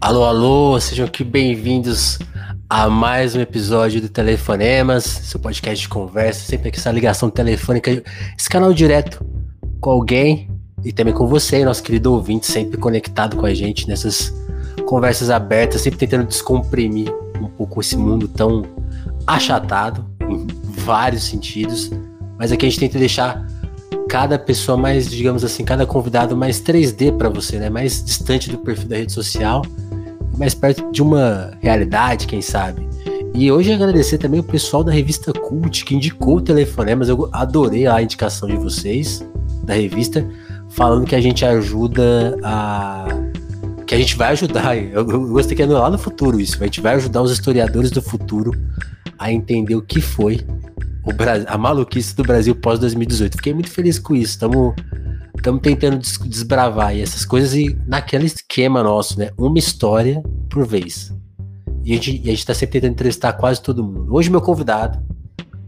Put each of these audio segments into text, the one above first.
Alô, alô, sejam aqui bem-vindos a mais um episódio do Telefonemas, seu podcast de conversa, sempre aqui essa ligação telefônica, esse canal direto com alguém e também com você, nosso querido ouvinte, sempre conectado com a gente nessas conversas abertas, sempre tentando descomprimir um pouco esse mundo tão achatado em vários sentidos, mas aqui a gente tenta deixar cada pessoa mais, digamos assim, cada convidado mais 3D para você, né? Mais distante do perfil da rede social, mais perto de uma realidade, quem sabe. E hoje agradecer também o pessoal da revista Cult que indicou o telefonemas. Eu adorei a indicação de vocês da revista, falando que a gente ajuda a que a gente vai ajudar. Eu, gostei que é lá no futuro isso. A gente vai ajudar os historiadores do futuro a entender o que foi a maluquice do Brasil pós 2018. Fiquei muito feliz com isso. Estamos estamos tentando des desbravar essas coisas e naquele esquema nosso, né? Uma história por vez. E a gente, e a gente tá sempre tentando entrevistar quase todo mundo. Hoje, meu convidado,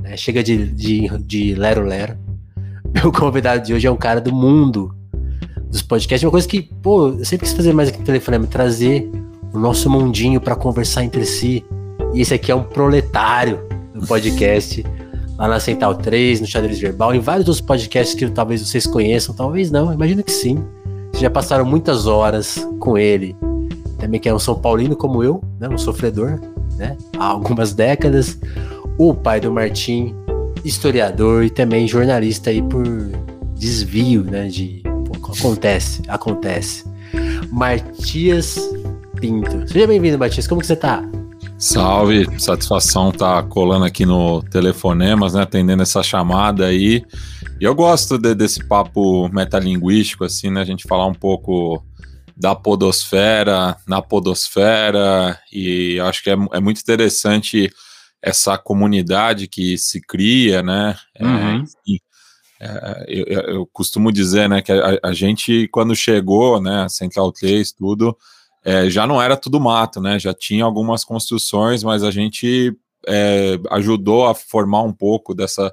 né, chega de, de, de Lero Lero. Meu convidado de hoje é um cara do mundo dos podcasts. Uma coisa que, pô, eu sempre quis fazer mais aqui no telefone, trazer o nosso mundinho para conversar entre si. E esse aqui é um proletário do podcast lá na Central 3, no Xadrez Verbal, em vários outros podcasts que talvez vocês conheçam, talvez não, imagino que sim. Vocês já passaram muitas horas com ele. Também que é um São Paulino como eu, né, um sofredor, né, há algumas décadas. O pai do Martim, historiador e também jornalista aí por desvio, né, de... Pô, acontece, acontece. Matias Pinto. Seja bem-vindo, Matias, como que você tá? Salve, satisfação tá colando aqui no Telefonemas, né, atendendo essa chamada aí. E eu gosto de, desse papo metalinguístico, assim, né, a gente falar um pouco da podosfera, na podosfera, e acho que é, é muito interessante essa comunidade que se cria, né, é, uhum. é, eu, eu, costumo dizer, né, que a, a gente, quando chegou, né, Central 3, tudo, é, já não era tudo mato, né? Já tinha algumas construções, mas a gente é, ajudou a formar um pouco dessa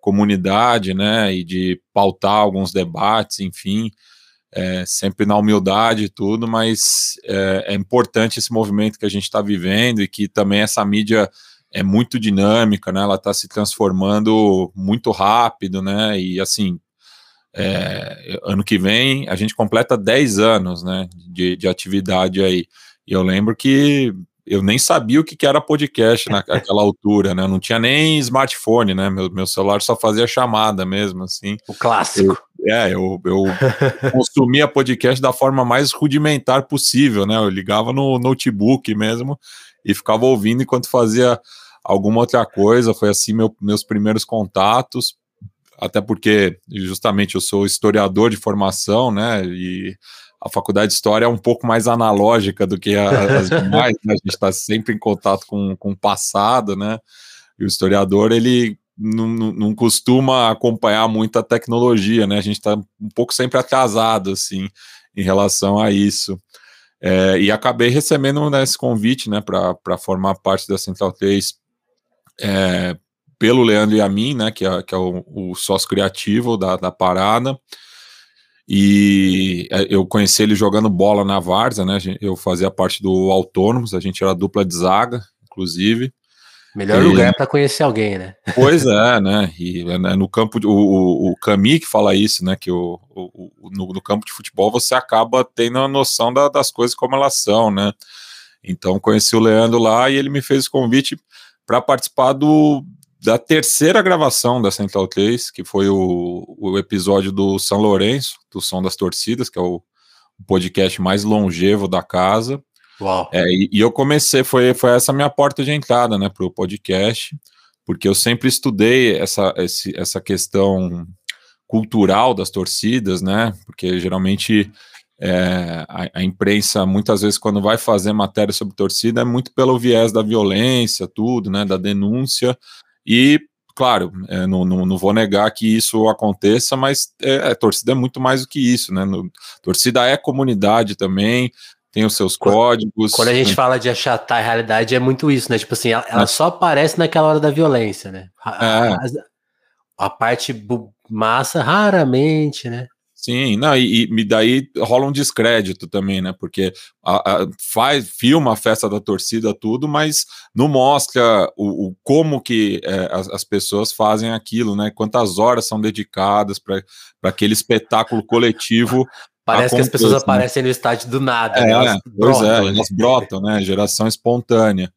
comunidade, né? E de pautar alguns debates, enfim, é, sempre na humildade e tudo, mas é, é importante esse movimento que a gente está vivendo e que também essa mídia é muito dinâmica, né? Ela está se transformando muito rápido, né? E assim, é, ano que vem a gente completa 10 anos né, de, de atividade aí. E eu lembro que eu nem sabia o que, que era podcast naquela altura, né? Eu não tinha nem smartphone, né? Meu, meu celular só fazia chamada mesmo, assim. O clássico. Eu, é, eu, eu consumia podcast da forma mais rudimentar possível, né? Eu ligava no notebook mesmo e ficava ouvindo enquanto fazia alguma outra coisa. Foi assim meu, meus primeiros contatos até porque justamente eu sou historiador de formação, né? E a faculdade de história é um pouco mais analógica do que a, as demais, né? A gente está sempre em contato com, com o passado, né? E o historiador, ele não, não, costuma acompanhar muito a tecnologia, né? A gente está um pouco sempre atrasado, assim, em relação a isso. É, e acabei recebendo né, esse convite, né, para formar parte da Central 3 é, pelo Leandro e a mim, né, que é, que é o, o sócio criativo da, da parada. E é, eu conheci ele jogando bola na Varsa, né? Eu fazia parte do Autônomos, a gente era dupla de zaga, inclusive. Melhor e, lugar para conhecer alguém, né? Pois é, né? E né, no campo, o, o, o Cami que fala isso, né? Que o, o no, no, campo de futebol você acaba tendo a noção da, das coisas como elas são, né? Então conheci o Leandro lá e ele me fez o convite para participar do, da terceira gravação da Central 3, que foi o, o episódio do São Lourenço, do Som das Torcidas, que é o, podcast mais longevo da casa. Uau. É, e, e, eu comecei, foi, foi essa minha porta de entrada né, para o podcast, porque eu sempre estudei essa, esse, essa questão cultural das torcidas, né? Porque geralmente é, a, a, imprensa, muitas vezes, quando vai fazer matéria sobre torcida, é muito pelo viés da violência, tudo, né? Da denúncia, e, claro, é, não, não, não, vou negar que isso aconteça, mas é, a torcida é muito mais do que isso, né? No, torcida é comunidade também, tem os seus códigos. Quando a gente fala de achatar a realidade, é muito isso, né? Tipo assim, ela, ela só aparece naquela hora da violência, né? A, é. a, a parte massa, raramente, né? Sim, não, e, e daí rola um descrédito também, né? Porque a, a, faz, filma a festa da torcida, tudo, mas não mostra o, o como que é, as, as, pessoas fazem aquilo, né? Quantas horas são dedicadas para aquele espetáculo coletivo. Parece que as pessoas né? aparecem no estádio do nada. É, né? elas pois brotam, é, elas brotam, né? Geração espontânea.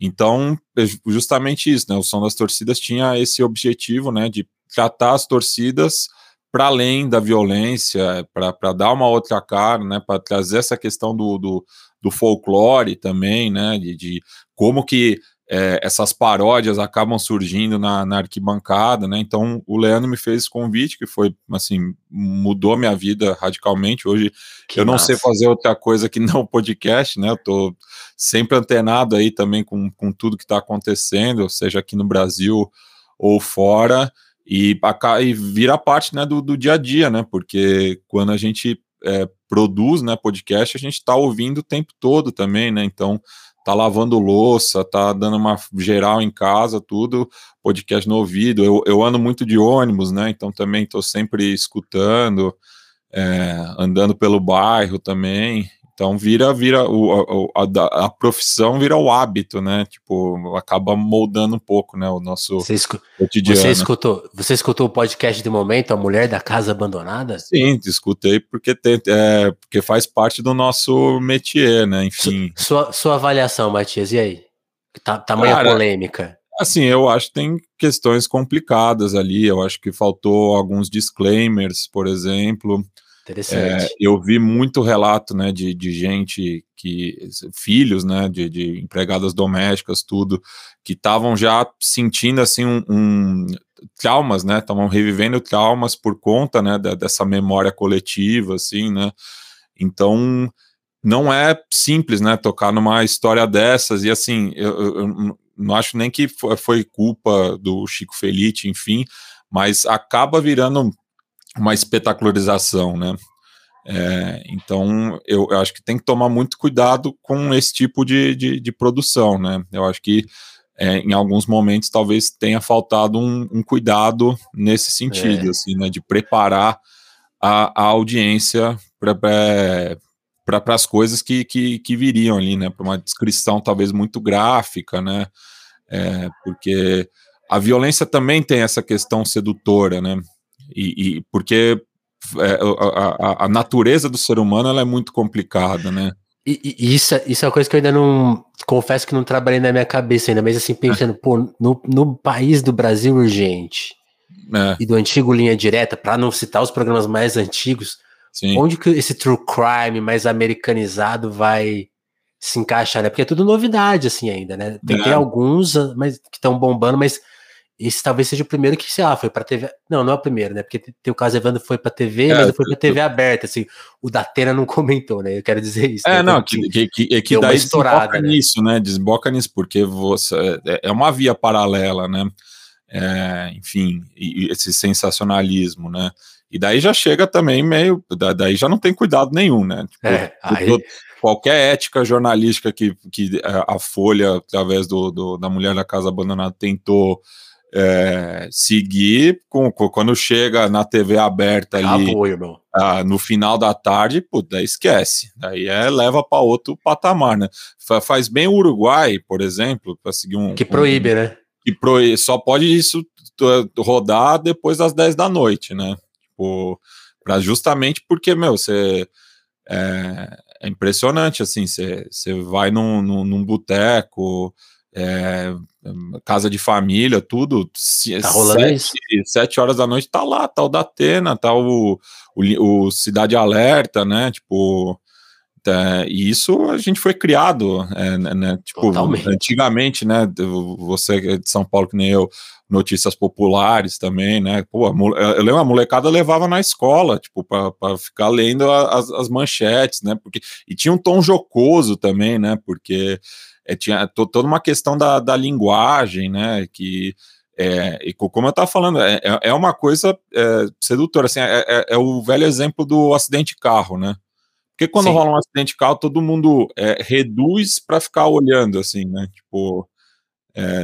Então, é justamente isso, né? O som das torcidas tinha esse objetivo, né? De tratar as torcidas para além da violência, para dar uma outra cara, né, para trazer essa questão do, do, do, folclore também, né, de, de como que é, essas paródias acabam surgindo na, na, arquibancada, né? Então o Leandro me fez esse convite que foi assim mudou minha vida radicalmente. Hoje que eu não sei fazer outra coisa que não podcast, né? Eu tô sempre antenado aí também com, com tudo que está acontecendo, seja aqui no Brasil ou fora e, e vira parte né, do, do, dia a dia, né? Porque quando a gente é, produz né, podcast, a gente está ouvindo o tempo todo também, né? Então tá lavando louça, tá dando uma geral em casa, tudo, podcast no ouvido. Eu, eu ando muito de ônibus, né? Então também estou sempre escutando, é, andando pelo bairro também. Então vira, vira o, a, a, a, profissão vira o hábito, né? Tipo, acaba moldando um pouco, né? O nosso você escu cotidiano. Você escutou, você escutou o podcast de momento, A Mulher da Casa Abandonada? Sim, escutei porque, tem, é, porque faz parte do nosso métier, né? Enfim. Sua, sua avaliação, Matias, e aí? Tá, tamanha Cara, polêmica. Assim, eu acho que tem questões complicadas ali. Eu acho que faltou alguns disclaimers, por exemplo. Interessante. É, eu vi muito relato, né, de, de gente que, filhos, né, de, de empregadas domésticas, tudo, que estavam já sentindo, assim, um, um traumas, né, estavam revivendo traumas por conta, né, da, dessa memória coletiva, assim, né, então não é simples, né, tocar numa história dessas, e assim, eu, eu não acho nem que foi culpa do Chico Felite, enfim, mas acaba virando uma espetacularização, né? É, então, eu, eu, acho que tem que tomar muito cuidado com esse tipo de, de, de produção, né? Eu acho que é, em alguns momentos talvez tenha faltado um, um cuidado nesse sentido, é. assim, né? De preparar a, a audiência para as coisas que, que, que, viriam ali, né? Para uma descrição talvez muito gráfica, né? É, porque a violência também tem essa questão sedutora, né? E, e porque é, a, a, a, natureza do ser humano ela é muito complicada, né? E, e, isso, é, isso é uma coisa que eu ainda não. Confesso que não trabalhei na minha cabeça ainda, mas assim, pensando, pô, no, no país do Brasil urgente é. e do antigo Linha Direta, para não citar os programas mais antigos, Sim. onde que esse true crime mais americanizado vai se encaixar, né? Porque é tudo novidade, assim, ainda, né? Tem, é. tem alguns mas, que estão bombando, mas esse talvez seja o primeiro que, sei lá, foi pra TV. Não, não é o primeiro, né? Porque tem o caso Evandro foi pra TV, é, mas foi pra TV aberta, assim. O Datena não comentou, né? Eu quero dizer isso. É, né? não, que, que, que, é que daí estourada, né? nisso, né? Desboca nisso, porque você é, é uma via paralela, né? É, enfim, esse sensacionalismo, né? E daí já chega também meio. Daí já não tem cuidado nenhum, né? Tipo, é, aí... qualquer ética jornalística que, que a Folha, através do, do da Mulher da Casa Abandonada, tentou é, seguir com, quando chega na TV aberta ali ah, no final da tarde, puta, esquece. Daí é leva para outro patamar, né? Faz bem o Uruguai, por exemplo, para seguir um que proíbe, um, né? Que proíbe, só pode isso rodar depois das 10 da noite, né? Tipo, para justamente porque meu, você é, é impressionante assim, você, você vai num, num, num boteco é, casa de família, tudo. Tá rolando sete, isso? Sete horas da noite tá lá, tá o Datena, tá o, o, o Cidade Alerta, né? Tipo, é, e isso a gente foi criado, é, né, né? Tipo, Totalmente. antigamente, né? Você é de São Paulo, que nem eu, notícias populares também, né? Pô, eu lembro a molecada levava na escola, tipo, para ficar lendo as, as manchetes, né? Porque, e tinha um tom jocoso também, né? Porque é, tinha toda uma questão da, da linguagem, né? Que é, e como eu estava falando, é, é, é uma coisa é, sedutora, assim, é, é, é, o velho exemplo do acidente de carro, né? Porque quando Sim. rola um acidente de carro, todo mundo reduz para ficar olhando, assim, né? Tipo,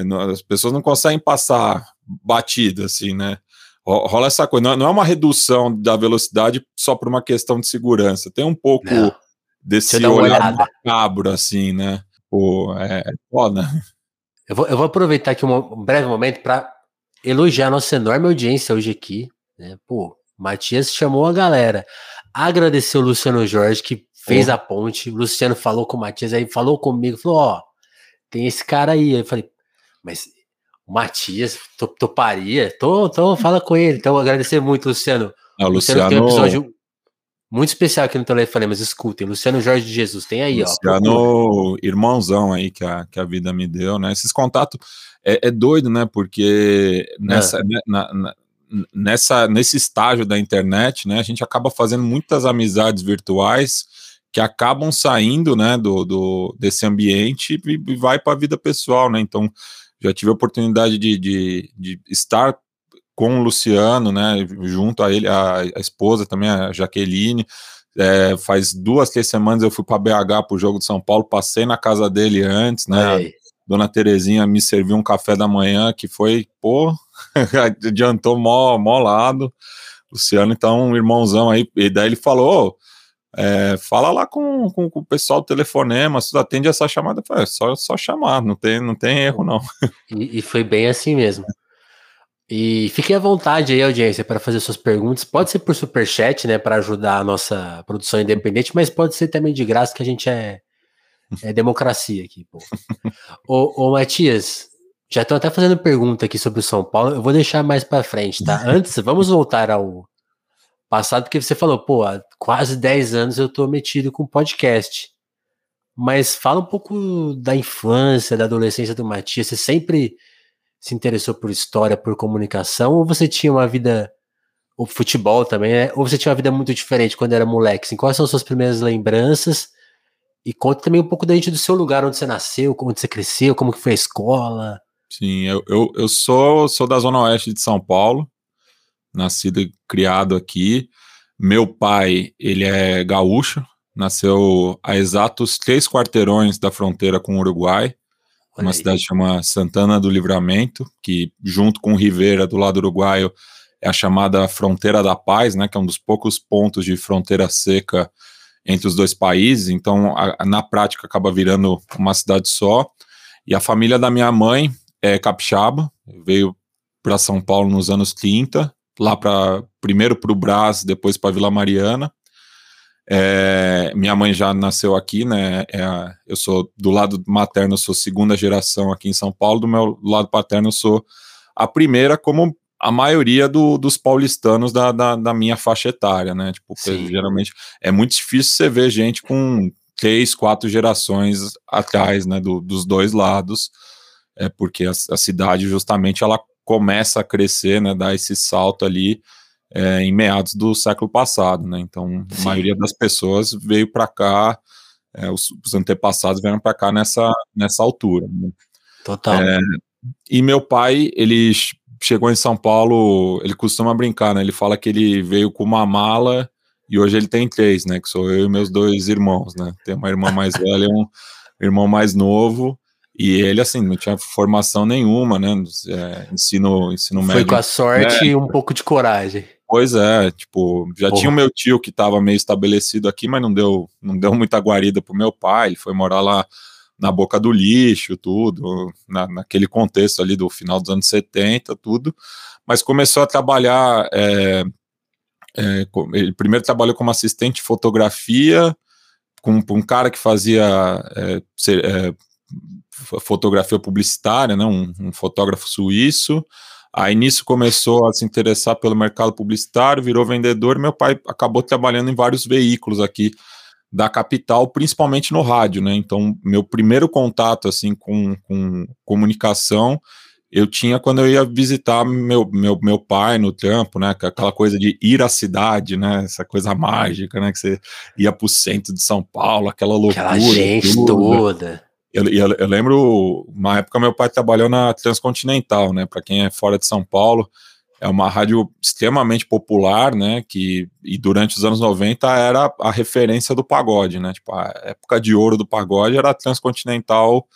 não, as pessoas não conseguem passar batida, assim, né? rola essa coisa, não é, é uma redução da velocidade só por uma questão de segurança, tem um pouco não. desse olhar macabro, assim, né? Pô, é, é foda. Eu vou, eu vou aproveitar aqui um, um breve momento para elogiar a nossa enorme audiência hoje aqui. Né? Pô, Matias chamou a galera. Agradecer o Luciano Jorge, que fez a ponte. O Luciano falou com o Matias, aí falou comigo, falou: Ó, tem esse cara aí. Eu falei, mas o Matias toparia? Tô, tô, fala com ele. Então, agradecer muito, Luciano. Ah, o Luciano, Luciano tem um episódio muito especial aqui no telefone, mas escutem, Luciano Jorge de Jesus, tem aí, Luciano, ó. Luciano, irmãozão aí que a, que a vida me deu, né? Esses contatos é, é doido, né? Porque nessa, é. na, na, nessa, nesse estágio da internet, né, a gente acaba fazendo muitas amizades virtuais que acabam saindo, né, do, do desse ambiente e, e vai para a vida pessoal, né? Então, já tive a oportunidade de, de, de estar com o Luciano, né, junto a ele, a, a esposa também, a Jaqueline. É, faz duas, três semanas eu fui para BH para o jogo de São Paulo, passei na casa dele antes, né? Ei. Dona Terezinha me serviu um café da manhã que foi, pô, adiantou mó, mó lado. Luciano, então, um irmãozão aí, e daí ele falou: é, fala lá com, com, com, o pessoal do telefonema, se atende essa chamada, é só, só chamar, não tem, não tem erro, não. E, e foi bem assim mesmo. E fiquem à vontade aí, audiência, para fazer suas perguntas. Pode ser por superchat, né, para ajudar a nossa produção independente, mas pode ser também de graça, que a gente é, é democracia aqui. Pô. ô, ô, Matias, já estão até fazendo pergunta aqui sobre o São Paulo. Eu vou deixar mais para frente, tá? Antes, vamos voltar ao passado, porque você falou, pô, há quase 10 anos eu tô metido com podcast. Mas fala um pouco da infância, da adolescência do Matias. Você sempre se interessou por história, por comunicação, ou você tinha uma vida, ou futebol também, né? Ou você tinha uma vida muito diferente quando era moleque? Assim, quais são as suas primeiras lembranças? E conta também um pouco da gente do seu lugar, onde você nasceu, como você cresceu, como que foi a escola. Sim, eu, eu, eu sou, sou da Zona Oeste de São Paulo, nascido e criado aqui. Meu pai, ele é gaúcho, nasceu a exatos três quarteirões da fronteira com o Uruguai uma cidade chama Santana do Livramento, que junto com Rivera, do lado uruguaio, é a chamada Fronteira da Paz, né, que é um dos poucos pontos de fronteira seca entre os dois países, então a, na prática acaba virando uma cidade só. E a família da minha mãe é capixaba, veio para São Paulo nos anos 30, lá para primeiro para o Brás, depois para Vila Mariana. É, minha mãe já nasceu aqui, né? É, eu sou do lado materno, sou segunda geração aqui em São Paulo, do meu lado paterno, eu sou a primeira, como a maioria do, dos paulistanos da, da, da, minha faixa etária, né? Tipo, geralmente é muito difícil você ver gente com três, quatro gerações atrás, né? Do, dos dois lados, é porque a, a cidade justamente ela começa a crescer, né? Dar esse salto ali é, em meados do século passado, né? Então, Sim. a maioria das pessoas veio para cá, é, os, os, antepassados vieram para cá nessa, nessa altura. Né? Total. É, e meu pai, ele chegou em São Paulo, ele costuma brincar, né? Ele fala que ele veio com uma mala e hoje ele tem três, né? Que sou eu e meus dois irmãos, né? Tem uma irmã mais velha e um irmão mais novo. E ele, assim, não tinha formação nenhuma, né? É, ensino, ensino Foi médio. Foi com a sorte né? e um pouco de coragem. Pois é, tipo, já Porra. tinha o meu tio que estava meio estabelecido aqui, mas não deu, não deu muita guarida pro meu pai, ele foi morar lá na boca do lixo, tudo, na, naquele contexto ali do final dos anos 70, tudo, mas começou a trabalhar, é, é, ele primeiro trabalhou como assistente de fotografia, com, com um cara que fazia é, ser, é, fotografia publicitária, né, um, um fotógrafo suíço, Aí nisso começou a se interessar pelo mercado publicitário, virou vendedor. Meu pai acabou trabalhando em vários veículos aqui da capital, principalmente no rádio, né? Então, meu primeiro contato assim com, com comunicação eu tinha quando eu ia visitar meu, meu, meu pai no trampo, né? Aquela coisa de ir à cidade, né? Essa coisa mágica, né? Que você ia para o centro de São Paulo, aquela loucura. Aquela gente tudo. toda. Eu, eu, eu, lembro, uma época meu pai trabalhou na Transcontinental, né? Para quem é fora de São Paulo, é uma rádio extremamente popular, né? Que e durante os anos 90 era a referência do pagode, né? Tipo, a época de ouro do pagode era a Transcontinental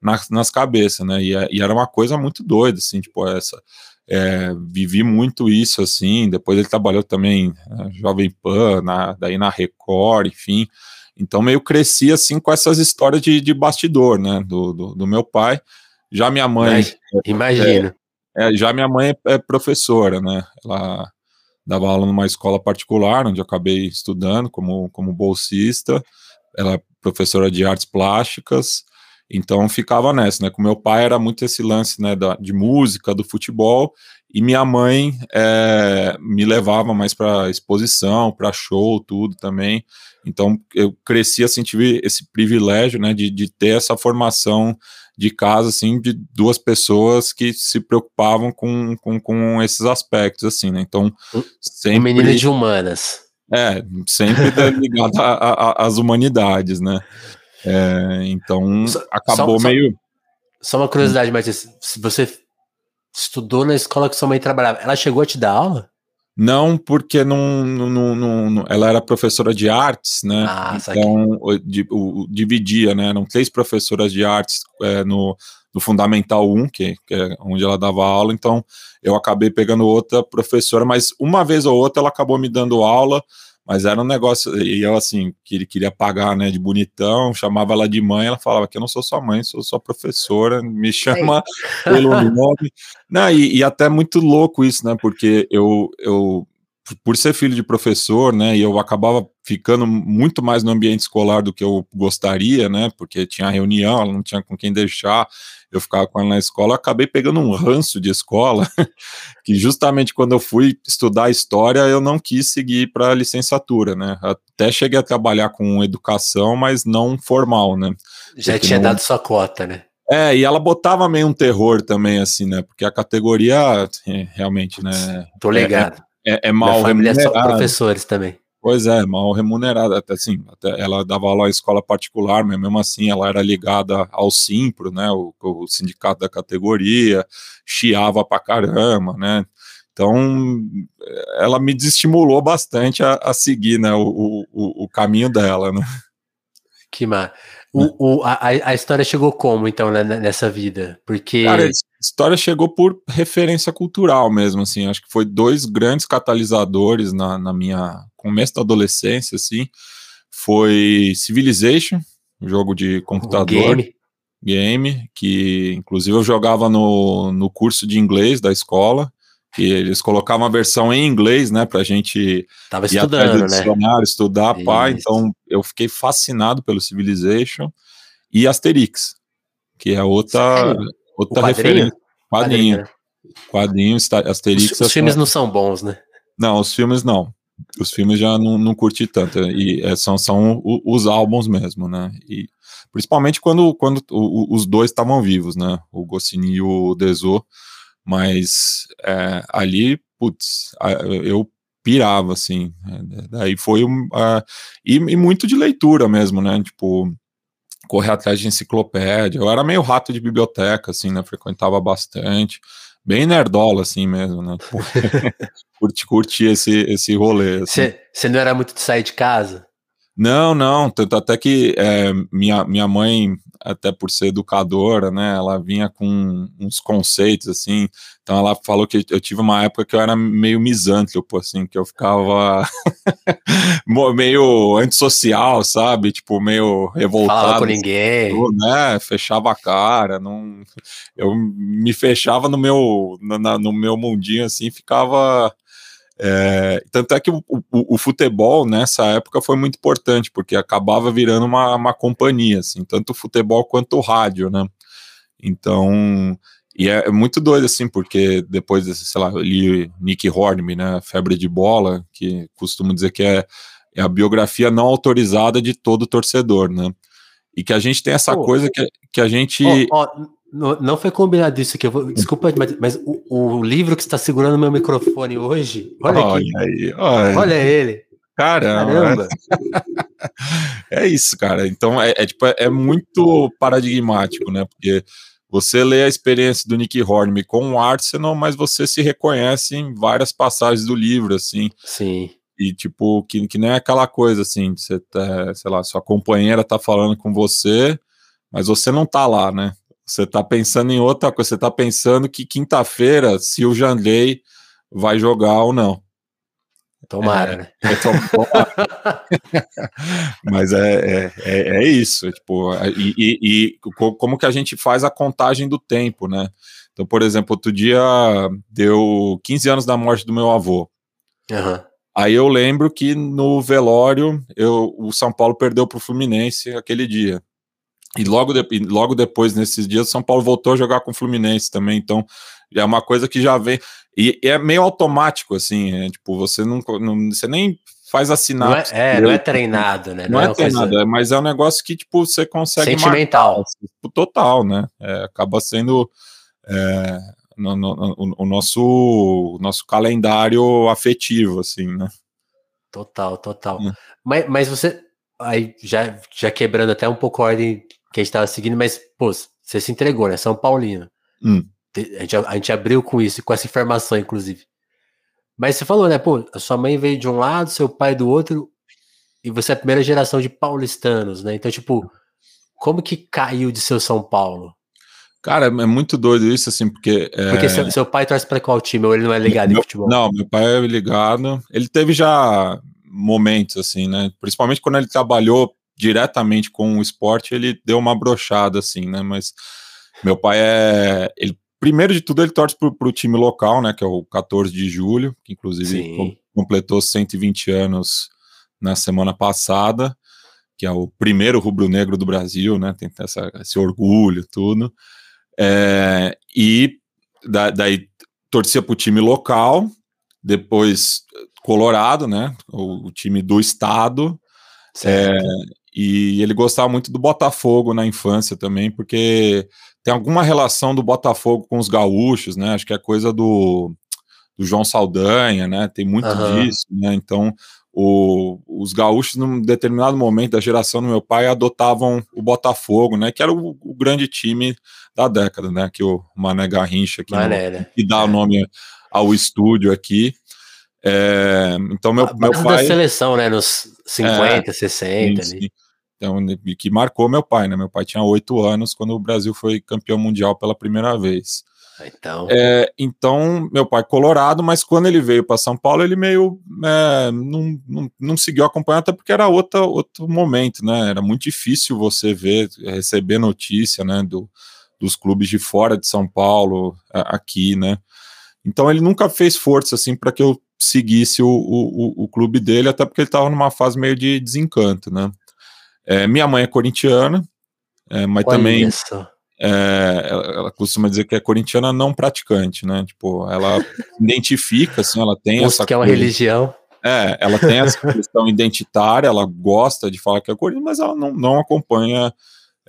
nas, nas cabeças, né? E, e, era uma coisa muito doida, assim, tipo, essa, é, vivi muito isso, assim, depois ele trabalhou também na Jovem Pan, na, daí na Record, enfim, então meio cresci, assim, com essas histórias de, de bastidor, né, do, do, do meu pai, já minha mãe... Imagina. É, é, já minha mãe é, professora, né, ela dava aula numa escola particular, onde eu acabei estudando como, como bolsista, ela é professora de artes plásticas, então ficava nessa, né? Com meu pai era muito esse lance, né, da, de música, do futebol, e minha mãe é, me levava mais para exposição, para show, tudo também. Então eu cresci assim, tive esse privilégio, né, de, de ter essa formação de casa, assim, de duas pessoas que se preocupavam com, com, com esses aspectos, assim, né? Então sempre. Um menino de humanas. É, sempre ligado às humanidades, né? É, então só, acabou só, meio. Só uma curiosidade, mas se você estudou na escola que sua mãe trabalhava, ela chegou a te dar aula? Não, porque não, não, não, não, ela era professora de artes, né? Ah, então o, o, dividia, né? Eram três professoras de artes é, no, no Fundamental 1, que, que, é onde ela dava aula, então eu acabei pegando outra professora, mas uma vez ou outra ela acabou me dando aula, mas era um negócio, e eu assim, que ele queria pagar, né, de bonitão, chamava ela de mãe, ela falava que eu não sou sua mãe, sou sua professora, me chama é pelo nome. Não, e, e, até muito louco isso, né, porque eu, eu, por ser filho de professor, né, e eu acabava ficando muito mais no ambiente escolar do que eu gostaria, né, porque tinha reunião, ela não tinha com quem deixar, eu ficava com ela na escola, eu acabei pegando um ranço de escola, que justamente quando eu fui estudar história, eu não quis seguir para licenciatura, né? Até cheguei a trabalhar com educação, mas não formal, né? Já Porque tinha não... dado sua cota, né? É, e ela botava meio um terror também, assim, né? Porque a categoria, é, realmente, né? Tô ligado. É, é, é mal Minha família é só professores também. Pois é, mal remunerada, até assim, até ela dava aula em escola particular, mas mesmo assim ela era ligada ao Simpro, né, o, o sindicato da categoria, chiava pra caramba, né, então ela me desestimulou bastante a, a seguir, né, o, o, o, caminho dela, né. Que mar. O, o, a, a história chegou como, então, né, nessa vida? Porque... Cara, história chegou por referência cultural mesmo, assim, acho que foi dois grandes catalisadores na, na minha começo da adolescência, assim, foi Civilization, jogo de computador, game. game, que inclusive eu jogava no, no curso de inglês da escola, que eles colocavam a versão em inglês, né, pra gente Tava estudando, né? estudar, pá, então eu fiquei fascinado pelo Civilization e Asterix, que é outra... Sério? Outra quadrinho? referência. Quadrinho. Quadrinho, quadrinho Asterix. Os, os filmes não são bons, né? Não, os filmes não. Os filmes já não, não curti tanto. E é, são, são os álbuns mesmo, né? E principalmente quando, quando os dois estavam vivos, né? O Goscinny e o Deso. Mas é, ali, putz, eu pirava, assim. É, daí foi um. Uh, e, e, muito de leitura mesmo, né? Tipo, correr atrás de enciclopédia. Eu era meio rato de biblioteca, assim, né? Frequentava bastante. Bem nerdola, assim mesmo, né? curti, curti esse, esse rolê. Você assim. não era muito de sair de casa? Não, não, tanto até que é, minha, minha mãe, até por ser educadora, né, ela vinha com uns conceitos, assim, então ela falou que eu tive uma época que eu era meio misântropo, assim, que eu ficava meio antissocial, sabe, tipo, meio revoltado. Falava com ninguém. Né, fechava a cara, não, eu me fechava no meu, na, no meu mundinho, assim, ficava é, tanto é que o, o, o, futebol nessa época foi muito importante, porque acabava virando uma, uma companhia, assim, tanto o futebol quanto o rádio, né? Então, e é, é muito doido, assim, porque depois desse, sei lá, li Nick Hornby, né, Febre de Bola, que costumo dizer que é, é a biografia não autorizada de todo torcedor, né? E que a gente tem essa oh, coisa que, que a gente. Oh, oh, não, não foi combinado isso aqui. Vou, desculpa, mas, mas o, o, livro que está segurando meu microfone hoje, olha, olha aqui. Aí, olha. olha ele. Caramba. é isso, cara. Então é, é, tipo, é muito paradigmático, né? Porque você lê a experiência do Nick Hornby com o Arsenal, mas você se reconhece em várias passagens do livro, assim. Sim. E, tipo, que, que nem é aquela coisa, assim, você tá, sei lá, sua companheira tá falando com você, mas você não tá lá, né? Você está pensando em outra coisa, você está pensando que quinta-feira, se o Jandrei vai jogar ou não. Tomara, é, né? É, tomara. Mas é, é, é, é, isso, tipo, e, e, e, como que a gente faz a contagem do tempo, né? Então, por exemplo, outro dia deu 15 anos da morte do meu avô. Uhum. Aí eu lembro que no velório eu, o São Paulo perdeu para o Fluminense aquele dia. E logo, de, logo depois, nesses dias, o São Paulo voltou a jogar com o Fluminense também. Então, é uma coisa que já vem. E, e é meio automático, assim. É, tipo, você não, não, Você nem faz assinar. Não é, é, não é treinado, né? Não, não é, é treinado, coisa... mas é um negócio que, tipo, você consegue. Sentimental. Marcar, tipo, total, né? É, acaba sendo. É, no, no, no, o nosso, o nosso calendário afetivo, assim, né? Total, total. Mas, mas você, aí já, já quebrando até um pouco a ordem que a gente estava seguindo, mas, pô, você se entregou, né? São Paulino. Hum. A, gente, a gente abriu com isso, com essa informação, inclusive. Mas você falou, né? Pô, a sua mãe veio de um lado, seu pai do outro, e você é a primeira geração de paulistanos, né? Então, tipo, como que caiu de seu São Paulo? Cara, é muito doido isso, assim, porque. É... Porque seu, seu, pai torce para qual time ou ele não é ligado meu, em futebol? Não, meu pai é ligado. Ele teve já momentos, assim, né? Principalmente quando ele trabalhou diretamente com o esporte, ele deu uma brochada, assim, né? Mas meu pai é. Ele, primeiro de tudo, ele torce para o time local, né? Que é o 14 de julho, que inclusive com, completou 120 anos na semana passada, que é o primeiro rubro-negro do Brasil, né? Tem essa, esse orgulho, tudo. É, e da, daí torcia para o time local, depois Colorado, né? O, o time do estado. É, e ele gostava muito do Botafogo na infância também, porque tem alguma relação do Botafogo com os gaúchos, né? Acho que é coisa do, do João Saldanha, né? Tem muito uhum. disso, né? Então, o, os gaúchos, num determinado momento da geração do meu pai, adotavam o Botafogo, né? Que era o, o grande time da década, né? Que o Mané Garrincha, que, Mané, no, né? que dá é. o nome ao estúdio aqui. É, então, meu, meu pai. da seleção, né? Nos 50, é, 60 sim, ali. Sim. Então, que marcou meu pai, né? Meu pai tinha oito anos quando o Brasil foi campeão mundial pela primeira vez. Então, é, então meu pai colorado, mas quando ele veio para São Paulo, ele meio é, não, não, não seguiu acompanhando, até porque era outra, outro momento, né? Era muito difícil você ver, receber notícia, né? Do, dos clubes de fora de São Paulo, aqui, né? Então ele nunca fez força assim para que eu seguisse o, o, o clube dele, até porque ele estava numa fase meio de desencanto, né? É, minha mãe é corintiana, é, mas Olha também é, ela, ela, costuma dizer que é corintiana não praticante, né? Tipo, ela identifica, assim, ela tem Posto essa que é uma religião. É, ela tem essa questão identitária, ela gosta de falar que é corintiana, mas ela não, não acompanha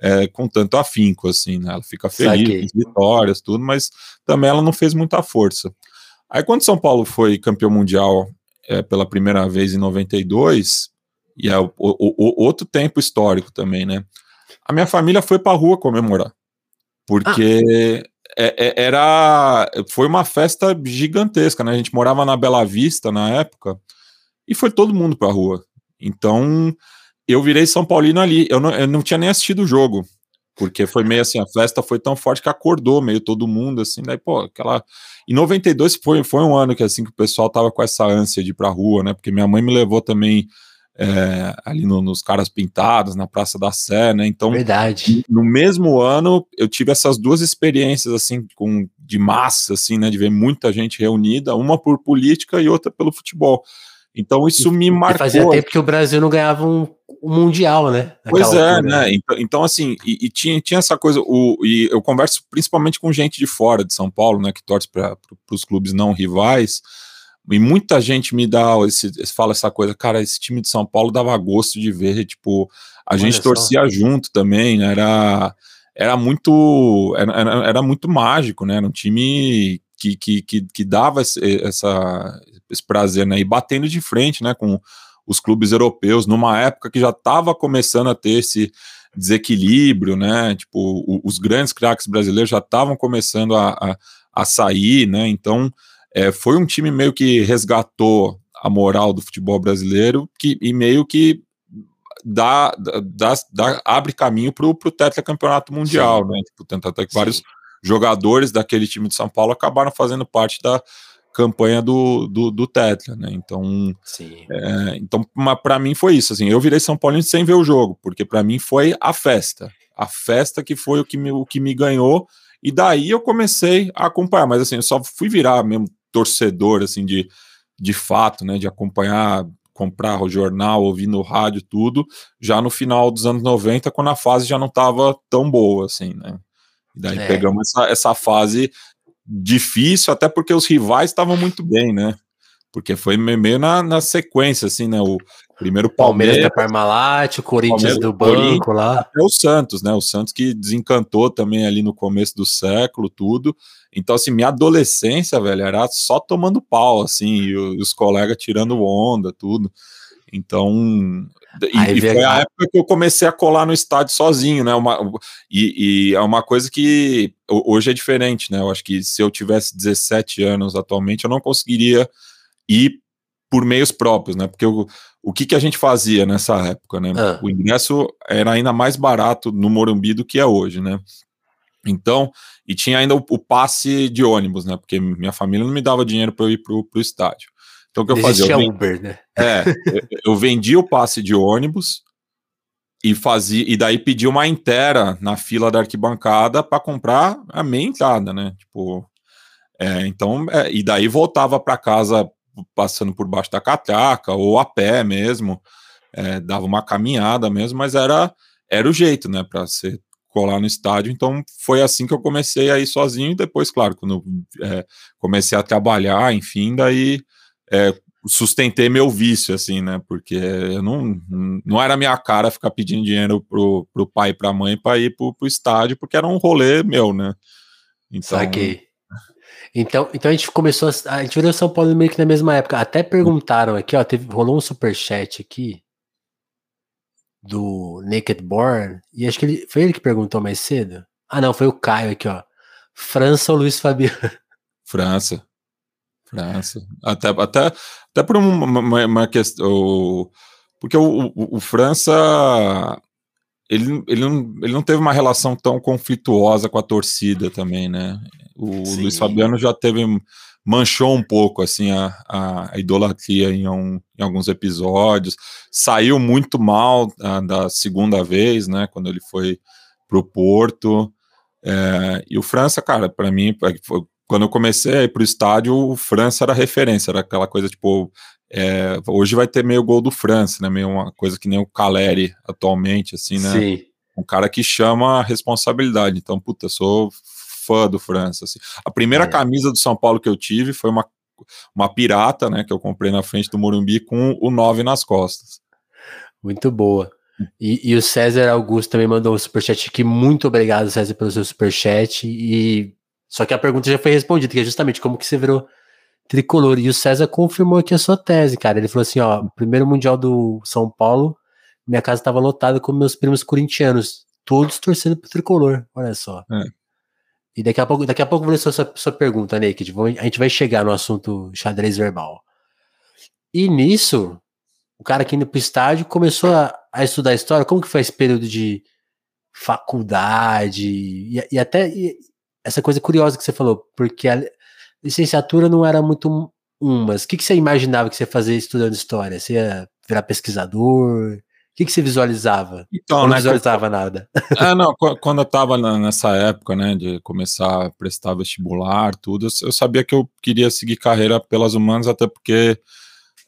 é, com tanto afinco, assim, né? Ela fica feliz com vitórias, tudo, mas também ela não fez muita força. Aí quando São Paulo foi campeão mundial é, pela primeira vez em 92, e é o, o, o, outro tempo histórico também, né? A minha família foi para a rua comemorar, porque ah. era foi uma festa gigantesca, né? A gente morava na Bela Vista na época e foi todo mundo para a rua. Então eu virei São Paulino ali. Eu não, eu não tinha nem assistido o jogo, porque foi meio assim, a festa foi tão forte que acordou meio todo mundo, assim, daí, pô, aquela... Em 92 foi, foi um ano que, assim, que o pessoal tava com essa ânsia de ir pra rua, né, porque minha mãe me levou também é, ali no, nos caras pintados, na Praça da Sé, né? Então, Verdade. no mesmo ano, eu tive essas duas experiências, assim, com, de massa, assim, né? De ver muita gente reunida, uma por política e outra pelo futebol. Então, isso me marcou. Fazia tempo que o Brasil não ganhava um, um Mundial, né? Pois é, altura. né? Então, então assim, e, e, tinha, tinha essa coisa, o, e eu converso principalmente com gente de fora de São Paulo, né? Que torce para os clubes não rivais e muita gente me dá esse, fala essa coisa, cara, esse time de São Paulo dava gosto de ver, tipo, a Olha gente só. torcia junto também, né? era era muito era, era, muito mágico, né? Era um time que, que, que, que dava esse, essa, esse prazer, né? E batendo de frente, né? Com os clubes europeus, numa época que já estava começando a ter esse desequilíbrio, né? Tipo, os grandes craques brasileiros já estavam começando a, a, a sair, né? Então, é, foi um time meio que resgatou a moral do futebol brasileiro que, e meio que dá, dá, dá abre caminho para o tetracampeonato mundial, Sim. né? Tipo, tanto até que Sim. vários jogadores daquele time de São Paulo acabaram fazendo parte da campanha do, do, do Tetra, né? Então, é, então para mim foi isso. Assim, eu virei São Paulino sem ver o jogo, porque para mim foi a festa, a festa que foi o que me, o que me ganhou. E daí eu comecei a acompanhar, mas assim, eu só fui virar mesmo torcedor, assim, de, de fato, né, de acompanhar, comprar o jornal, ouvir no rádio, tudo, já no final dos anos 90, quando a fase já não estava tão boa, assim, né. E daí é. pegamos essa, essa fase difícil, até porque os rivais estavam muito bem, né? Porque foi meio na, na sequência, assim, né? O primeiro Palmeiras, Palmeiras da Parmalat, o Corinthians do banco lá. Até o Santos, né? O Santos que desencantou também ali no começo do século, tudo. Então, assim, minha adolescência, velho, era só tomando pau, assim, e os colegas tirando onda, tudo. Então, e, e foi a época que eu comecei a colar no estádio sozinho, né? Uma, e, e, é uma coisa que hoje é diferente, né? Eu acho que se eu tivesse 17 anos atualmente, eu não conseguiria ir por meios próprios, né? Porque o, o que, que a gente fazia nessa época, né? Ah. O ingresso era ainda mais barato no Morumbi do que é hoje, né? Então, e tinha ainda o, o passe de ônibus, né? Porque minha família não me dava dinheiro para eu ir para o estádio. Então o que eu fazia? Eu, Uber, né? É, eu vendia o passe de ônibus e fazia e daí pedia uma inteira na fila da arquibancada para comprar a meia entrada, né? Tipo, é, então é, e daí voltava para casa passando por baixo da catraca ou a pé mesmo, é, dava uma caminhada mesmo, mas era era o jeito, né? Para ser colar no estádio. Então foi assim que eu comecei a ir sozinho e depois, claro, quando é, comecei a trabalhar, enfim, daí é, sustentei meu vício, assim, né? Porque eu não, não era minha cara ficar pedindo dinheiro pro, pro pai e pra mãe para ir pro, pro estádio, porque era um rolê meu, né? Então, Saquei. Então, então a gente começou, a, a gente virou São Paulo meio que na mesma época. Até perguntaram aqui, ó, teve, rolou um super chat aqui do Naked Born, e acho que ele, foi ele que perguntou mais cedo. Ah, não, foi o Caio aqui, ó. França ou Luiz Fabiano? França. França. Até, até, até por uma, uma, uma questão. Porque o, o, o, França. Ele, ele, não, ele não teve uma relação tão conflituosa com a torcida também, né? O Sim. Luiz Fabiano já teve. Manchou um pouco assim a, a, idolatria em, um, em alguns episódios. Saiu muito mal a, da segunda vez, né? Quando ele foi pro Porto. É, e o França, cara, para mim, é quando eu comecei a ir pro estádio, o França era referência, era aquela coisa tipo. É, hoje vai ter meio gol do França, né? Meio uma coisa que nem o Caleri atualmente, assim, né? Sim. Um cara que chama a responsabilidade. Então, puta, eu sou fã do França. Assim. A primeira é. camisa do São Paulo que eu tive foi uma, uma pirata, né? Que eu comprei na frente do Morumbi com o 9 nas costas. Muito boa. E, e, o César Augusto também mandou um superchat aqui. Muito obrigado, César, pelo seu superchat. E só que a pergunta já foi respondida, que é justamente como que você virou tricolor. E o César confirmou aqui a sua tese, cara. Ele falou assim: ó, primeiro Mundial do São Paulo, minha casa estava lotada com meus primos corintianos, todos torcendo pro tricolor. Olha só. É. E daqui a pouco, daqui a pouco vou ler sua, sua pergunta, Naked. A gente vai chegar no assunto xadrez verbal. E nisso, o cara aqui indo pro estádio começou a, a estudar história. Como que foi esse período de faculdade e, e até e, essa coisa curiosa que você falou, porque a licenciatura não era muito um, mas o que, que você imaginava que você ia fazer estudando história? Você ia virar pesquisador? O que, que você visualizava? Então, não né, visualizava nada. É, não, quando eu estava nessa época, né, de começar a prestar vestibular, tudo, eu sabia que eu queria seguir carreira pelas humanas, até porque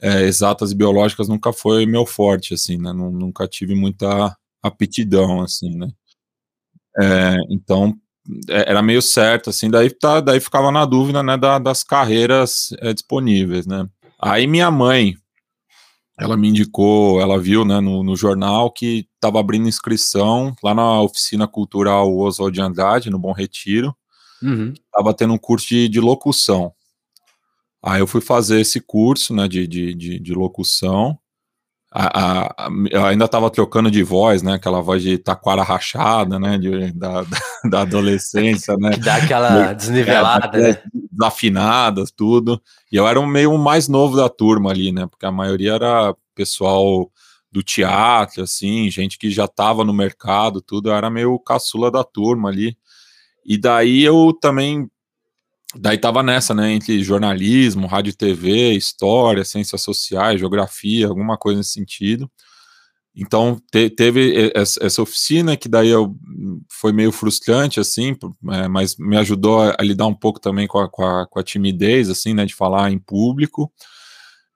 é, exatas e biológicas nunca foi meu forte, assim, né, nunca tive muita aptidão, assim, né. É, então, era meio certo, assim, daí, tá, daí ficava na dúvida, né, da, das carreiras é, disponíveis, né. Aí minha mãe, ela me indicou, ela viu, né, no, no jornal que estava abrindo inscrição lá na oficina cultural Oswald de Andrade, no Bom Retiro, uhum. tava tendo um curso de, de locução. Aí eu fui fazer esse curso, né, de, de, de, de locução, a, a, eu ainda estava trocando de voz, né? Aquela voz de taquara rachada, né? De, da, da adolescência, né? Que dá aquela desnivelada, é, né? Desafinadas, tudo. E eu era um meio mais novo da turma ali, né? Porque a maioria era pessoal do teatro, assim, gente que já estava no mercado, tudo, eu era meio caçula da turma ali. E daí eu também, daí tava nessa, né, entre jornalismo, rádio e TV, história, ciências sociais, geografia, alguma coisa nesse sentido. Então te, teve essa oficina que daí eu, foi meio frustrante assim, é, mas me ajudou a, a, lidar um pouco também com a, com a, com a timidez assim, né, de falar em público.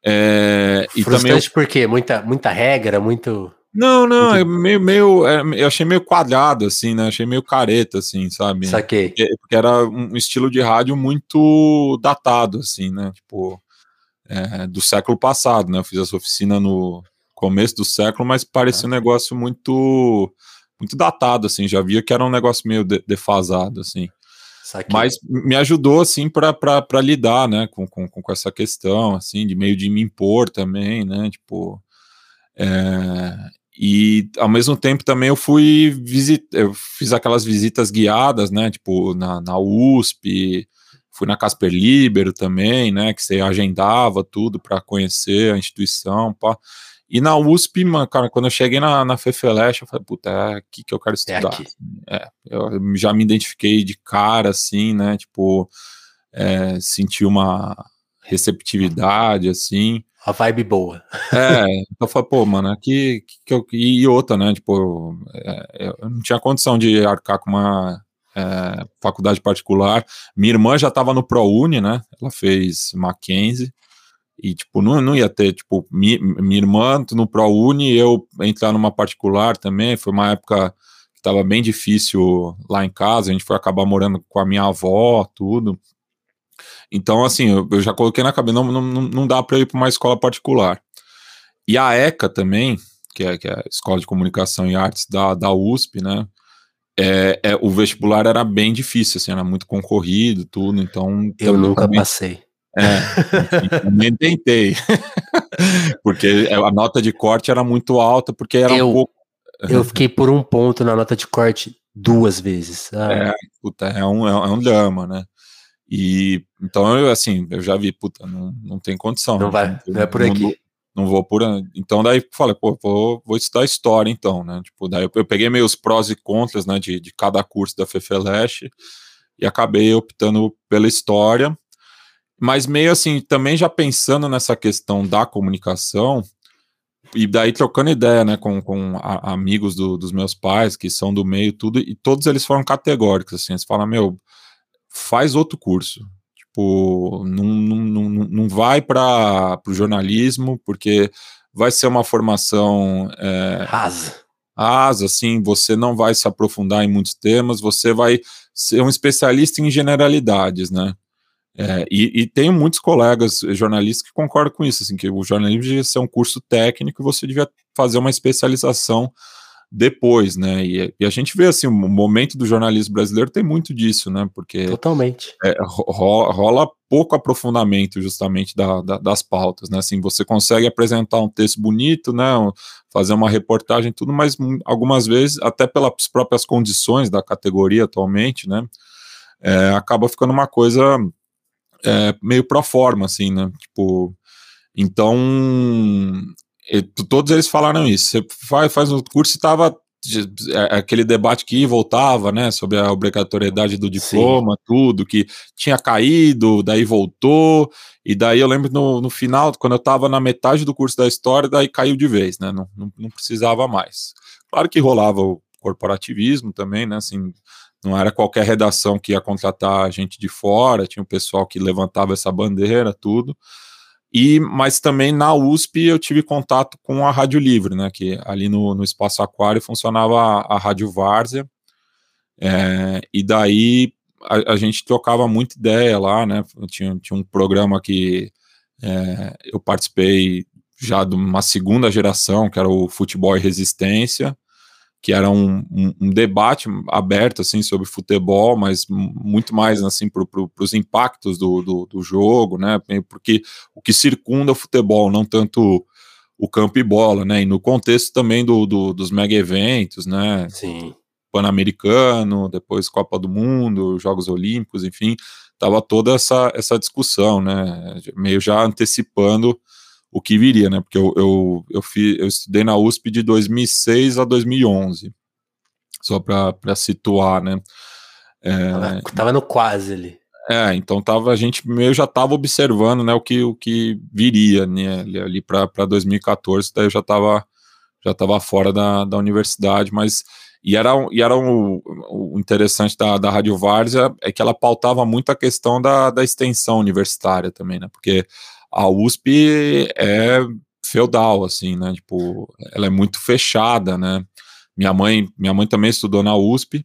É, frustrante e também por quê? Muita muita regra, muito não, não, é meio, meio é, eu achei meio quadrado, assim, né? Achei meio careta, assim, sabe? Saquei. Porque, porque era um estilo de rádio muito datado, assim, né? Tipo, é, do século passado, né? Eu fiz essa oficina no, começo do século, mas parecia um negócio muito muito datado, assim, já via que era um negócio meio de, defasado, assim. Mas me ajudou, assim, para lidar, né, com, com, com, essa questão, assim, de meio de me impor também, né, tipo... É, e, ao mesmo tempo, também eu fui visitar, eu fiz aquelas visitas guiadas, né, tipo, na, na USP, fui na Casper Libero também, né, que você agendava tudo para conhecer a instituição, pá. E na USP, mano, cara, quando eu cheguei na, na FEFELESH, eu falei, puta, é aqui que eu quero é estudar. É, é eu já me identifiquei de cara, assim, né, tipo, é, senti uma receptividade, assim. A vibe boa. É, então falei, pô, mano, aqui, que eu, e outra, né, tipo, é, eu não tinha condição de arcar com uma é, faculdade particular. Minha irmã já estava no ProUni, né, ela fez Mackenzie, e, tipo, não, não ia ter, tipo, mi, minha irmã no ProUni, eu entrar numa particular também, foi uma época que estava bem difícil lá em casa, a gente foi acabar morando com a minha avó, tudo. Então, assim, eu, eu já coloquei na cabeça, não, não, não dá para ir para uma escola particular. E a ECA também, que é, que é a Escola de Comunicação e Artes da, da USP, né, é, é, o vestibular era bem difícil, assim, era muito concorrido, tudo, então... Eu nunca também, passei. É, nem tentei. porque a nota de corte era muito alta, porque era eu, um pouco. Eu fiquei por um ponto na nota de corte duas vezes. Ah. É, puta, é um, é um drama, né? E então eu assim, eu já vi, puta, não, não tem condição. Não vai, não é por aqui. Não, não vou por. Então daí falei, pô, vou, vou estudar história então, né? Tipo, daí eu, eu peguei meus prós e contras, né, de, de cada curso da FEFELESH e acabei optando pela história mas meio assim, também já pensando nessa questão da comunicação, e daí trocando ideia, né, com, com a, amigos do, dos meus pais, que são do meio, tudo, e todos eles foram categóricos, assim, eles falam, meu, faz outro curso, tipo, não, não, não, não vai para o jornalismo, porque vai ser uma formação... É, rasa. Rasa, assim, você não vai se aprofundar em muitos temas, você vai ser um especialista em generalidades, né, é, e, e, tenho muitos colegas jornalistas que concordam com isso, assim, que o jornalismo devia ser um curso técnico e você devia fazer uma especialização depois, né? E, e, a gente vê assim, o momento do jornalismo brasileiro tem muito disso, né? Porque totalmente é, rola, rola, pouco aprofundamento justamente da, da, das pautas, né? Assim, você consegue apresentar um texto bonito, né? Fazer uma reportagem, tudo, mas algumas vezes, até pelas próprias condições da categoria atualmente, né? É, acaba ficando uma coisa é, meio pro forma, assim, né? Tipo, então, todos eles falaram isso. Você faz, faz um curso e tava é, aquele debate que e voltava, né, sobre a obrigatoriedade do diploma, Sim. tudo, que tinha caído, daí voltou, e daí eu lembro no, no final, quando eu estava na metade do curso da história, daí caiu de vez, né, não, não, não precisava mais. Claro que rolava o corporativismo também, né, assim, não era qualquer redação que ia contratar gente de fora, tinha o um pessoal que levantava essa bandeira, tudo. E, mas também na USP eu tive contato com a Rádio Livre, né? Que ali no, no Espaço Aquário funcionava a, a Rádio Várzea. É, e daí a, a, gente trocava muita ideia lá, né? Tinha, tinha um programa que é, eu participei já de uma segunda geração, que era o Futebol e Resistência que era um, um, um, debate aberto assim sobre futebol, mas muito mais assim para pro, os impactos do, do, do, jogo, né? Porque o que circunda o futebol, não tanto o campo e bola, né? E no contexto também do, do dos mega eventos, né? Sim. Pan-Americano, depois Copa do Mundo, Jogos Olímpicos, enfim, tava toda essa, essa discussão, né? Meio já antecipando o que viria, né? Porque eu, eu, eu, fiz, eu estudei na USP de 2006 a 2011, só para situar, né? É, tava, tava no quase ali. É, então tava, a gente meio já estava observando né, o, que, o que viria né, ali para 2014, daí eu já estava já tava fora da, da universidade, mas e era, e era um, o interessante da, da Rádio Várzea é que ela pautava muito a questão da, da extensão universitária também, né? Porque a USP é feudal, assim, né? Tipo, ela é muito fechada, né? Minha mãe, minha mãe também estudou na USP,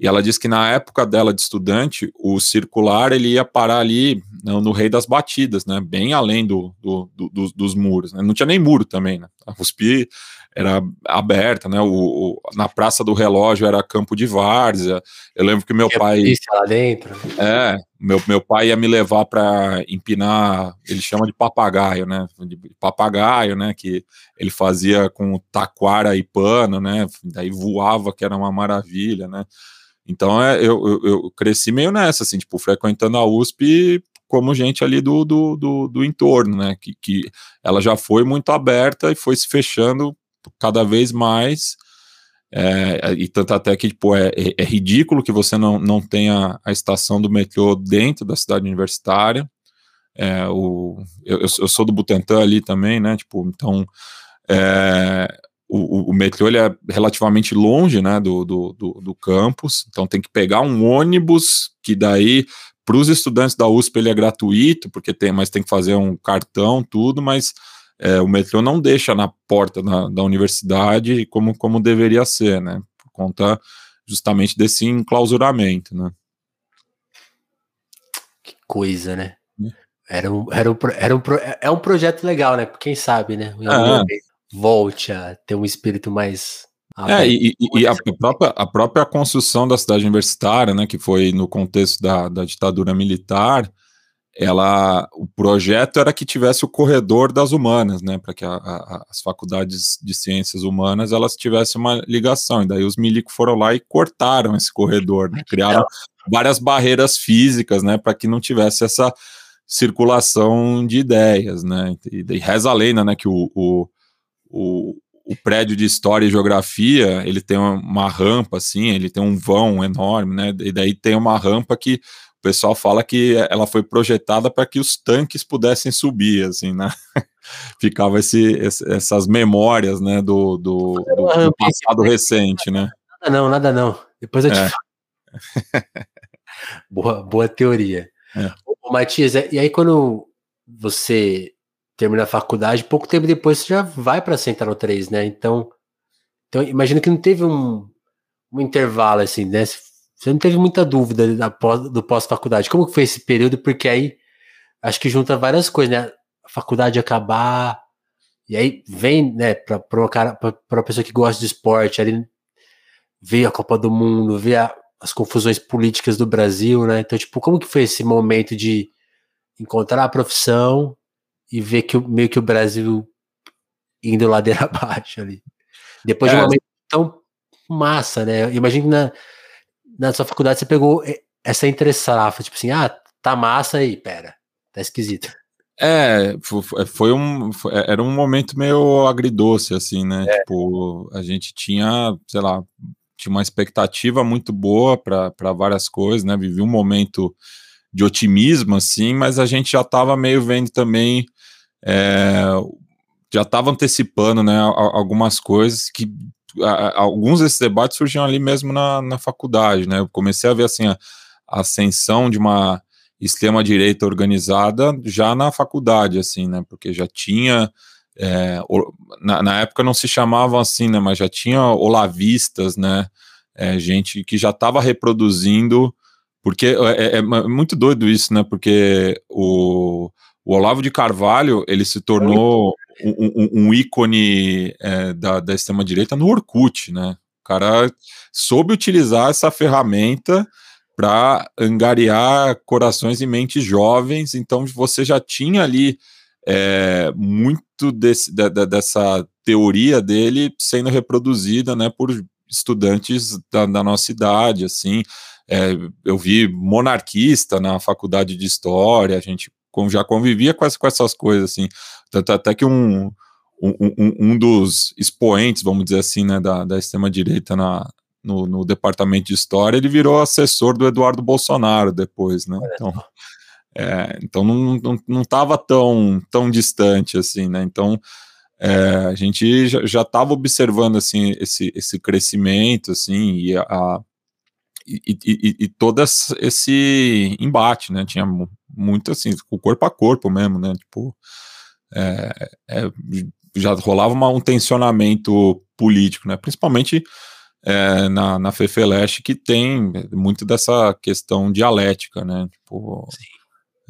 e ela disse que na época dela de estudante, o circular ele ia parar ali no, no Rei das Batidas, né? Bem além do, do, do, dos muros. Né? Não tinha nem muro também, né? A USP era aberta, né? O, o, na Praça do Relógio era campo de várzea. Eu lembro que meu pai. lá dentro. É, meu, meu pai ia me levar para empinar, ele chama de papagaio, né? De papagaio, né? Que ele fazia com taquara e pano, né? Daí voava, que era uma maravilha, né? Então é, eu, eu, eu cresci meio nessa, assim, tipo, frequentando a USP como gente ali do, do, do, do entorno, né? Que, que ela já foi muito aberta e foi se fechando cada vez mais. É, e tanto até que tipo, é, é, ridículo que você não, não tenha a estação do metrô dentro da cidade universitária. É, o, eu, eu sou do Butantã ali também, né? Tipo, então é, o, o, metrô ele é relativamente longe né, do, do, do, do, campus, então tem que pegar um ônibus que daí para os estudantes da USP ele é gratuito, porque tem, mas tem que fazer um cartão, tudo, mas é, o metrô não deixa na porta da, da universidade como, como deveria ser, né? Por conta justamente desse enclausuramento, né? Que coisa, né? É. Era um, era um, era um, é um projeto legal, né? Quem sabe, né? É. Volte a ter um espírito mais é, e, e, e a, própria, a própria construção da cidade universitária, né, que foi no contexto da, da ditadura militar, ela o projeto era que tivesse o corredor das humanas, né, para que a, a, as faculdades de ciências humanas elas tivessem uma ligação. E daí os milicos foram lá e cortaram esse corredor, né, criaram várias barreiras físicas, né, para que não tivesse essa circulação de ideias, né. E, e reza a lenda, né, que o, o, o, o prédio de história e geografia ele tem uma, uma rampa assim, ele tem um vão enorme, né? E daí tem uma rampa que o pessoal fala que ela foi projetada para que os tanques pudessem subir, assim, né? Ficava esse, essas memórias, né, do, do, do, do passado recente, né? Nada não, nada não. Depois eu te é. falo. boa, boa teoria. É. Ô, Matias, e aí quando você termina a faculdade, pouco tempo depois você já vai para Central 3, né? Então, então imagino que não teve um, um intervalo assim, né? Você não teve muita dúvida da pós, do pós-faculdade. Como foi esse período? Porque aí acho que junta várias coisas, né? A faculdade acabar, e aí vem, né, para uma pessoa que gosta de esporte, ali ver a Copa do Mundo, ver a, as confusões políticas do Brasil, né? Então, tipo, como que foi esse momento de encontrar a profissão e ver que meio que o Brasil indo ladeira abaixo ali? Depois é. de um momento tão massa, né? Imagina que na, sua faculdade você pegou essa entre safra, tipo assim, ah, tá massa aí, pera, tá esquisito. É, foi um, é, era um momento meio agridoce, assim, né? É. Tipo, a gente tinha, sei lá, tinha uma expectativa muito boa para várias coisas, né? Vivi um momento de otimismo, assim, mas a gente já estava meio vendo também, é, já estava antecipando, né? Algumas coisas que alguns desses debates surgiam ali mesmo na, na faculdade, né? Eu comecei a ver assim a, a ascensão de uma extrema direita organizada já na faculdade, assim, né? Porque já tinha é, na, na, época não se chamavam assim, né? Mas já tinha olavistas, né? É, gente que já estava reproduzindo, porque é, é, é, muito doido isso, né? Porque o, o Olavo de Carvalho ele se tornou um, um, ícone é, da, da extrema-direita no Orkut, né? O cara soube utilizar essa ferramenta para angariar corações e mentes jovens, então você já tinha ali é, muito desse, da, da, dessa teoria dele sendo reproduzida né, por estudantes da, da nossa idade, assim, é, eu vi monarquista na faculdade de história, a gente já convivia com, com essas coisas, assim. Tanto até que um, um, um, um dos expoentes, vamos dizer assim, né, da, da extrema-direita na, no, no, departamento de história, ele virou assessor do Eduardo Bolsonaro depois, né? Então, é, então não estava não, não tão, tão distante assim, né? Então é, a gente já estava observando assim esse, esse crescimento assim e a e, e, e, todo esse embate, né? Tinha muito assim, o corpo a corpo mesmo, né? Tipo, é, é, já rolava uma, um tensionamento político, né? Principalmente é, na, na que tem muito dessa questão dialética, né? Tipo,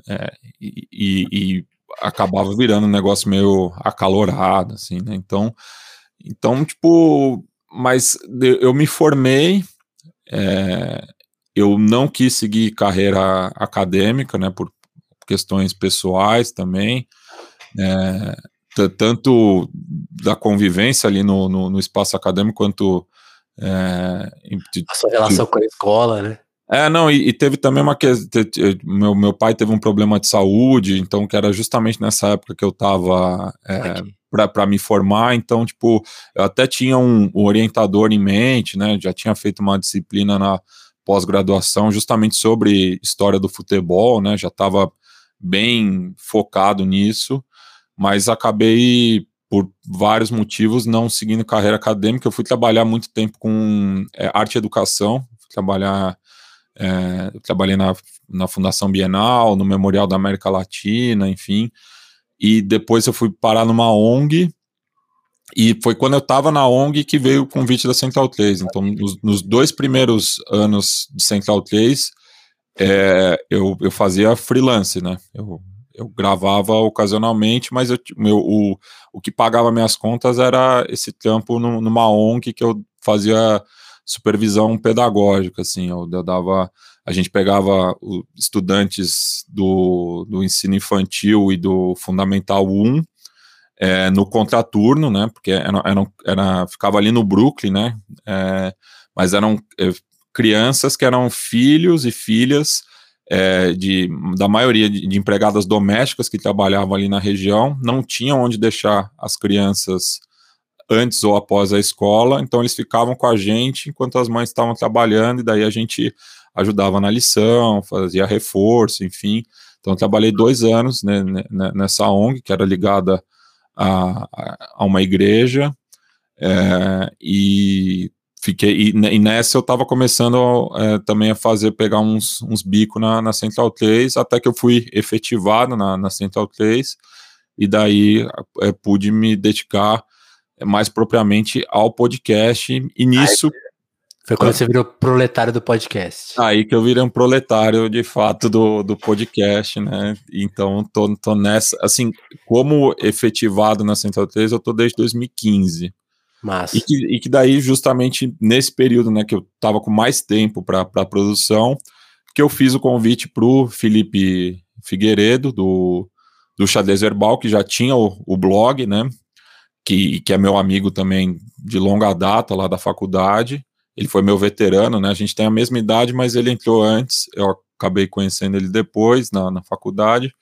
é, e, e, acabava virando um negócio meio acalorado, assim, né? Então, então tipo, mas eu me formei, é, eu não quis seguir carreira acadêmica, né? Por questões pessoais também. É, tanto da convivência ali no, no, no espaço acadêmico quanto é, a sua relação de, com a escola, né? É, não, e, e teve também uma questão. Meu, meu pai teve um problema de saúde, então, que era justamente nessa época que eu estava é, para me formar. Então, tipo, eu até tinha um, um, orientador em mente, né? Já tinha feito uma disciplina na pós-graduação justamente sobre história do futebol, né? Já estava bem focado nisso, mas acabei por vários motivos, não seguindo carreira acadêmica. Eu fui trabalhar muito tempo com é, arte e educação, fui trabalhar, é, trabalhei na, na Fundação Bienal, no Memorial da América Latina, enfim, e depois eu fui parar numa ONG, e foi quando eu estava na ONG que veio o convite da Central 3. Então, nos, nos dois primeiros anos de Central 3, é, eu, eu fazia freelance, né? Eu eu gravava ocasionalmente, mas eu, meu, o, o que pagava minhas contas era esse no, numa ONG que eu fazia supervisão pedagógica, assim, eu, eu dava, a gente pegava o, estudantes do, do ensino infantil e do fundamental 1 é, no contraturno, né, porque era, era, era, ficava ali no Brooklyn, né, é, mas eram é, crianças que eram filhos e filhas é, de, da maioria de, de, empregadas domésticas que trabalhavam ali na região, não tinham onde deixar as crianças antes ou após a escola, então eles ficavam com a gente enquanto as mães estavam trabalhando, e daí a gente ajudava na lição, fazia reforço, enfim. Então, trabalhei dois anos né, né, nessa ONG, que era ligada a, a uma igreja, é, e fiquei e, e, nessa eu estava começando é, também a fazer pegar uns, uns bicos na, na, Central 3 até que eu fui efetivado na, na Central 3 e daí é, pude me dedicar mais propriamente ao podcast e nisso foi quando você virou proletário do podcast. Aí que eu virei um proletário de fato do, do podcast, né? Então tô, tô nessa, assim, como efetivado na Central 3, eu tô desde 2015. Mas... E, que, e que daí, justamente nesse período, né, que eu tava com mais tempo para produção, que eu fiz o convite pro Felipe Figueiredo, do, do Xadrez Verbal, que já tinha o, o blog, né, que, que é meu amigo também de longa data lá da faculdade. Ele foi meu veterano, né, a gente tem a mesma idade, mas ele entrou antes, eu acabei conhecendo ele depois, na, na faculdade.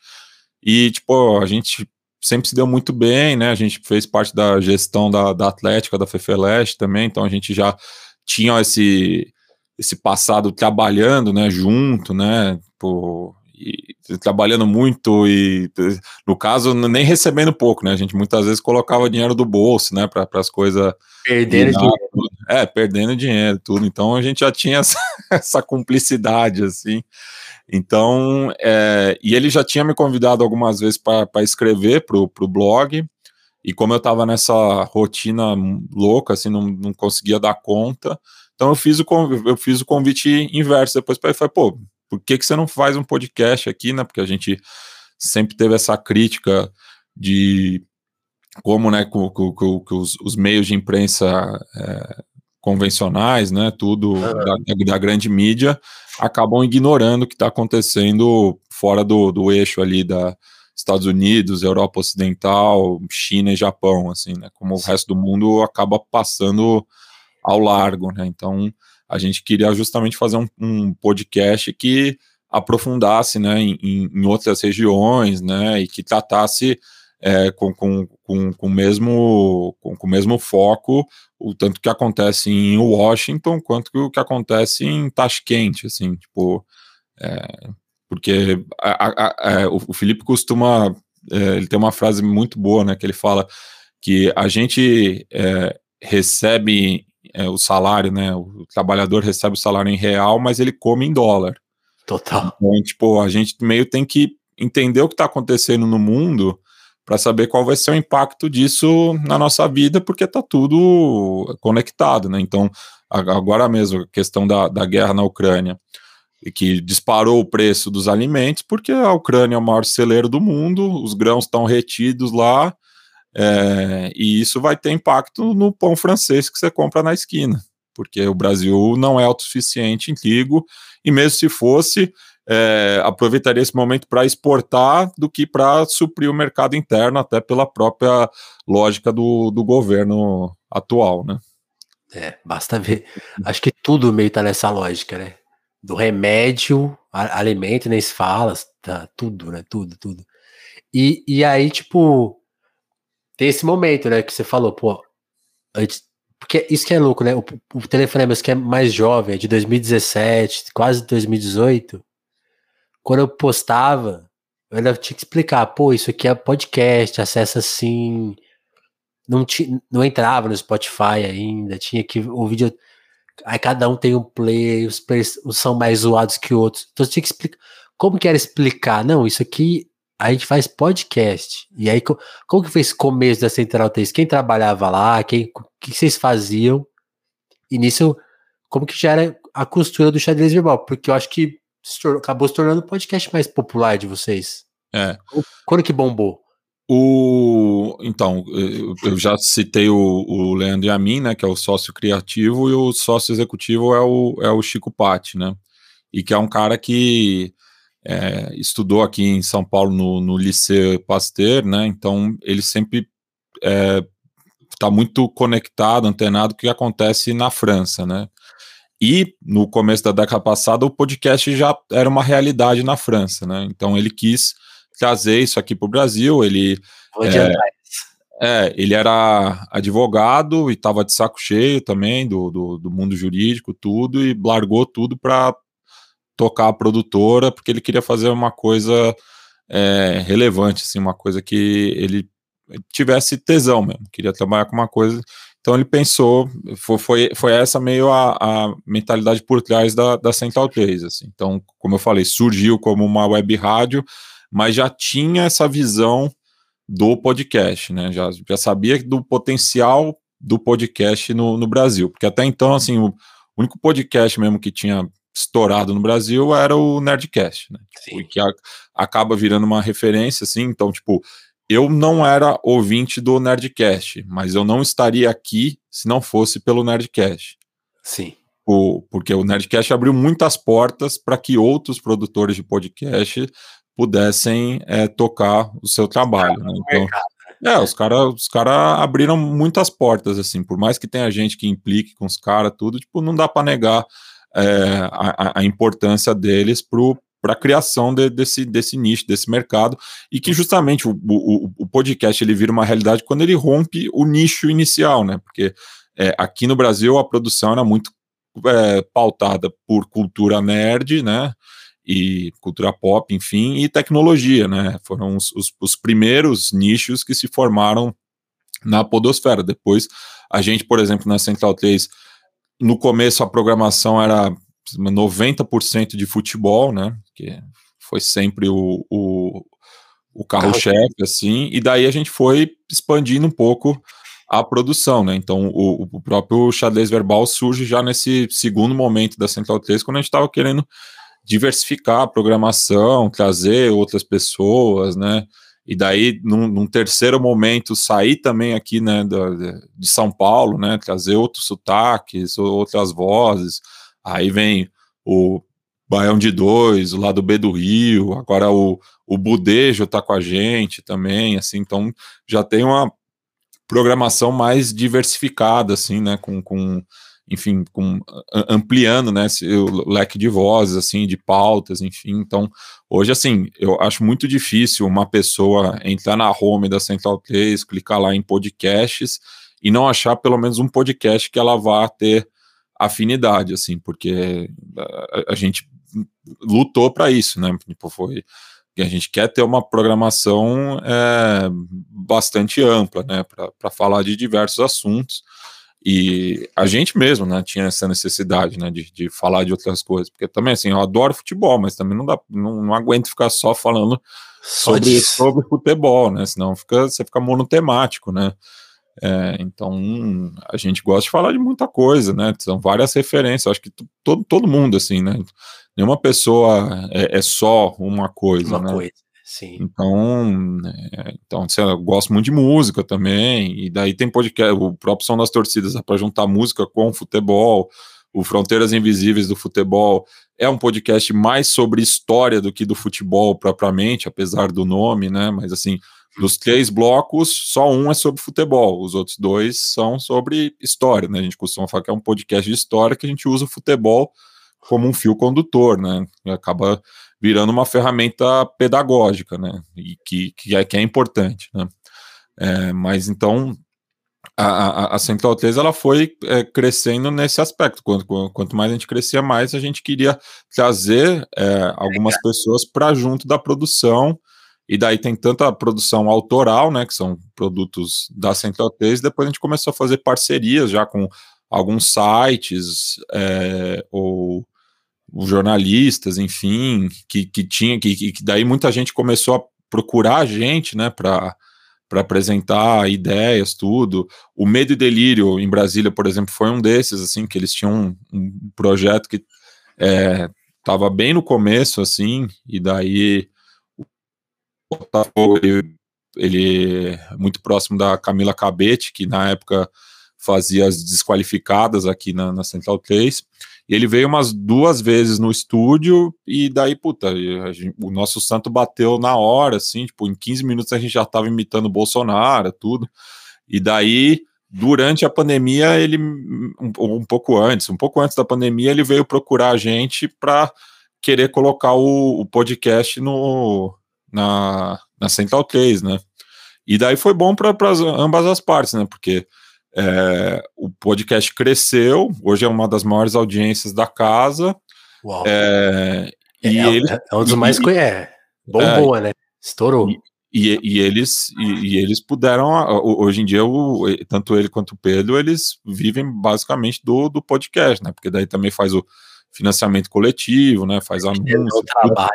E, tipo, a gente sempre se deu muito bem, né? A gente fez parte da gestão da, da Atlética, da Fefeleste também, então a gente já tinha esse, esse passado trabalhando, né, junto, né, por, e, trabalhando muito e, no caso, nem recebendo pouco, né, a gente muitas vezes colocava dinheiro do bolso, né, para as coisas... Perdendo dinheiro. É, perdendo dinheiro, tudo, então a gente já tinha essa, essa cumplicidade, assim, então, é, e ele já tinha me convidado algumas vezes para escrever para o blog, e como eu estava nessa rotina louca, assim, não, não conseguia dar conta, então eu fiz o, eu fiz o convite inverso. Depois para ele, falei, pô, por que, que você não faz um podcast aqui, né, porque a gente sempre teve essa crítica de como, né, que, que, os, os, meios de imprensa é, convencionais, né, tudo da, da, grande mídia, acabam ignorando o que está acontecendo fora do, do eixo ali da Estados Unidos, Europa Ocidental, China e Japão, assim, né, como o resto do mundo acaba passando ao largo, né, então a gente queria justamente fazer um, um podcast que aprofundasse né, em, em outras regiões, né, e que tratasse é, com, com, com, com, o mesmo, com, com o mesmo foco o tanto que acontece em Washington quanto o que acontece em Tashkent, assim, tipo, é, porque a, a, a, é, o Felipe costuma, é, ele tem uma frase muito boa, né, que ele fala que a gente é, recebe é, o salário, né, o trabalhador recebe o salário em real, mas ele come em dólar. Total. Então, tipo, a gente meio tem que entender o que está acontecendo no mundo para saber qual vai ser o impacto disso na nossa vida, porque está tudo conectado, né? Então, agora mesmo, a questão da, da guerra na Ucrânia, que disparou o preço dos alimentos, porque a Ucrânia é o maior celeiro do mundo, os grãos estão retidos lá, é, e isso vai ter impacto no pão francês que você compra na esquina, porque o Brasil não é autossuficiente em trigo, e mesmo se fosse, é, aproveitaria esse momento para exportar do que para suprir o mercado interno, até pela própria lógica do, do governo atual, né? É, basta ver. Acho que tudo meio tá nessa lógica, né? Do remédio, a, alimento, nem se fala, tá, tudo, né? Tudo, tudo. E, e aí, tipo, tem esse momento, né, que você falou, pô, antes, porque isso que é louco, né? O, o Telefonemas que é mais jovem, é de 2017, quase 2018, quando eu postava, eu ainda tinha que explicar, pô, isso aqui é podcast, acessa assim. Não, tinha, não entrava no Spotify ainda, tinha que ouvir. De, aí cada um tem um play, os plays são mais zoados que outros. Então tinha que explicar. Como que era explicar? Não, isso aqui a gente faz podcast. E aí, como que foi esse começo da Central 3? Quem trabalhava lá? Quem, o que vocês faziam? E nisso, como que já era a costura do xadrez verbal? Porque eu acho que acabou se tornando o podcast mais popular de vocês. É. Quando que bombou? O, então, eu já citei o, o Leandro a mim, né, que é o sócio criativo, e o sócio executivo é o, é o Chico Patti, né, e que é um cara que é, estudou aqui em São Paulo no, no Liceu Pasteur, né, então ele sempre está é, muito conectado, antenado com o que acontece na França, né, e no começo da década passada o podcast já era uma realidade na França, né? Então ele quis trazer isso aqui para o Brasil. Ele é, é, ele era advogado e estava de saco cheio também do, do, do, mundo jurídico, tudo, e largou tudo para tocar a produtora, porque ele queria fazer uma coisa é, relevante, assim, uma coisa que ele tivesse tesão mesmo, queria trabalhar com uma coisa então ele pensou, foi, foi, essa meio a, a, mentalidade por trás da, da Central 3. Assim. Então, como eu falei, surgiu como uma web rádio, mas já tinha essa visão do podcast, né? Já, já sabia do potencial do podcast no, no Brasil, porque até então, assim, o único podcast mesmo que tinha estourado no Brasil era o Nerdcast, né? Tipo, que a, acaba virando uma referência, assim, então, tipo, eu não era ouvinte do Nerdcast, mas eu não estaria aqui se não fosse pelo Nerdcast. Sim. O, porque o Nerdcast abriu muitas portas para que outros produtores de podcast pudessem é, tocar o seu trabalho. Né? Então, né? é, os caras os cara abriram muitas portas, assim, por mais que tenha gente que implique com os caras, tudo, tipo, não dá para negar é, a, a, importância deles pro, para a criação de, desse, desse nicho, desse mercado, e que justamente o, o, o, podcast ele vira uma realidade quando ele rompe o nicho inicial, né? Porque é, aqui no Brasil a produção era muito é, pautada por cultura nerd, né? E cultura pop, enfim, e tecnologia, né? Foram os, os, os primeiros nichos que se formaram na podosfera. Depois, a gente, por exemplo, na Central 3, no começo a programação era 90% de futebol, né? Que foi sempre o, o, o carro-chefe, assim, e daí a gente foi expandindo um pouco a produção, né? Então o, o próprio xadrez verbal surge já nesse segundo momento da Central 3, quando a gente estava querendo diversificar a programação, trazer outras pessoas, né? E daí, num, num terceiro momento, sair também aqui, né, da, de São Paulo, né, trazer outros sotaques, outras vozes, Aí vem o Baião de Dois, o lado B do Rio, agora o, o Budejo tá com a gente também, assim, então já tem uma programação mais diversificada, assim, né, com, com enfim, com, ampliando, né, o leque de vozes, assim, de pautas, enfim. Então, hoje, assim, eu acho muito difícil uma pessoa entrar na home da Central 3, clicar lá em podcasts e não achar pelo menos um podcast que ela vá ter afinidade, assim, porque a, a gente lutou para isso, né? Tipo, foi a gente quer ter uma programação é, bastante ampla, né, para falar de diversos assuntos. E a gente mesmo, né, tinha essa necessidade, né, de, de falar de outras coisas, porque também, assim, eu adoro futebol, mas também não dá, não, não aguento ficar só falando só sobre, sobre futebol, né, senão fica, você fica monotemático, né. É, então, a gente gosta de falar de muita coisa, né? São várias referências. Acho que todo, todo mundo, assim, né? Nenhuma pessoa é, é só uma coisa, uma né? Coisa. Sim. Então, é, então sei lá, eu gosto muito de música também, e daí tem podcast, o próprio Som das Torcidas é para juntar música com futebol, o Fronteiras Invisíveis do Futebol é um podcast mais sobre história do que do futebol propriamente, apesar do nome, né? Mas assim, dos três blocos, só um é sobre futebol, os outros dois são sobre história, né? A gente costuma falar que é um podcast de história que a gente usa o futebol como um fio condutor, né? E acaba virando uma ferramenta pedagógica, né? E que, que, é, que é importante, né? É, mas então a, a, a, Central 3 ela foi é, crescendo nesse aspecto. Quanto, quanto mais a gente crescia, mais a gente queria trazer é, algumas pessoas para junto da produção e daí tem tanta produção autoral, né, que são produtos da Central 3, depois a gente começou a fazer parcerias já com alguns sites é, ou, jornalistas, enfim, que, que tinha, que, que daí muita gente começou a procurar a gente, né, para para apresentar ideias, tudo. O Medo e Delírio em Brasília, por exemplo, foi um desses, assim, que eles tinham um, um projeto que estava é, bem no começo, assim, e daí Botafogo, ele, ele é muito próximo da Camila Cabete, que na época fazia as desqualificadas aqui na, na Central 3. E ele veio umas duas vezes no estúdio e daí, puta, gente, o nosso santo bateu na hora, assim, tipo, em 15 minutos a gente já tava imitando o Bolsonaro, tudo. E daí, durante a pandemia, ele, um, um pouco antes, um pouco antes da pandemia, ele veio procurar a gente para querer colocar o, o podcast no, na, na Central 3, né? E daí foi bom para ambas as partes, né? Porque é, o podcast cresceu, hoje é uma das maiores audiências da casa. Uau. É, e é, ele, é um dos mais conhece. Bom, é, boa, né? Estourou. E, e, e eles, e, e, eles puderam, hoje em dia, o, tanto ele quanto o Pedro, eles vivem basicamente do, do podcast, né? Porque daí também faz o financiamento coletivo, né? Faz anúncio. É trabalho.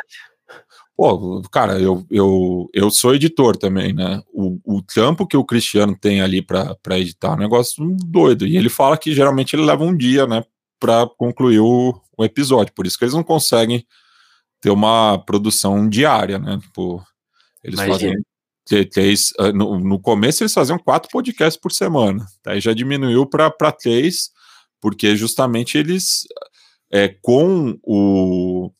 Pô, cara, eu, eu, eu sou editor também, né? O, o trampo que o Cristiano tem ali para editar é um negócio doido. E ele fala que geralmente ele leva um dia, né, para concluir o, o episódio. Por isso que eles não conseguem ter uma produção diária, né? Tipo, eles Imagina. fazem três. Ah, no, no começo eles faziam quatro podcasts por semana. Aí já diminuiu para três, porque justamente eles, é, com o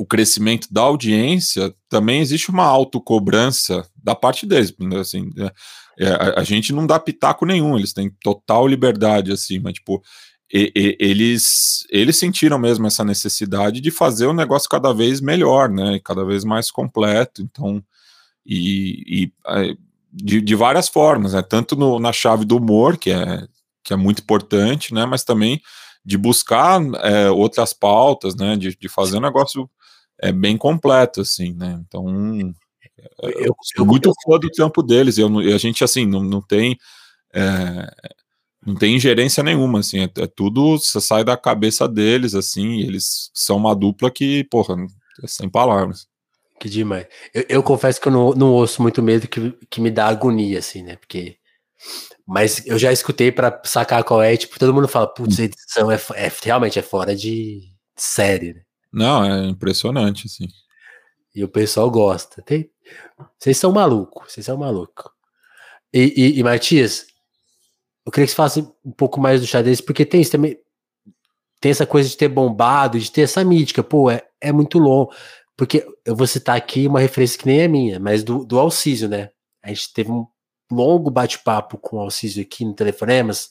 o crescimento da audiência, também existe uma autocobrança da parte deles. Né, assim, é, é, a, a, gente não dá pitaco nenhum, eles têm total liberdade, assim, mas, tipo, e, e, eles, eles sentiram mesmo essa necessidade de fazer o negócio cada vez melhor, né, cada vez mais completo, então, e, e é, de, de, várias formas, né, tanto no, na chave do humor, que é, que é muito importante, né, mas também de buscar é, outras pautas, né, de, de fazer um negócio é bem completo, assim, né? Então, eu, eu sou muito fã do trampo deles. Eu, a gente, assim, não, não tem. É, não tem ingerência nenhuma, assim, é, é, tudo, você sai da cabeça deles, assim, eles são uma dupla que, porra, é sem palavras. Que demais. Eu, eu confesso que eu não, não ouço muito medo que, que me dá agonia, assim, né, porque... Mas eu já escutei para sacar qual é, tipo, todo mundo fala, putz, a edição é, é, realmente é fora de série, né? Não, é impressionante, assim. E o pessoal gosta. Tem... Vocês são malucos, vocês são malucos. E, e, e Matias, eu queria que você falasse um pouco mais do xadrez, porque tem isso também. Tem essa coisa de ter bombado, de ter essa mítica. Pô, é, é muito longo. Porque eu vou citar aqui uma referência que nem é minha, mas do, do Alcísio, né? A gente teve um longo bate-papo com o Alcísio aqui no Telefonemas,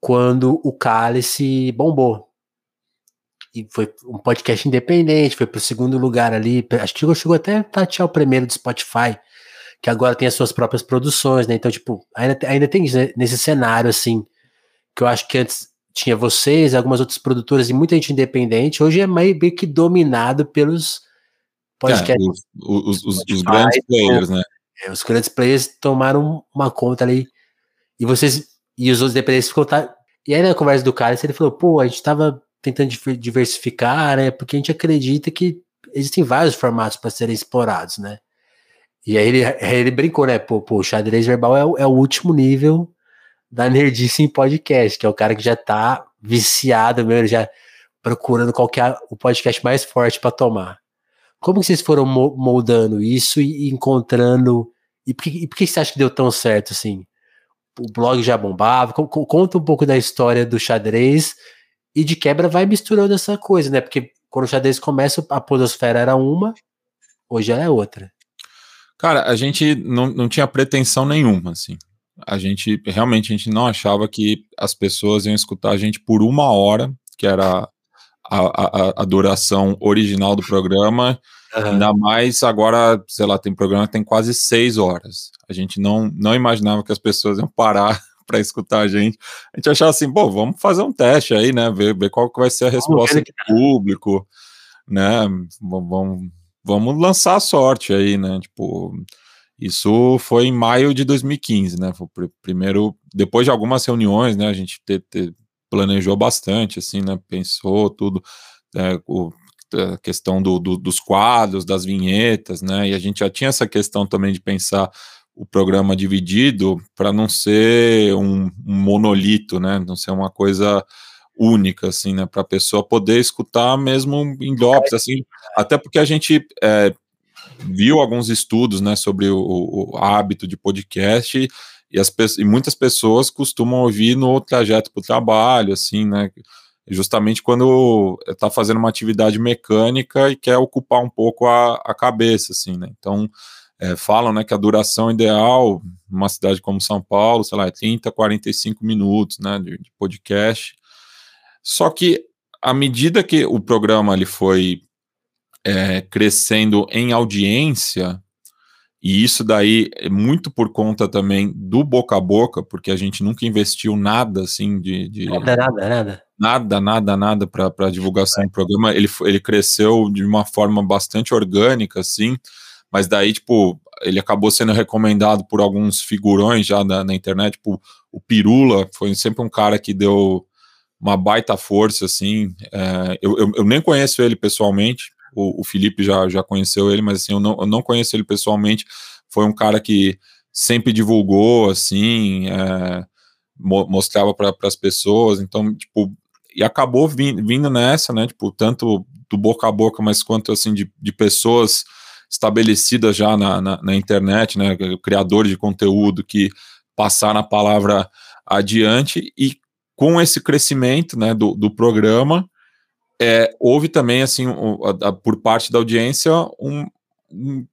quando o Cálice bombou. E foi um podcast independente, foi pro segundo lugar ali. Acho que chegou, chegou até a tatear o primeiro do Spotify, que agora tem as suas próprias produções, né? Então, tipo, ainda, ainda tem né, nesse cenário, assim, que eu acho que antes tinha vocês, algumas outras produtoras e muita gente independente. Hoje é meio, que dominado pelos podcasts. É, os, os, os, grandes players, né? É, os grandes players tomaram uma conta ali. E vocês. E os outros dependentes ficou. Tá, e aí na conversa do cara, ele falou: pô, a gente tava tentando diversificar, né? Porque a gente acredita que existem vários formatos para serem explorados, né? E aí ele, ele brincou, né? Pô, pô o xadrez verbal é, o, é o último nível da nerdice em podcast, que é o cara que já tá viciado mesmo, já procurando qual que é o podcast mais forte para tomar. Como que vocês foram moldando isso e encontrando. E por, que, e por que você acha que deu tão certo assim? O blog já bombava. Conta um pouco da história do xadrez e de quebra vai misturando essa coisa, né? Porque quando o xadrez começa, a podosfera era uma, hoje ela é outra. Cara, a gente não, não tinha pretensão nenhuma, assim. A gente realmente a gente não achava que as pessoas iam escutar a gente por uma hora, que era a, a, a duração original do programa. Uhum. Ainda mais agora, sei lá, tem programa que tem quase seis horas. A gente não, não imaginava que as pessoas iam parar para escutar a gente. A gente achava assim, bom, vamos fazer um teste aí, né? Ver, ver qual que vai ser a resposta do público, né? Vamos, vamos lançar a sorte aí, né? Tipo, isso foi em maio de 2015, né? Foi o primeiro, depois de algumas reuniões, né? A gente te, te, planejou bastante, assim, né? Pensou tudo, é, o, a questão do, do, dos quadros, das vinhetas, né? E a gente já tinha essa questão também de pensar o programa dividido para não ser um, um monolito, né? Não ser uma coisa única, assim, né, para a pessoa poder escutar mesmo em drops, assim, até porque a gente é, viu alguns estudos, né, sobre o, o hábito de podcast e, as, e muitas pessoas costumam ouvir no trajeto para o trabalho, assim, né, justamente quando está fazendo uma atividade mecânica e quer ocupar um pouco a, a cabeça, assim, né, então é, falam, né, que a duração ideal numa cidade como São Paulo, sei lá, é 30, 45 minutos, né, de, de podcast, só que à medida que o programa ele foi é, crescendo em audiência, e isso daí é muito por conta também do boca a boca, porque a gente nunca investiu nada assim de. de nada, nada, nada. Nada, nada, nada para divulgação é. do programa. Ele, ele cresceu de uma forma bastante orgânica, assim, mas daí, tipo, ele acabou sendo recomendado por alguns figurões já na, na internet, tipo, o Pirula foi sempre um cara que deu uma baita força, assim. É, eu, eu, eu, nem conheço ele pessoalmente, o, o, Felipe já, já conheceu ele, mas assim, eu não, eu não conheço ele pessoalmente. Foi um cara que sempre divulgou, assim, é, mo mostrava para as pessoas, então, tipo, e acabou vindo, vindo nessa, né, tipo, tanto do boca a boca, mas quanto, assim, de, de pessoas estabelecidas já na, na, na internet, né, criadores de conteúdo que passaram a palavra adiante e com esse crescimento né, do, do programa, é, houve também, assim, um, a, a, por parte da audiência, um, um,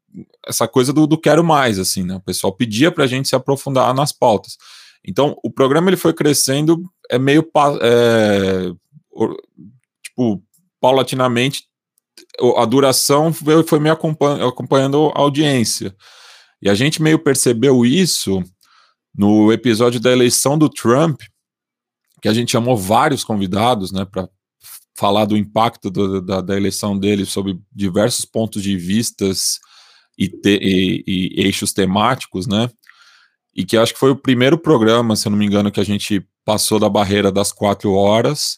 essa coisa do, do, quero mais, assim, né? O pessoal pedia para a gente se aprofundar nas pautas. Então, o programa ele foi crescendo, é meio, é, tipo, paulatinamente, a duração foi, meio acompanhando, acompanhando a audiência. E a gente meio percebeu isso no episódio da eleição do Trump, que a gente chamou vários convidados, né, para falar do impacto do, da, da, eleição dele sobre diversos pontos de vistas e, te, e, e, eixos temáticos, né, e que acho que foi o primeiro programa, se eu não me engano, que a gente passou da barreira das quatro horas,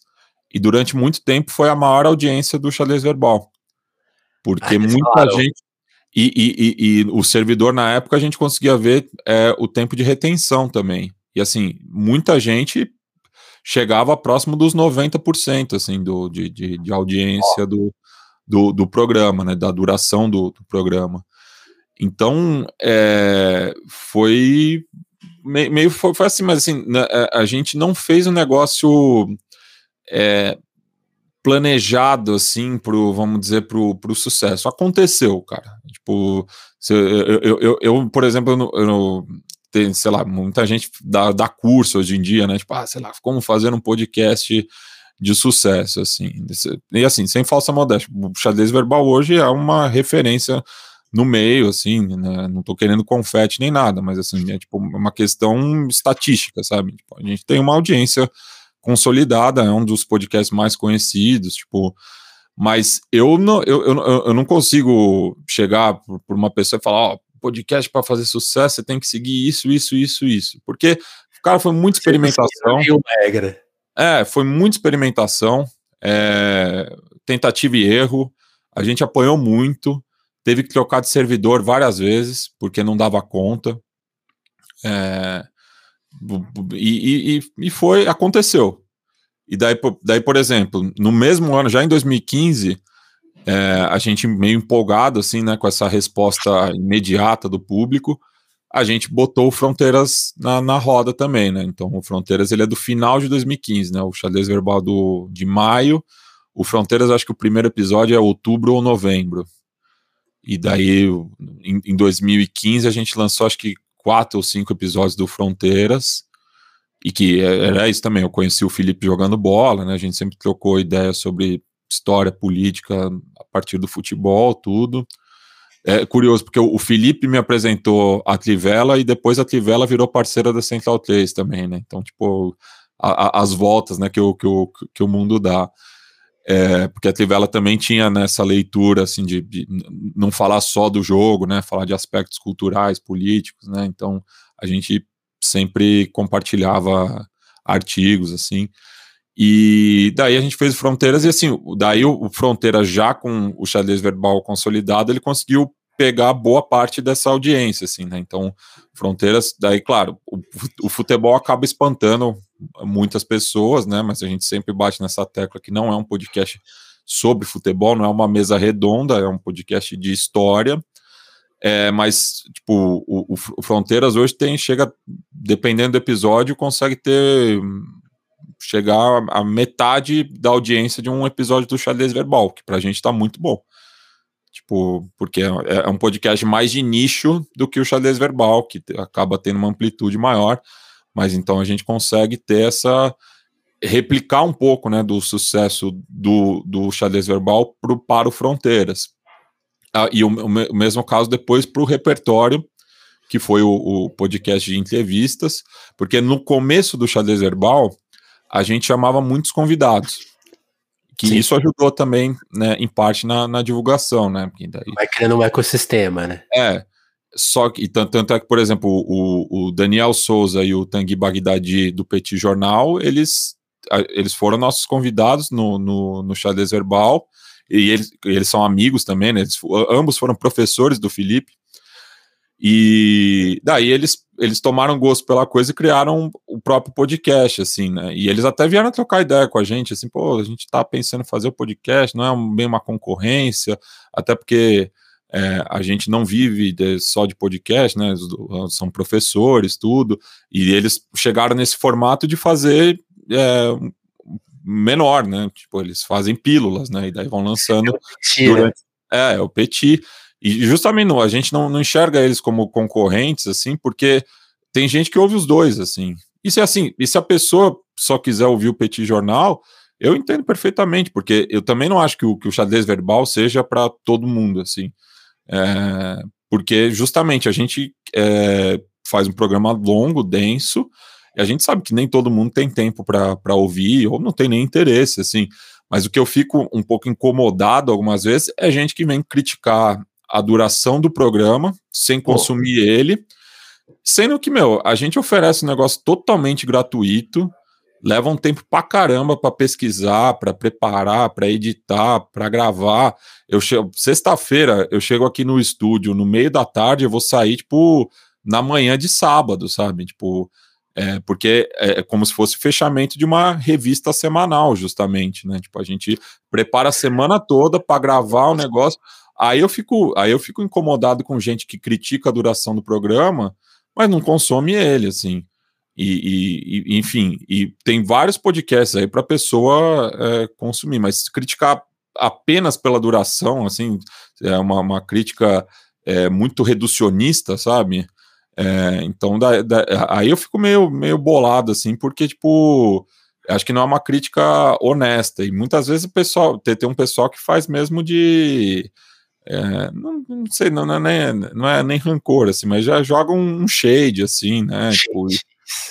e durante muito tempo foi a maior audiência do xadrez verbal, porque ah, muita claro. gente e, e, e, e, o servidor na época a gente conseguia ver é, o tempo de retenção também. E assim, muita gente chegava próximo dos 90% assim, do, de, de, de audiência do, do, do, programa, né, da duração do, do programa. Então, é, foi meio, meio foi, foi, assim, mas assim, né, é, a gente não fez um negócio é, planejado assim pro, vamos dizer, pro, pro sucesso. Aconteceu, cara. Tipo, eu, eu, eu, eu por exemplo, eu, eu tem, sei lá, muita gente dá, dá curso hoje em dia, né? Tipo, ah, sei lá, como fazer um podcast de sucesso, assim. E assim, sem falsa modéstia, o xadrez verbal hoje é uma referência no meio, assim, né? Não tô querendo confete nem nada, mas assim, é tipo uma questão estatística, sabe? Tipo, a gente tem uma audiência consolidada, é um dos podcasts mais conhecidos, tipo, mas eu não, eu, eu, eu não consigo chegar por, uma pessoa e falar, ó, oh, podcast para fazer sucesso, você tem que seguir isso, isso, isso, isso. Porque, cara, foi muita experimentação. regra. É, foi muita experimentação, é, tentativa e erro. A gente apanhou muito, teve que trocar de servidor várias vezes, porque não dava conta. É, e, e, e foi, aconteceu. E daí, daí, por exemplo, no mesmo ano, já em 2015, é, a gente meio empolgado, assim, né, com essa resposta imediata do público, a gente botou o Fronteiras na, na roda também, né? Então, o Fronteiras ele é do final de 2015, né? O xadrez verbal do, de maio. O Fronteiras, acho que o primeiro episódio é outubro ou novembro. E daí, em, em 2015, a gente lançou, acho que quatro ou cinco episódios do Fronteiras. E que é, era isso também. Eu conheci o Felipe jogando bola, né? A gente sempre trocou ideias sobre história política a partir do futebol, tudo. É curioso, porque o Felipe me apresentou a Trivela e depois a Trivela virou parceira da Central 3 também, né? Então, tipo, a, a, as voltas né, que, o, que, o, que o mundo dá. É, porque a Trivela também tinha nessa leitura assim de, de, não falar só do jogo, né, falar de aspectos culturais, políticos, né, então a gente sempre compartilhava artigos assim, e daí a gente fez Fronteiras e assim, daí o, o Fronteira já com o xadrez verbal consolidado, ele conseguiu pegar boa parte dessa audiência, assim, né? Então, Fronteiras, daí, claro, o, o, futebol acaba espantando muitas pessoas, né? Mas a gente sempre bate nessa tecla que não é um podcast sobre futebol, não é uma mesa redonda, é um podcast de história. É, mas, tipo, o, o Fronteiras hoje tem, chega, dependendo do episódio, consegue ter chegar a metade da audiência de um episódio do Xadrez Verbal, que pra gente tá muito bom. Tipo, porque é, é um podcast mais de nicho do que o Xadrez Verbal, que acaba tendo uma amplitude maior, mas então a gente consegue ter essa replicar um pouco, né, do sucesso do, do xadrez verbal pro, para o Fronteiras. Ah, e o, o, mesmo caso depois para o repertório, que foi o, o, podcast de entrevistas, porque no começo do xadrez verbal a gente chamava muitos convidados. Que Sim. isso ajudou também, né, em parte na, na divulgação, né? Daí... Vai criando um ecossistema, né? É. Só que, tanto, tanto é que, por exemplo, o, o Daniel Souza e o Tanguy Bagdadi do Petit Jornal, eles, eles foram nossos convidados no, no, no Xadrez Verbal, e eles, eles são amigos também, né? Eles, ambos foram professores do Felipe, e daí eles, eles tomaram gosto pela coisa e criaram o próprio podcast, assim, né? E eles até vieram trocar ideia com a gente, assim, pô, a gente tá pensando em fazer o podcast, não é bem uma concorrência, até porque é, a gente não vive de, só de podcast, né? São professores, tudo, e eles chegaram nesse formato de fazer é, menor, né? Tipo, eles fazem pílulas, né? E daí vão lançando. É, durante, é, o Petit. E justamente não, a gente não, não enxerga eles como concorrentes, assim, porque tem gente que ouve os dois, assim. E se assim, e se a pessoa só quiser ouvir o Petit Jornal, eu entendo perfeitamente, porque eu também não acho que o, que o xadrez verbal seja para todo mundo, assim. É, porque justamente a gente é, faz um programa longo, denso, e a gente sabe que nem todo mundo tem tempo para ouvir, ou não tem nem interesse, assim. Mas o que eu fico um pouco incomodado algumas vezes é gente que vem criticar a duração do programa, sem consumir oh. ele. Sendo que, meu, a gente oferece um negócio totalmente gratuito, leva um tempo pra caramba para pesquisar, para preparar, para editar, para gravar. Eu sexta-feira, eu chego aqui no estúdio no meio da tarde, eu vou sair tipo na manhã de sábado, sabe? Tipo, é, porque é, é como se fosse fechamento de uma revista semanal, justamente, né? Tipo, a gente prepara a semana toda para gravar o negócio. Aí eu fico, aí eu fico incomodado com gente que critica a duração do programa, mas não consome ele, assim. E, e, e enfim, e tem vários podcasts aí para a pessoa é, consumir, mas criticar apenas pela duração, assim, é uma, uma crítica é, muito reducionista, sabe? É, então, da, da, aí eu fico meio, meio bolado, assim, porque, tipo, acho que não é uma crítica honesta. E muitas vezes o pessoal tem, tem um pessoal que faz mesmo de. É, não, não, sei, não, não, é nem, não é nem rancor, assim, mas já joga um shade, assim, né? Tipo,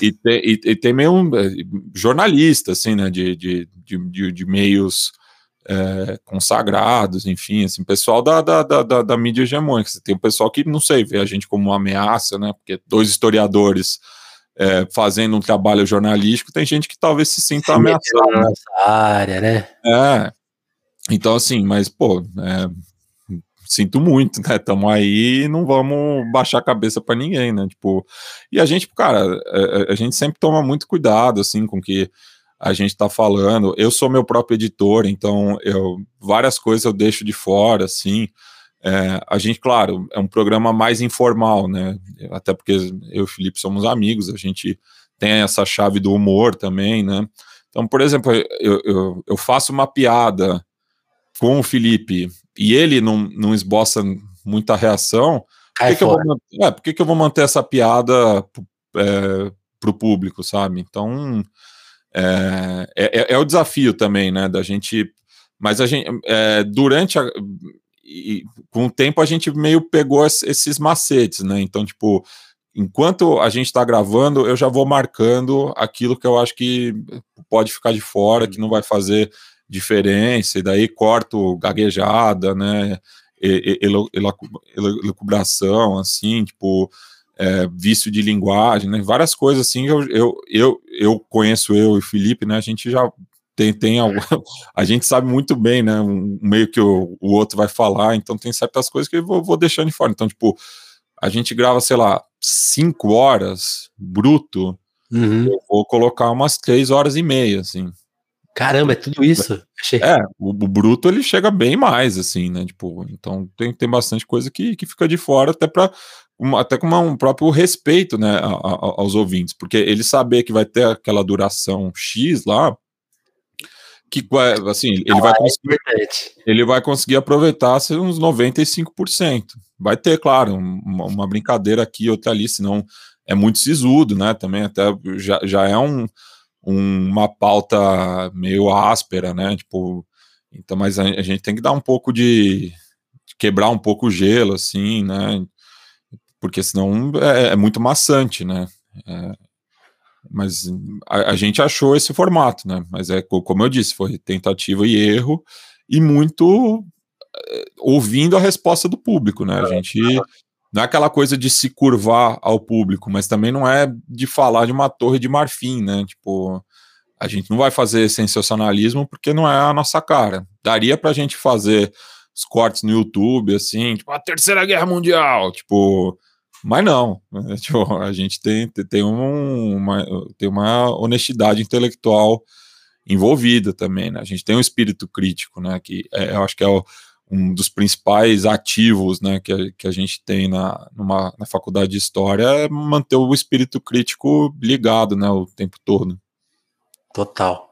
e, e, tem, e, e, tem meio um é, jornalista, assim, né? De, de, de, de meios é, consagrados, enfim, assim, pessoal da, da, da, da, mídia hegemônica. Você tem um pessoal que, não sei, vê a gente como uma ameaça, né? Porque dois historiadores é, fazendo um trabalho jornalístico, tem gente que talvez se sinta ameaçada. Nessa área, né? É. Então, assim, mas, pô, é, sinto muito, né? Estamos aí não vamos baixar a cabeça para ninguém, né? Tipo, e a gente, cara, a, é, é, a, gente sempre toma muito cuidado, assim, com que a gente está falando. Eu sou meu próprio editor, então eu várias coisas eu deixo de fora, assim. É, a gente, claro, é um programa mais informal, né? Até porque eu e o Felipe somos amigos, a gente tem essa chave do humor também, né? Então, por exemplo, eu, eu, eu faço uma piada com o Felipe e ele não, não esboça muita reação, por que, que, eu vou, é, por que, que eu vou manter essa piada é, para o público, sabe? Então, é, é, é, é, o desafio também, né, da gente... Mas a gente, é, durante a, e com o tempo a gente meio pegou esses macetes, né? Então, tipo, enquanto a gente está gravando, eu já vou marcando aquilo que eu acho que pode ficar de fora, que não vai fazer diferença, e daí corto gaguejada, né? Elucubração, assim, tipo, é, vício de linguagem, né? Várias coisas assim. Eu, eu, eu, eu conheço eu e o Felipe, né? A gente já tem, tem algo, a gente sabe muito bem, né, um meio que o, o outro vai falar, então tem certas coisas que eu vou, vou deixando de fora. Então, tipo, a gente grava, sei lá, cinco horas bruto, uhum. eu vou colocar umas três horas e meia, assim. Caramba, é tudo isso? É, o, o, bruto ele chega bem mais, assim, né? Tipo, então tem, tem bastante coisa que, que fica de fora, até para até com uma, um próprio respeito, né, a, a, aos ouvintes, porque ele saber que vai ter aquela duração X lá, que assim, ele vai é conseguir, ele vai conseguir aproveitar uns 95%. Vai ter, claro, uma, uma, brincadeira aqui, outra ali, senão é muito sisudo, né? Também até já, já é um, um, uma pauta meio áspera, né? Tipo, então, mas a, a gente tem que dar um pouco de, de, quebrar um pouco o gelo, assim, né? Porque senão é, é muito maçante, né? É, mas a, a, gente achou esse formato, né? Mas é como eu disse, foi tentativa e erro e muito é, ouvindo a resposta do público, né? A gente não é aquela coisa de se curvar ao público, mas também não é de falar de uma torre de marfim, né? Tipo, a gente não vai fazer sensacionalismo porque não é a nossa cara. Daria pra gente fazer os cortes no YouTube, assim, tipo, a Terceira Guerra Mundial, tipo, mas não, né? tipo, a gente tem, tem, um, uma, tem uma honestidade intelectual envolvida também, né? A gente tem um espírito crítico, né? Que é, eu acho que é o, um dos principais ativos, né? Que a, que a gente tem na, numa, na faculdade de história é manter o espírito crítico ligado, né? O tempo todo. Total.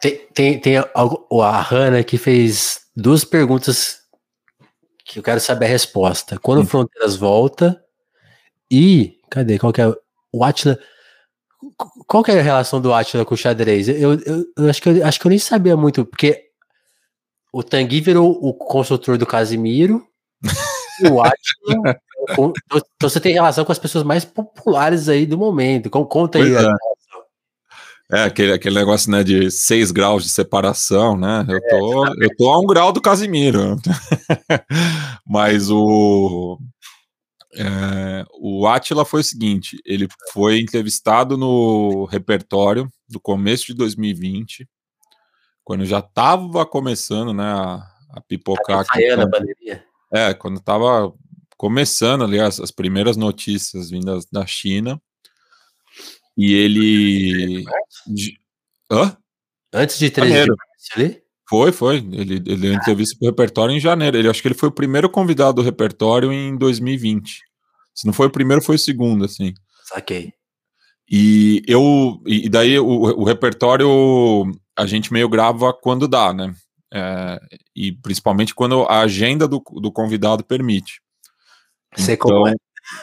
Tem, tem, tem a, a Hanna que fez duas perguntas que eu quero saber a resposta. Quando hum. Fronteiras volta e, cadê? Qual que é? O Atila. Qual que é a relação do Atila com o xadrez? Eu, eu, eu, acho, que eu acho que eu nem sabia muito, porque o Tanguy virou o consultor do Casimiro. e o Atila. então, então você tem relação com as pessoas mais populares aí do momento. Conta aí. É. é, aquele, aquele negócio né, de seis graus de separação, né? Eu é, tô, eu tô a um grau do Casimiro. Mas o, é, o Atila foi o seguinte: ele foi entrevistado no repertório do começo de 2020, quando já estava começando né, a, a pipocar. Aqui, a pandemia. É, quando estava começando, aliás, as primeiras notícias vindas da China. E ele. Hã? Antes de 13 de março ali? Foi, foi. Ele, ele deu entrevista para o repertório em janeiro. Ele acho que ele foi o primeiro convidado do repertório em 2020. Se não foi o primeiro, foi o segundo, assim. Saquei. E eu. E daí o, o repertório a gente meio grava quando dá, né? É, e principalmente quando a agenda do, do convidado permite. Sei então, como é.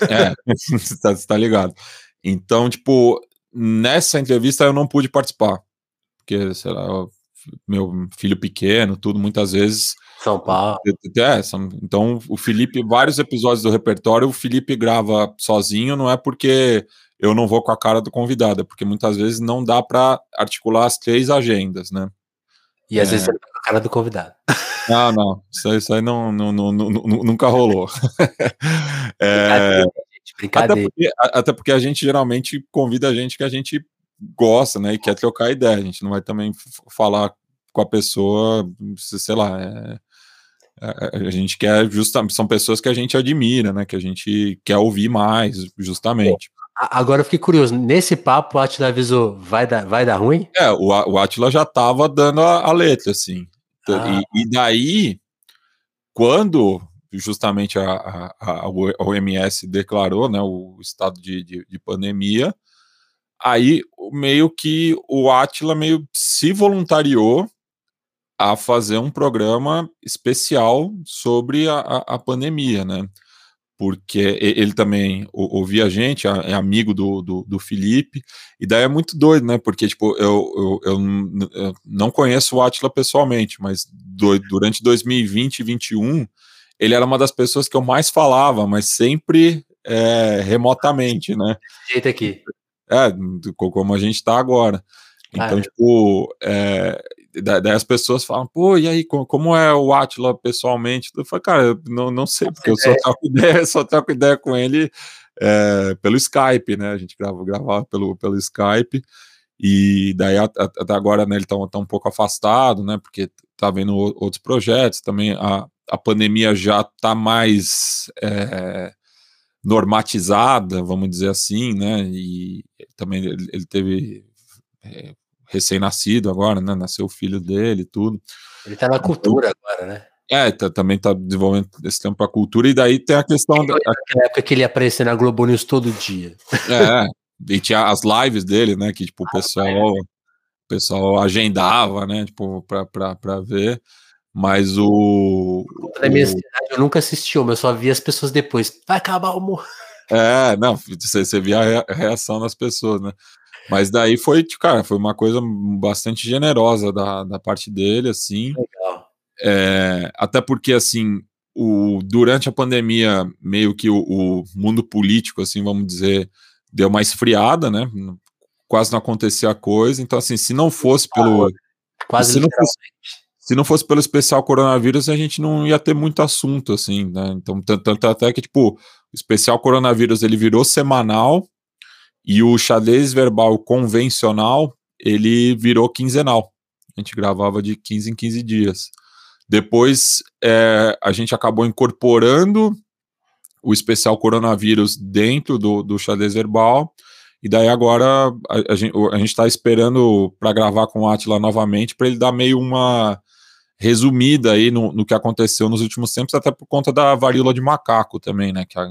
É, você tá, tá ligado. Então, tipo, nessa entrevista eu não pude participar, porque, sei lá, meu filho pequeno, tudo, muitas vezes. São Paulo. É, são, então o Felipe, vários episódios do repertório, o Felipe grava sozinho, não é porque eu não vou com a cara do convidado, é porque muitas vezes não dá para articular as três agendas, né? E às é... vezes você tá com a cara do convidado. Não, não, isso aí, isso aí não, não, não, nunca rolou. é... Brincadeira. Até porque, até porque a gente geralmente convida a gente que a gente gosta, né, e quer trocar ideia. A gente não vai também falar com a pessoa, sei lá, é, é, a gente quer justamente são pessoas que a gente admira, né? Que a gente quer ouvir mais, justamente. Agora eu fiquei curioso, nesse papo o Atila avisou, vai dar, vai dar ruim? É, o, o Atila já tava dando a, a letra, assim. Ah. E, e, daí, quando justamente a, a, a, OMS declarou né, o estado de, de, de pandemia, aí meio que o Atila meio se voluntariou a fazer um programa especial sobre a, a, a pandemia, né? Porque ele também ouvia a gente, é amigo do, do, do, Felipe, e daí é muito doido, né? Porque, tipo, eu, eu, eu, eu não conheço o Atila pessoalmente, mas do, durante 2020 e 2021, ele era uma das pessoas que eu mais falava, mas sempre é, remotamente, né? Jeito aqui. É, como a gente está agora. Então, ah, tipo, é, daí as pessoas falam, pô, e aí, como é o Atila pessoalmente? Eu falo, cara, eu não, não sei, porque eu só troco ideia, só troco ideia com ele é, pelo Skype, né? A gente grava, gravava pelo, pelo Skype, e daí até agora né, ele está tá um pouco afastado, né? Porque tá vendo outros projetos, também a, a pandemia já está mais é, normatizada, vamos dizer assim, né? E também ele, ele teve é, recém-nascido agora, né? Nasceu o filho dele tudo. Ele tá na então, cultura agora, né? É, tá, também tá desenvolvendo esse tempo a cultura, e daí tem a questão. Da, naquela época que ele aparecia na Globo News todo dia. É, e tinha as lives dele, né? Que tipo, o ah, pessoal, o pessoal agendava, né? Tipo, pra, pra, pra ver. Mas o. Na minha cidade eu nunca assisti, mas eu só vi as pessoas depois. Vai acabar o humor. É, não, você, você via a reação das pessoas, né? Mas daí foi, cara, foi uma coisa bastante generosa da, da parte dele, assim. Legal. É, até porque, assim, o, durante a pandemia, meio que o, o, mundo político, assim, vamos dizer, deu uma esfriada, né? Quase não acontecia coisa. Então, assim, se não fosse pelo. Quase se não fosse, se não fosse pelo especial coronavírus, a gente não ia ter muito assunto, assim, né? Então, tanto, tanto até que, tipo, o especial coronavírus ele virou semanal e o xadrez verbal convencional, ele virou quinzenal. A gente gravava de 15 em 15 dias. Depois, é, a gente acabou incorporando o especial coronavírus dentro do, do xadrez verbal. E daí agora a, a gente está esperando para gravar com o Atila novamente, para ele dar meio uma resumida aí no, no, que aconteceu nos últimos tempos, até por conta da varíola de macaco também, né? Que a,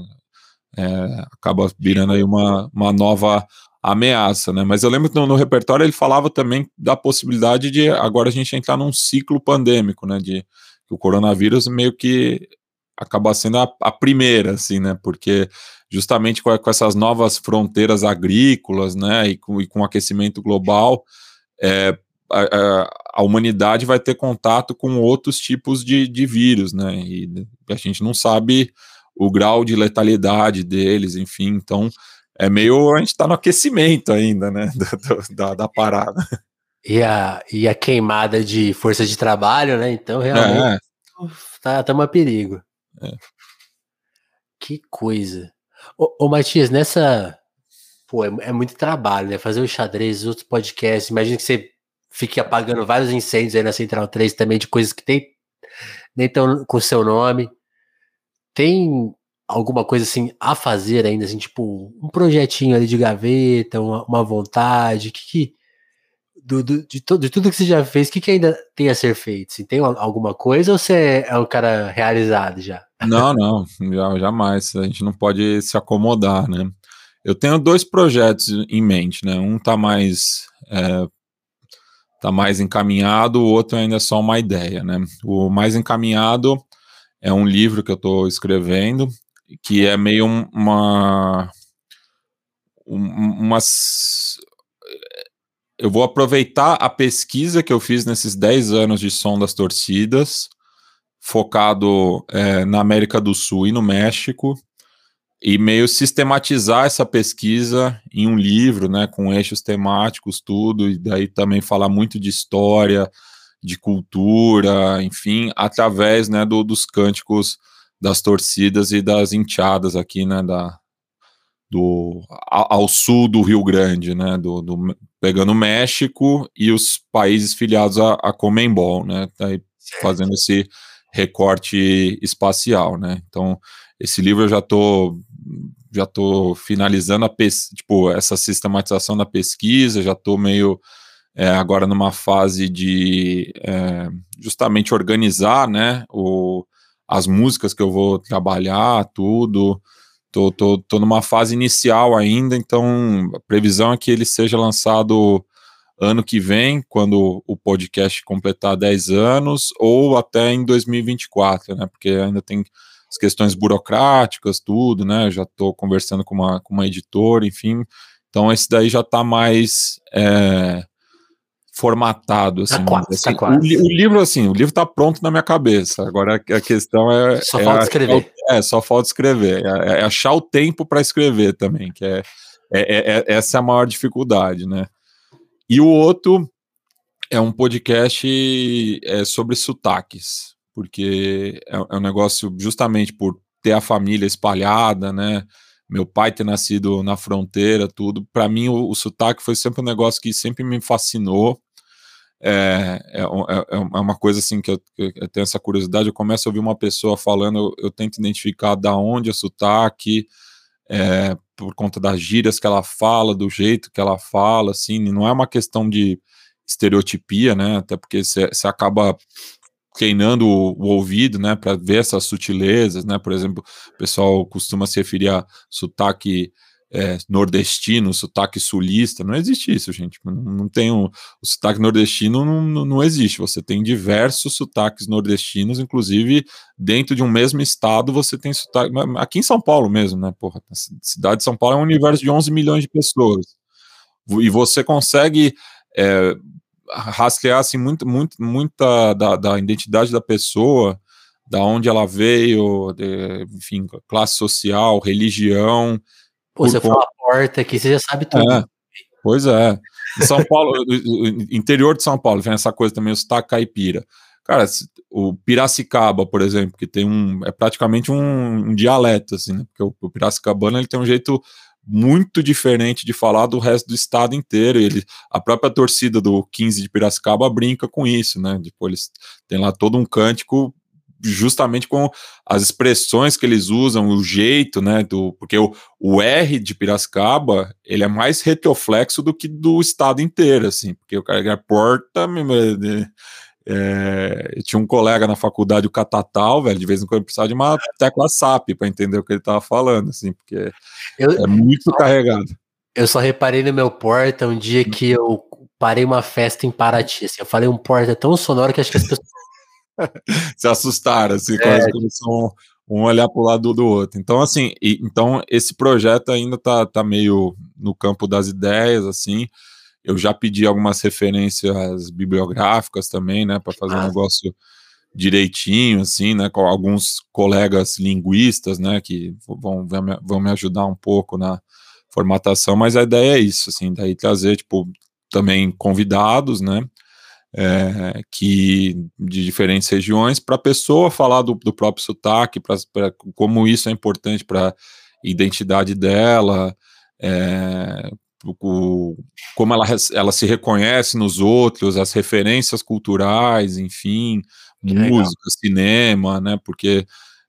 é, acaba virando aí uma, uma nova ameaça, né? Mas eu lembro que no, no, repertório ele falava também da possibilidade de agora a gente entrar num ciclo pandêmico, né? De que o coronavírus meio que acaba sendo a, a primeira, assim, né? Porque justamente com, com, essas novas fronteiras agrícolas, né? E com, e com o aquecimento global, é, a, a, humanidade vai ter contato com outros tipos de, de vírus, né? E a gente não sabe o grau de letalidade deles, enfim, então é meio a gente está no aquecimento ainda, né, da, da, da, parada. E a, e a queimada de força de trabalho, né? Então realmente é. tá, tá um perigo. É. Que coisa. Ô, ô Matias, nessa. Pô, é, é, muito trabalho, né? Fazer o xadrez, outros podcasts. Imagina que você fique apagando vários incêndios aí na Central 3 também de coisas que tem nem tão com seu nome. Tem alguma coisa assim a fazer ainda, assim, tipo um projetinho ali de gaveta, uma, uma vontade, que, que do, do, de, to, de, tudo que você já fez, o que, que ainda tem a ser feito? Assim, tem alguma coisa ou você é um cara realizado já? Não, não, já, jamais. A gente não pode se acomodar, né? Eu tenho dois projetos em mente, né? Um tá mais é, tá mais encaminhado, o outro ainda é só uma ideia, né? O mais encaminhado é um livro que eu estou escrevendo que é meio uma umas eu vou aproveitar a pesquisa que eu fiz nesses 10 anos de som das torcidas, focado é, na América do Sul e no México, e meio sistematizar essa pesquisa em um livro, né, com eixos temáticos, tudo, e daí também falar muito de história, de cultura, enfim, através, né, do, dos cânticos das torcidas e das enteadas aqui, né, da, do, ao, sul do Rio Grande, né, do, do, pegando o México e os países filiados a, a Comembol, né, tá fazendo esse recorte espacial, né, então esse livro eu já estou já tô finalizando a tipo essa sistematização da pesquisa, já estou meio é, agora numa fase de é, justamente organizar, né, o, as músicas que eu vou trabalhar, tudo, Tô, tô, tô numa fase inicial ainda, então a previsão é que ele seja lançado ano que vem, quando o podcast completar 10 anos, ou até em 2024, né? Porque ainda tem as questões burocráticas, tudo, né? Já estou conversando com uma, com uma editora, enfim. Então esse daí já está mais é, formatado, tá assim. Tá quase, assim. Tá quase. O, o, livro, assim, o livro tá pronto na minha cabeça. Agora a, questão é. Só é falta a, escrever. É, só falta escrever. É, é achar o tempo para escrever também, que é, é, é, essa é a maior dificuldade, né? E o outro é um podcast é, sobre sotaques, porque é, é um negócio justamente por ter a família espalhada, né? meu pai ter nascido na fronteira, tudo. Para mim, o, o, sotaque foi sempre um negócio que sempre me fascinou. É, é, é, é uma coisa assim que eu, eu, tenho essa curiosidade. Eu começo a ouvir uma pessoa falando, eu, eu tento identificar da onde é sotaque, é, por conta das gírias que ela fala, do jeito que ela fala, assim. Não é uma questão de estereotipia, né? Até porque você acaba treinando o, o ouvido, né, para ver essas sutilezas, né, por exemplo, o pessoal costuma se referir a sotaque é, nordestino, sotaque sulista, não existe isso, gente, não, não tem um, o sotaque nordestino não, não, existe, você tem diversos sotaques nordestinos, inclusive dentro de um mesmo estado você tem sotaque, aqui em São Paulo mesmo, né, porra, a cidade de São Paulo é um universo de 11 milhões de pessoas, e você consegue é, rastrear assim, muito, muito, muita da, da identidade da pessoa, da onde ela veio, de, enfim, classe social, religião. Pô, você fala porta aqui, você já sabe tudo. É, pois é. Em São Paulo, interior de São Paulo, vem essa coisa também, o sotaque caipira. Cara, o Piracicaba, por exemplo, que tem um. É praticamente um, um dialeto, assim, né? Porque o, o Piracicabano ele tem um jeito muito diferente de falar do resto do estado inteiro. Ele, a própria torcida do 15 de Piracicaba brinca com isso, né? Tipo, eles têm lá todo um cântico justamente com as expressões que eles usam, o jeito, né, do, porque o, o R de Piracicaba, ele é mais retroflexo do que do estado inteiro, assim, porque o cara é porta, é, tinha um colega na faculdade, o Catatal, velho, de vez em quando precisava de uma tecla SAP para entender o que ele estava falando, assim, porque eu, é muito só, carregado. Eu só reparei no meu porta um dia que eu parei uma festa em Paraty, assim, eu falei um porta tão sonoro que acho que as pessoas se assustaram, assim, é. quase começam um olhar para o lado do outro. Então, assim, e, então esse projeto ainda tá, tá meio no campo das ideias, assim, eu já pedi algumas referências bibliográficas também, né, para fazer um ah. negócio direitinho, assim, né, com alguns colegas linguistas, né, que vão, vão me ajudar um pouco na formatação, mas a ideia é isso, assim, daí trazer, tipo, também convidados, né, é, que de diferentes regiões, para a pessoa falar do, do próprio sotaque, pra como isso é importante para a identidade dela, é, o, como ela, ela se reconhece nos outros, as referências culturais, enfim, que música, legal. cinema, né? Porque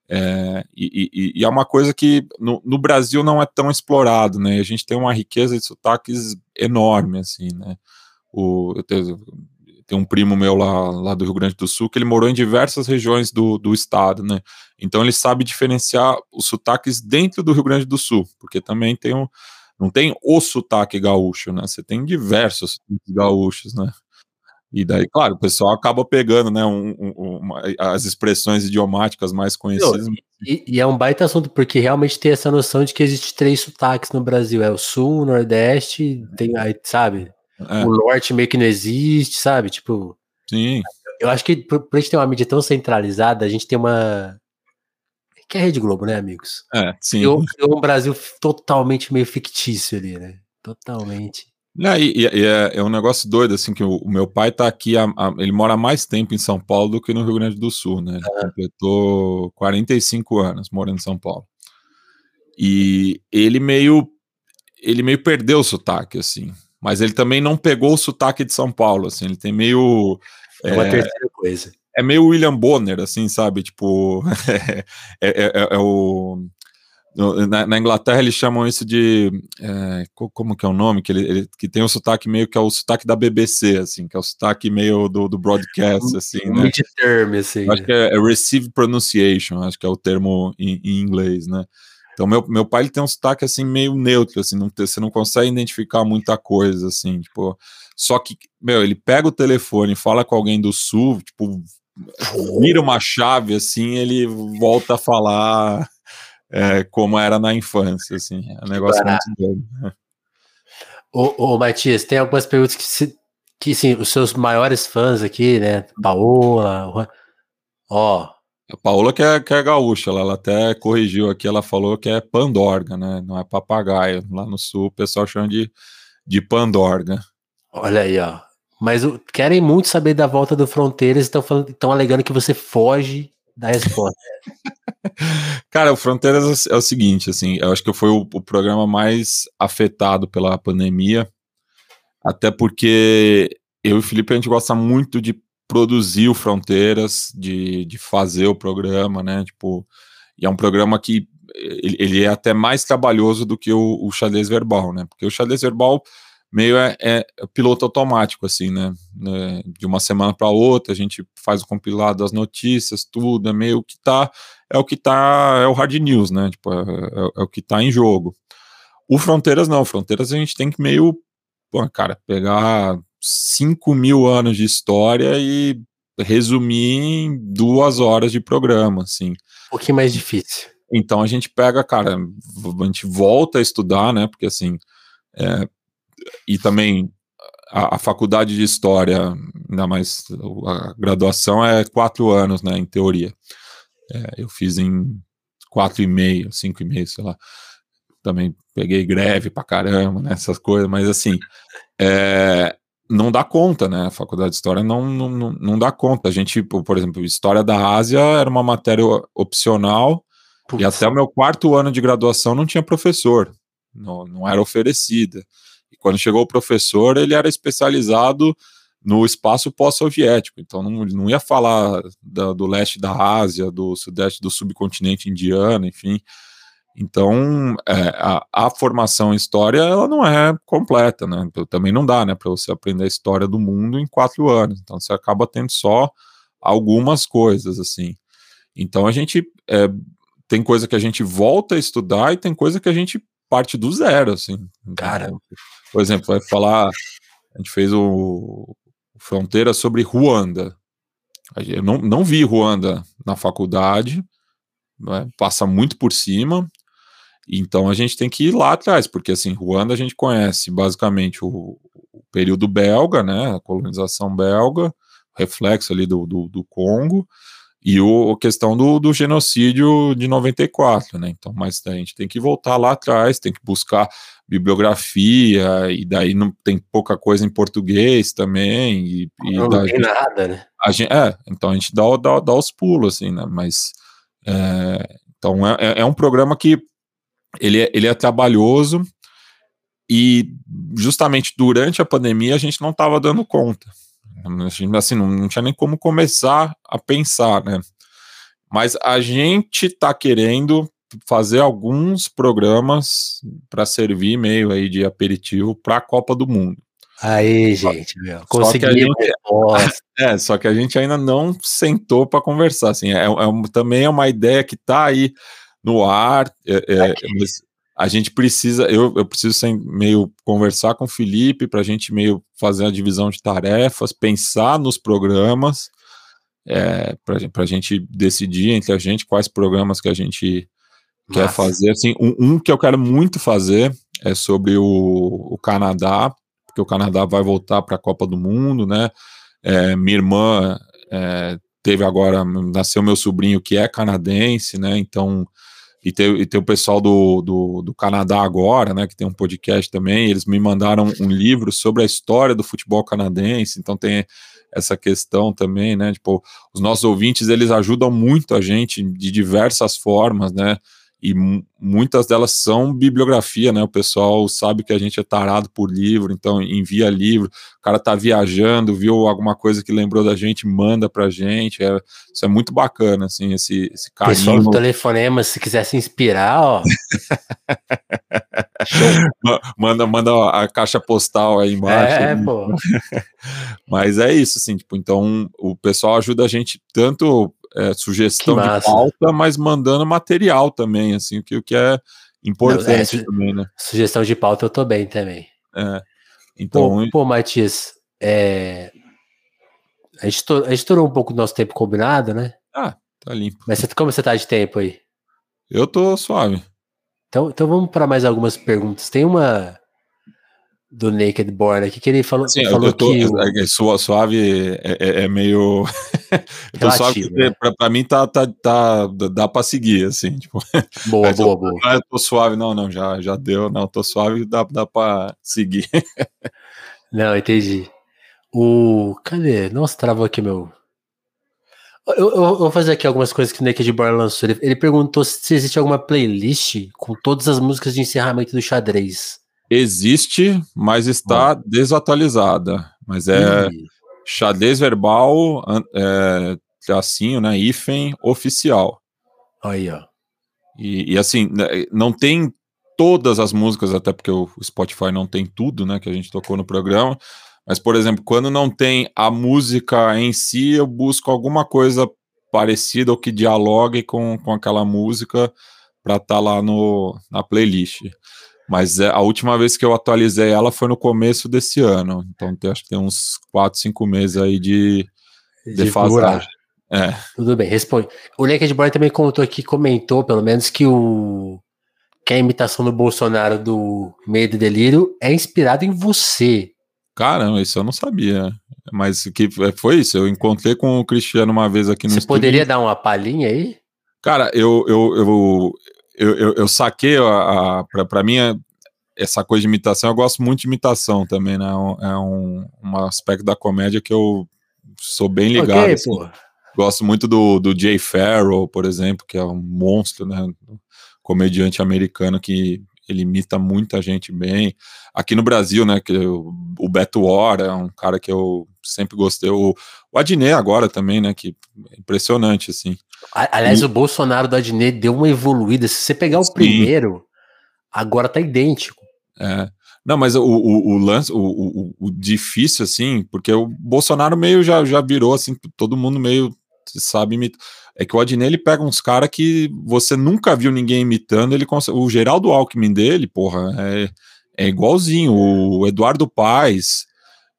é, e, e, e, é uma coisa que no, no, Brasil não é tão explorado, né? A gente tem uma riqueza de sotaques enorme, assim, né? O, eu tenho, tem um primo meu lá, lá do Rio Grande do Sul que ele morou em diversas regiões do, do estado, né? Então ele sabe diferenciar os sotaques dentro do Rio Grande do Sul, porque também tem um, não tem o sotaque gaúcho, né? Você tem diversos gaúchos, né? E daí, claro, o pessoal acaba pegando, né, um, um, uma, as expressões idiomáticas mais conhecidas. E, e, é um baita assunto, porque realmente tem essa noção de que existe três sotaques no Brasil. É o Sul, o Nordeste, tem aí, sabe? É. O Norte meio que não existe, sabe? Tipo... Sim. Eu acho que por, por a gente ter uma mídia tão centralizada, a gente tem uma... Que é a Rede Globo, né, amigos? É, sim. Criou um Brasil totalmente meio fictício ali, né? Totalmente. É, e, e é, é, um negócio doido, assim, que o, o meu pai tá aqui, a, a, ele mora mais tempo em São Paulo do que no Rio Grande do Sul, né? Ele completou 45 anos morando em São Paulo. E ele meio, ele meio perdeu o sotaque, assim, mas ele também não pegou o sotaque de São Paulo, assim, ele tem meio... É uma é, terceira coisa. É meio William Bonner, assim, sabe? Tipo, é, é, é, é o na, na, Inglaterra eles chamam isso de é, como que é o nome que ele, ele, que tem um sotaque meio que é o sotaque da BBC assim que é o sotaque meio do, do broadcast assim né? Mid-term assim acho que é, é received pronunciation acho que é o termo em, em, inglês né então meu, meu pai ele tem um sotaque assim meio neutro assim não você não consegue identificar muita coisa assim tipo só que meu ele pega o telefone fala com alguém do sul tipo vira uma chave assim ele volta a falar é, como era na infância, assim. É um negócio Barato. muito doido. Né? Ô, ô, Matias, tem algumas perguntas que, se, que sim, os seus maiores fãs aqui, né? Paola, ó. A Paola que é, que é gaúcha, ela, ela, até corrigiu aqui, ela falou que é pandorga, né? Não é papagaio. Lá no sul o pessoal chama de, de pandorga. Olha aí, ó. Mas querem muito saber da volta do Fronteiras e estão alegando que você foge da resposta. Cara, o Fronteiras é o seguinte, assim, eu acho que foi o, o, programa mais afetado pela pandemia, até porque eu e o Felipe a gente gosta muito de produzir o Fronteiras, de, de fazer o programa, né, tipo, e é um programa que ele, ele é até mais trabalhoso do que o, o xadrez verbal, né, porque o xadrez verbal meio é, é, piloto automático, assim, né? né de uma semana para outra, a gente faz o compilado das notícias, tudo, é meio que tá, é o que tá, é o hard news, né? Tipo, é, é, é o que tá em jogo. O Fronteiras não, Fronteiras a gente tem que meio, pô, cara, pegar 5 mil anos de história e resumir em duas horas de programa, assim. Um pouquinho mais difícil. Então a gente pega, cara, a gente volta a estudar, né? Porque assim, é, e também a, a, faculdade de história, ainda mais a graduação é quatro anos, né, em teoria. É, eu fiz em quatro e meio, cinco e meio, sei lá. Também peguei greve pra caramba, né, essas coisas, mas assim, é, não dá conta, né? A faculdade de história não, não, não dá conta. A gente, por exemplo, história da Ásia era uma matéria opcional Putz. e até o meu quarto ano de graduação não tinha professor, não, não era oferecida. Quando chegou o professor, ele era especializado no espaço pós-soviético, então não, não ia falar da, do leste da Ásia, do sudeste do subcontinente indiano, enfim. Então, é, a, a, formação em história ela não é completa, né? Então, também não dá, né, para você aprender a história do mundo em quatro anos. Então, você acaba tendo só algumas coisas assim. Então, a gente é, tem coisa que a gente volta a estudar e tem coisa que a gente parte do zero, assim. Cara, por exemplo, vai falar, a gente fez o, Fronteira sobre Ruanda. Eu não, não vi Ruanda na faculdade, né, passa muito por cima, então a gente tem que ir lá atrás, porque assim, Ruanda a gente conhece basicamente o, o período belga, né, a colonização belga, reflexo ali do, do, do Congo, e o, a questão do, do, genocídio de 94, né? Então, mas a gente tem que voltar lá atrás, tem que buscar bibliografia, e daí não tem pouca coisa em português também. E, e não, tem nada, né? A gente, é, então a gente dá, dá, dá os pulos, assim, né? Mas é, então é, é, é um programa que ele é, ele é trabalhoso e justamente durante a pandemia a gente não estava dando conta assim, não, não tinha nem como começar a pensar, né? Mas a gente está querendo fazer alguns programas para servir meio aí de aperitivo para a Copa do Mundo. Aí, gente, meu, É, só que a gente ainda não sentou para conversar, assim, é, é, também é uma ideia que está aí no ar, é, é, mas a gente precisa, eu, eu preciso sem, meio conversar com o Felipe para a gente meio fazer a divisão de tarefas, pensar nos programas, é, para a gente decidir entre a gente quais programas que a gente Nossa. quer fazer. Assim, um, um, que eu quero muito fazer é sobre o, o Canadá, porque o Canadá vai voltar para a Copa do Mundo, né? É, minha irmã é, teve agora, nasceu meu sobrinho que é canadense, né? Então, e tem, e tem o pessoal do, do, do, Canadá agora, né? Que tem um podcast também. Eles me mandaram um livro sobre a história do futebol canadense. Então tem essa questão também, né? Tipo, os nossos ouvintes eles ajudam muito a gente de diversas formas, né? E muitas delas são bibliografia, né? O pessoal sabe que a gente é tarado por livro, então envia livro. O cara tá viajando, viu alguma coisa que lembrou da gente, manda pra gente. É, isso é muito bacana, assim, esse, esse carinho. Pessoal do telefonema, se quiser se inspirar, ó. manda, manda a caixa postal aí embaixo. É, né? pô. Mas é isso, assim, tipo, então o pessoal ajuda a gente tanto é, sugestão de pauta, mas mandando material também, assim, o que, o que é importante Não, é, também, né? Sugestão de pauta eu tô bem também. É. Então. Pô, pô Matias, é... a, gente a gente estourou um pouco do nosso tempo combinado, né? Ah, tá limpo. Mas você, como você tá de tempo aí? Eu tô suave. Então, então vamos para mais algumas perguntas. Tem uma do Naked Born aqui, que ele falou, Sim, falou tô, que. É, é, suave é, é, é meio. Relativo, suave, né? pra, pra, mim tá, tá, tá, dá pra seguir, assim. Tipo, boa, boa, eu, boa. Ah, eu tô suave, não, não, já, já deu, não, tô suave, dá, dá pra seguir. não, entendi. O. Cadê? Nossa, travou aqui meu. Eu, eu, eu, vou fazer aqui algumas coisas que o Naked Born lançou. Ele, ele perguntou se existe alguma playlist com todas as músicas de encerramento do xadrez. Existe, mas está desatualizada. Mas é Ih. xadrez verbal, é, tracinho, né? Hífen oficial. Aí, ó. E, e, assim, né, não tem todas as músicas, até porque o Spotify não tem tudo, né? Que a gente tocou no programa. Mas, por exemplo, quando não tem a música em si, eu busco alguma coisa parecida ou que dialogue com, com aquela música para estar tá lá no, na playlist. Mas é, a última vez que eu atualizei ela foi no começo desse ano. Então tem, acho que tem uns 4, 5 meses aí de, de defasagem. É. Tudo bem, responde. O Naked Boy também contou aqui, comentou pelo menos que o que a imitação do Bolsonaro do Medo e Delírio é inspirado em você. Caramba, isso eu não sabia. Mas que é, foi isso. Eu encontrei com o Cristiano uma vez aqui no Você estúdio. poderia dar uma palhinha aí? Cara, eu, eu, eu, eu, eu, eu saquei a, a para mim essa coisa de imitação, eu gosto muito de imitação também, né? É um, um aspecto da comédia que eu sou bem ligado. Okay, assim. Gosto muito do, do Jay Farrell, por exemplo, que é um monstro, né? Comediante americano que ele imita muita gente bem. Aqui no Brasil, né, que o, o Beto Hora é um cara que eu sempre gostei. O, o Adnet agora também, né, que é impressionante, assim. Aliás, e... o Bolsonaro do Adnet deu uma evoluída. Se você pegar o Sim. primeiro, agora tá idêntico. É. Não, mas o, o, o lance, o, o, o, difícil, assim, porque o Bolsonaro meio já, já virou, assim, todo mundo meio sabe imitar. É que o Adnet, ele pega uns caras que você nunca viu ninguém imitando, ele consegue, o Geraldo Alckmin dele, porra, é, é igualzinho, o Eduardo Paes,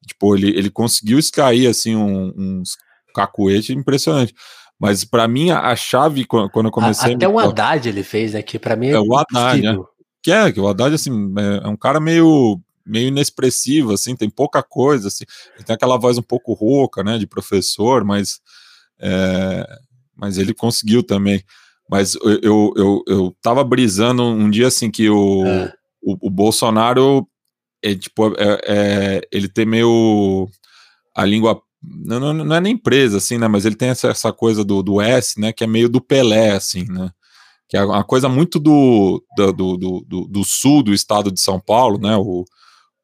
tipo, ele, ele conseguiu extrair, assim, um, uns cacuete impressionante. Mas para mim, a, chave, quando eu comecei. Até o Haddad ele fez, né? Que para mim é, é o Haddad, né? Que é, que o Haddad, assim, é, é, um cara meio, meio inexpressivo, assim, tem pouca coisa, assim. Ele tem aquela voz um pouco rouca, né? De professor, mas. É, mas ele conseguiu também. Mas eu, eu, eu, eu tava brisando um dia, assim, que o, é. o, o, Bolsonaro. É, tipo, é, é ele tem meio a língua não, não, é nem presa, assim, né? Mas ele tem essa, essa coisa do, do S, né? Que é meio do Pelé, assim, né? Que é uma coisa muito do, do, do, do, do sul do estado de São Paulo, né? O,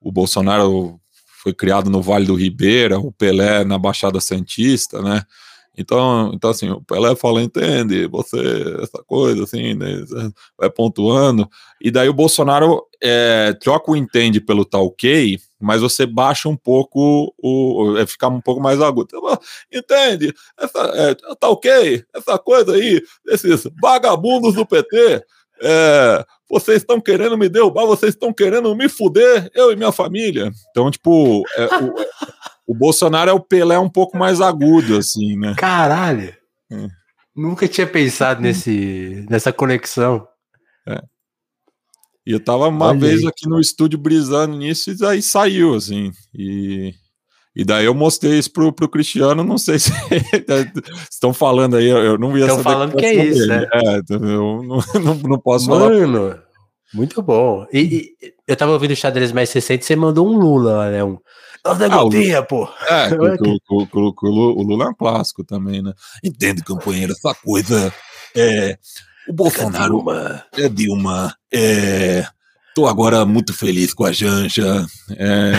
o Bolsonaro foi criado no Vale do Ribeira, o Pelé na Baixada Santista, né? Então, então assim, o Pelé fala, entende, você, essa coisa, assim, né, vai pontuando, e daí o Bolsonaro é, troca o entende pelo tá ok, mas você baixa um pouco o. É, ficar um pouco mais agudo. Entende? Essa, é, tá ok? Essa coisa aí, esses vagabundos do PT. É, vocês estão querendo me derrubar, vocês estão querendo me fuder, eu e minha família. Então, tipo, é, o, o, Bolsonaro é o Pelé um pouco mais agudo, assim, né? Caralho! É. Nunca tinha pensado nesse, nessa conexão. É. E eu tava uma Olha vez aí. aqui no estúdio brisando nisso e aí saiu, assim. E, e daí eu mostrei isso pro, pro Cristiano, não sei se estão falando aí, eu não ia Estão falando que é isso, né? É, então eu não, não, não posso Mano, falar. muito bom. E, e, eu tava ouvindo o xadrez mais recente, você mandou um Lula, né? Um, nós negocia, ah, pô. É, o, o, o, Lula é um clássico também, né? Entende, companheiro, essa coisa é o Bolsonaro Dilma. é Dilma. É, tô agora muito feliz com a Janja. É,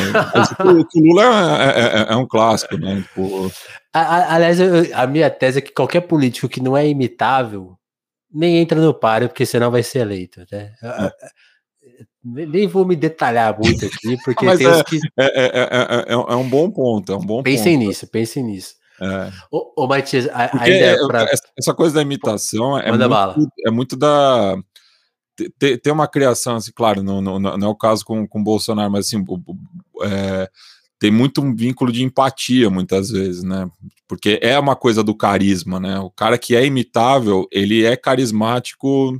o Lula é, é, é, é, um clássico, né? Tipo... Aliás, a minha tese é que qualquer político que não é imitável nem entra no páreo, porque senão vai ser eleito. Né? É. Nem vou me detalhar muito aqui, porque tem é, que. É, é, um bom ponto, é um bom pensem ponto. nisso, pensem nisso. É. Ô, ô Matias, ainda é pra... essa coisa da imitação é muito, é muito, da. Tem, tem uma criação, assim, claro, não, não, não é o caso com o Bolsonaro, mas assim, é, tem muito um vínculo de empatia muitas vezes, né? Porque é uma coisa do carisma, né? O cara que é imitável, ele é carismático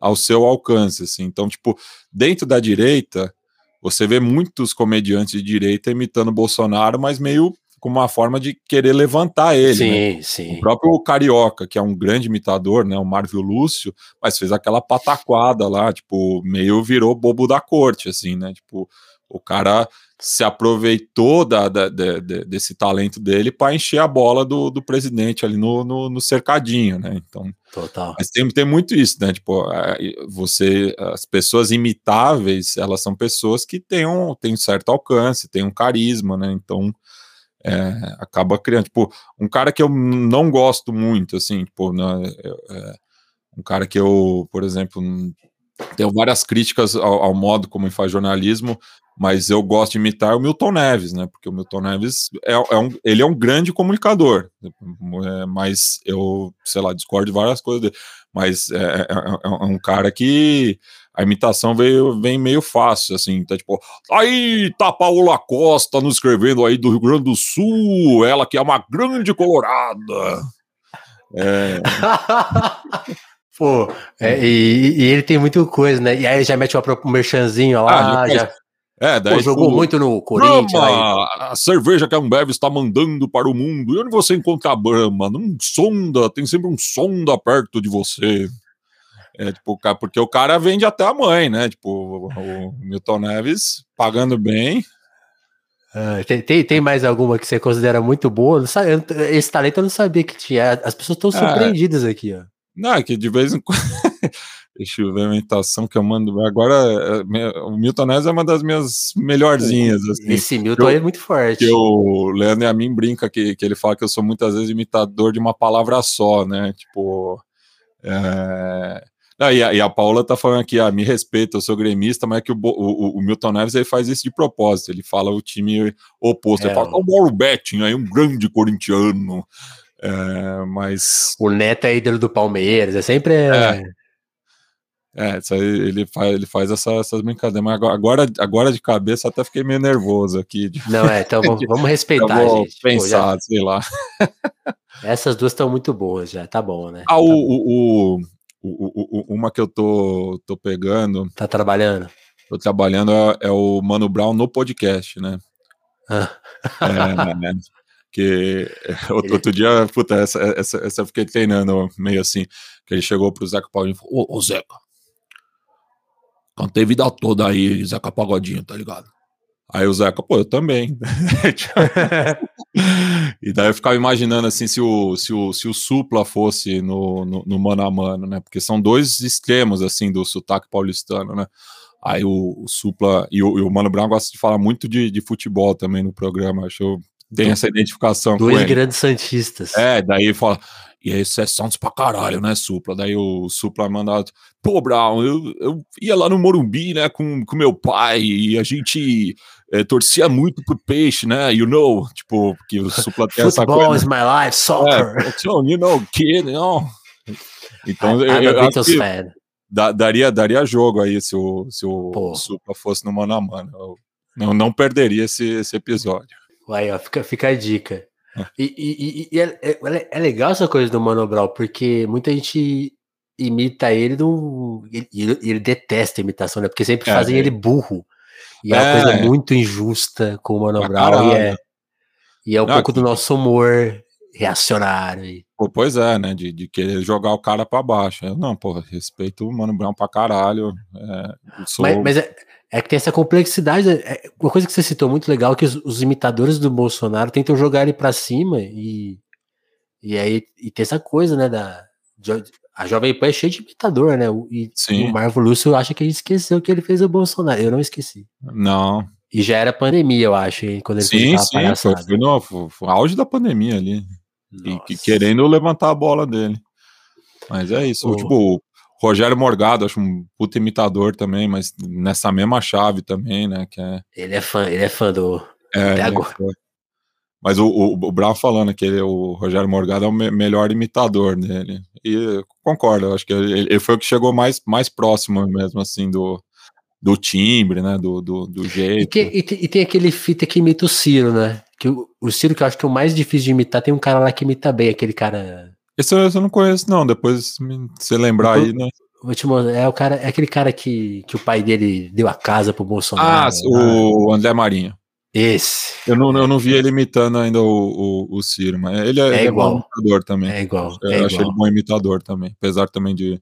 ao seu alcance, assim. Então, tipo, dentro da direita, você vê muitos comediantes de direita imitando Bolsonaro, mas meio como uma forma de querer levantar ele. Sim, né? sim. O próprio Carioca, que é um grande imitador, né, o Marvio Lúcio, mas fez aquela pataquada lá, tipo, meio virou bobo da corte, assim, né? Tipo, o cara se aproveitou da, da, da desse talento dele para encher a bola do, do presidente ali no, no, no, cercadinho, né? Então, Total. Mas tem, tem muito isso, né? Tipo, você, as pessoas imitáveis, elas são pessoas que têm um, têm um certo alcance, têm um carisma, né? Então, é, acaba criando, tipo, um cara que eu não gosto muito, assim, tipo, né, é, um cara que eu, por exemplo, tenho várias críticas ao, ao, modo como ele faz jornalismo, mas eu gosto de imitar o Milton Neves, né, porque o Milton Neves é, é um, ele é um grande comunicador, é, mas eu, sei lá, discordo de várias coisas dele, mas é, é, é, é um cara que a imitação veio, vem meio fácil, assim, tá tipo, aí tá Paula Costa nos escrevendo aí do Rio Grande do Sul, ela que é uma grande colorada. É. Pô, é, e, e, ele tem muita coisa, né? E aí já mete um merchanzinho lá, ah, já. É, daí, Pô, jogou tipo, muito no Corinthians. Brahma, a cerveja que a Ambev está mandando para o mundo. E onde você encontra a Brahma? Num sonda, tem sempre um sonda perto de você. É, tipo, porque o cara vende até a mãe, né? Tipo, o Milton Neves pagando bem. Uh, tem, tem, tem, mais alguma que você considera muito boa? Esse talento eu não sabia que tinha. As pessoas estão é. surpreendidas é, aqui, ó. Não, é que de vez em quando. Deixa eu ver a imitação que eu mando. Agora, é, o Milton Neves é uma das minhas melhorzinhas. Assim. Esse Milton eu, é muito forte. Que o Leandro e a mim brinca que, que ele fala que eu sou muitas vezes imitador de uma palavra só, né? Tipo. É, ah, e, a, e a Paula tá falando aqui, ah, me respeita, eu sou gremista, mas é que o, o, o, Milton Neves ele faz isso de propósito, ele fala o time oposto, é, ele fala, o Mauro Betting, aí um grande corintiano, é, mas... O Neto é ídolo do Palmeiras, é sempre... É, é isso aí, ele faz, ele faz essa, essas brincadeiras, mas agora, agora de cabeça até fiquei meio nervoso aqui. De... Não, é, então vamos, vamos respeitar, eu vou gente. pensar, Pô, já... sei lá. Essas duas estão muito boas já, tá bom, né? Ah, tá o, o, o, o, uma que eu tô, tô pegando. Tá trabalhando? Tô trabalhando é, é o Mano Brown no podcast, né? Ah. É, né? Que outro, outro, dia, puta, essa, essa, essa eu fiquei treinando meio assim. Que ele chegou pro Zeca Paulinho e falou: Ô, ô Zeca, cantei vida toda aí, Zeca Pagodinho, tá ligado? Aí o Zeca, pô, eu também. e daí eu ficava imaginando assim se o, se o, se o Supla fosse no, no, no, mano a mano, né? Porque são dois extremos assim do sotaque paulistano, né? Aí o, o Supla e o, e o, Mano Brown gosta de falar muito de, de futebol também no programa. Acho tem essa identificação Dois grandes santistas. É, daí fala, e aí você é Santos pra caralho, né, Supla? Daí o Supla manda, pô, Brown, eu, eu ia lá no Morumbi, né, com, com meu pai, e a gente é, torcia muito pro peixe, né, you know, tipo, porque o Supla tem essa coisa. Football is my life, soccer. É, so, you know, kid, you know. Então, I, eu, Beatles fan. da, daria, daria jogo aí se o, se o Supla fosse no mano a mano. Eu não, não perderia esse, esse episódio. Aí, ó, fica, fica a dica. É. E, e, e é, é, é, legal essa coisa do Mano Brown, porque muita gente imita ele do. Ele, ele detesta a imitação, né? Porque sempre é, fazem ele burro. E é, uma coisa muito injusta com o Mano Brown. E é, e é um não, pouco do nosso humor reacionário. Pô, pois é, né? De, de querer jogar o cara pra baixo. Eu, não, pô, respeito o Mano Brown pra caralho. É, sou... Mas, mas é, é, que tem essa complexidade. É, uma coisa que você citou muito legal é que os, os imitadores do Bolsonaro tentam jogar ele pra cima e. E aí e tem essa coisa, né? Da, de, a Jovem Pan é cheia de imitador, né? E Sim. o Marvo Lúcio acha que ele esqueceu que ele fez o Bolsonaro. Eu não esqueci. Não. E já era pandemia, eu acho, hein, quando ele sim, sim, foi, foi, no, foi auge da pandemia ali. E, e, querendo levantar a bola dele. Mas é isso. Oh. Tipo, o Rogério Morgado, acho um puta imitador também, mas nessa mesma chave também, né? Que é... Ele é fã, ele é fã do. É. É mas o, o, o falando que ele, o Rogério Morgado é o me, melhor imitador dele. E concordo, acho que ele, ele, foi o que chegou mais, mais próximo mesmo, assim, do, do timbre, né? Do, do, do jeito. E tem, e, e tem, aquele fita que imita o Ciro, né? Que o, o Ciro, que eu acho que é o mais difícil de imitar, tem um cara lá que imita bem, aquele cara. Esse eu, eu não conheço, não. Depois, se lembrar aí, né? Vou te mostrar, é o cara, é aquele cara que, que o pai dele deu a casa pro Bolsonaro. Ah, o André Marinho. Esse. Eu não, eu não vi ele imitando ainda o, o, o Ciro, mas ele é, é, ele é bom imitador também. É igual. Eu é acho igual. ele bom imitador também. Apesar também de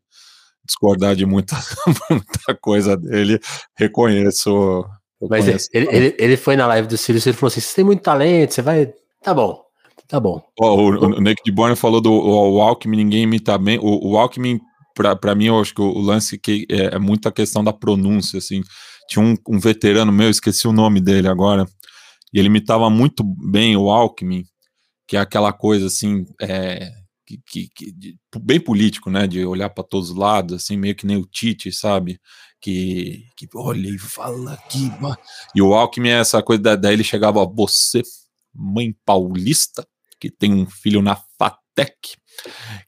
discordar de muita, muita coisa dele, reconheço. Mas ele, ele, ele, foi na live do Ciro e ele falou assim: você tem muito talento, você vai. Tá bom. Tá bom. O, o, Nick de Borne falou do o, o Alckmin, ninguém imita bem. O, o Alckmin, para mim, eu acho que o, o lance que é, é muita questão da pronúncia, assim. Tinha um, um veterano meu, esqueci o nome dele agora, e ele imitava muito bem o Alckmin, que é aquela coisa assim, é, que, que, que de, bem político, né? De olhar para todos os lados, assim, meio que nem o Tite, sabe? Que, que olha e fala aqui. E o Alckmin é essa coisa, da, daí ele chegava, a você, mãe paulista, que tem um filho na FATEC,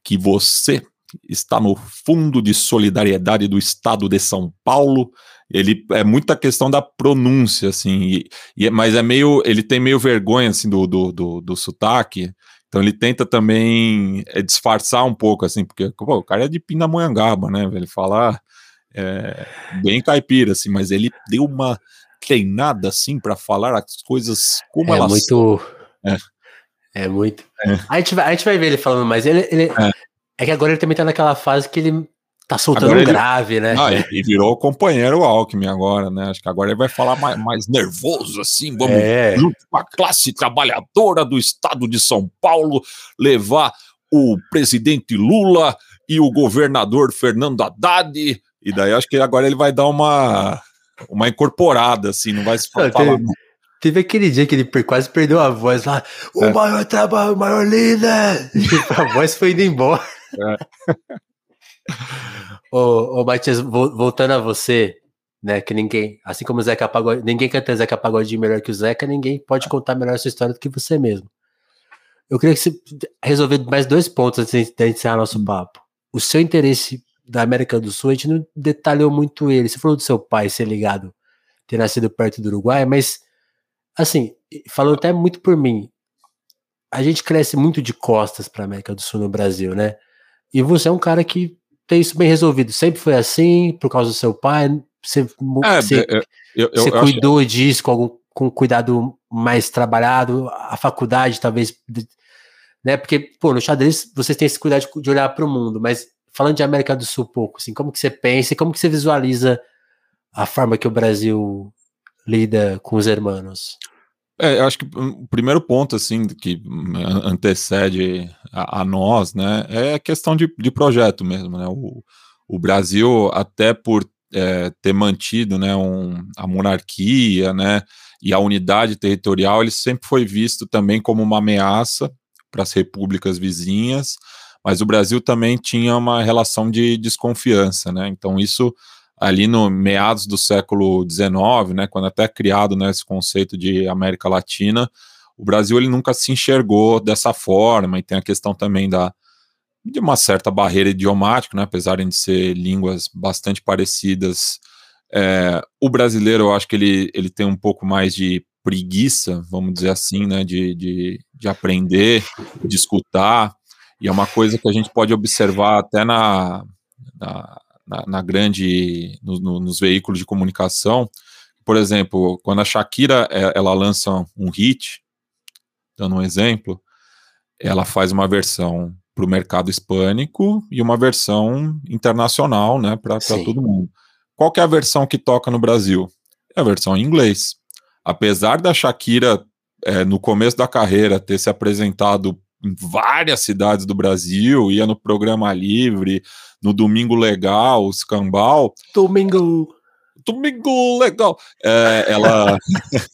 que você está no Fundo de Solidariedade do Estado de São Paulo. Ele é muita questão da pronúncia, assim, e, e, é, mas é meio, ele tem meio vergonha, assim, do, do, do, do sotaque, então ele tenta também é, disfarçar um pouco, assim, porque pô, o cara é de Pindamonhangaba, né, ele fala é, bem caipira, assim, mas ele deu uma treinada, assim, para falar as coisas como é elas muito... É. É muito. É. A, gente vai, a gente vai ver ele falando, mas ele, ele é. é. que agora ele também tá naquela fase que ele Tá soltando agora grave, né? Ah, e virou o companheiro Alckmin agora, né? Acho que agora ele vai falar mais, mais nervoso, assim. Vamos, é. junto com a classe trabalhadora do estado de São Paulo, levar o presidente Lula e o governador Fernando Haddad. E daí acho que agora ele vai dar uma, uma incorporada, assim, não vai se falar. Teve, teve, aquele dia que ele quase perdeu a voz lá. O é. maior trabalho, o maior líder! a voz foi indo embora. É. ô, ô Matias, voltando a você, né? Que ninguém, assim como o Zeca Pagode, ninguém canta Zeca Pagode melhor que o Zeca, ninguém pode contar melhor essa história do que você mesmo. Eu queria que você resolver mais dois pontos antes de encerrar nosso hum. papo. O seu interesse da América do Sul, a gente não detalhou muito ele. Você falou do seu pai ser ligado, ter nascido perto do Uruguai, mas, assim, falando até muito por mim, a gente cresce muito de costas para a América do Sul no Brasil, né? E você é um cara que tem isso bem resolvido. Sempre foi assim, por causa do seu pai? Você, é, você, eu, eu, você eu cuidou acho... disso com algum com cuidado mais trabalhado? A faculdade, talvez. Né? Porque, pô, no xadrez vocês têm esse cuidado de olhar para o mundo, mas falando de América do Sul pouco, assim, como que você pensa e como que você visualiza a forma que o Brasil lida com os hermanos? É, eu acho que o primeiro ponto, assim, que antecede a, a nós, né, é a questão de, de projeto mesmo, né, o, o Brasil, até por é, ter mantido, né, um, a monarquia, né, e a unidade territorial, ele sempre foi visto também como uma ameaça para as repúblicas vizinhas, mas o Brasil também tinha uma relação de desconfiança, né, então isso ali no meados do século XIX, né, quando até criado né, esse conceito de América Latina, o Brasil ele nunca se enxergou dessa forma, e tem a questão também da, de uma certa barreira idiomática, né, apesar de ser línguas bastante parecidas. É, o brasileiro, eu acho que ele, ele tem um pouco mais de preguiça, vamos dizer assim, né, de, de, de aprender, de escutar, e é uma coisa que a gente pode observar até na, na, na, na grande, no, no, nos veículos de comunicação, por exemplo, quando a Shakira é, ela lança um hit, dando um exemplo, ela faz uma versão para o mercado hispânico e uma versão internacional, né, para todo mundo. Qual que é a versão que toca no Brasil? É a versão em inglês. Apesar da Shakira, é, no começo da carreira, ter se apresentado em várias cidades do Brasil, ia no programa livre, no Domingo Legal, Escambau. Domingo. Domingo Legal. É, ela,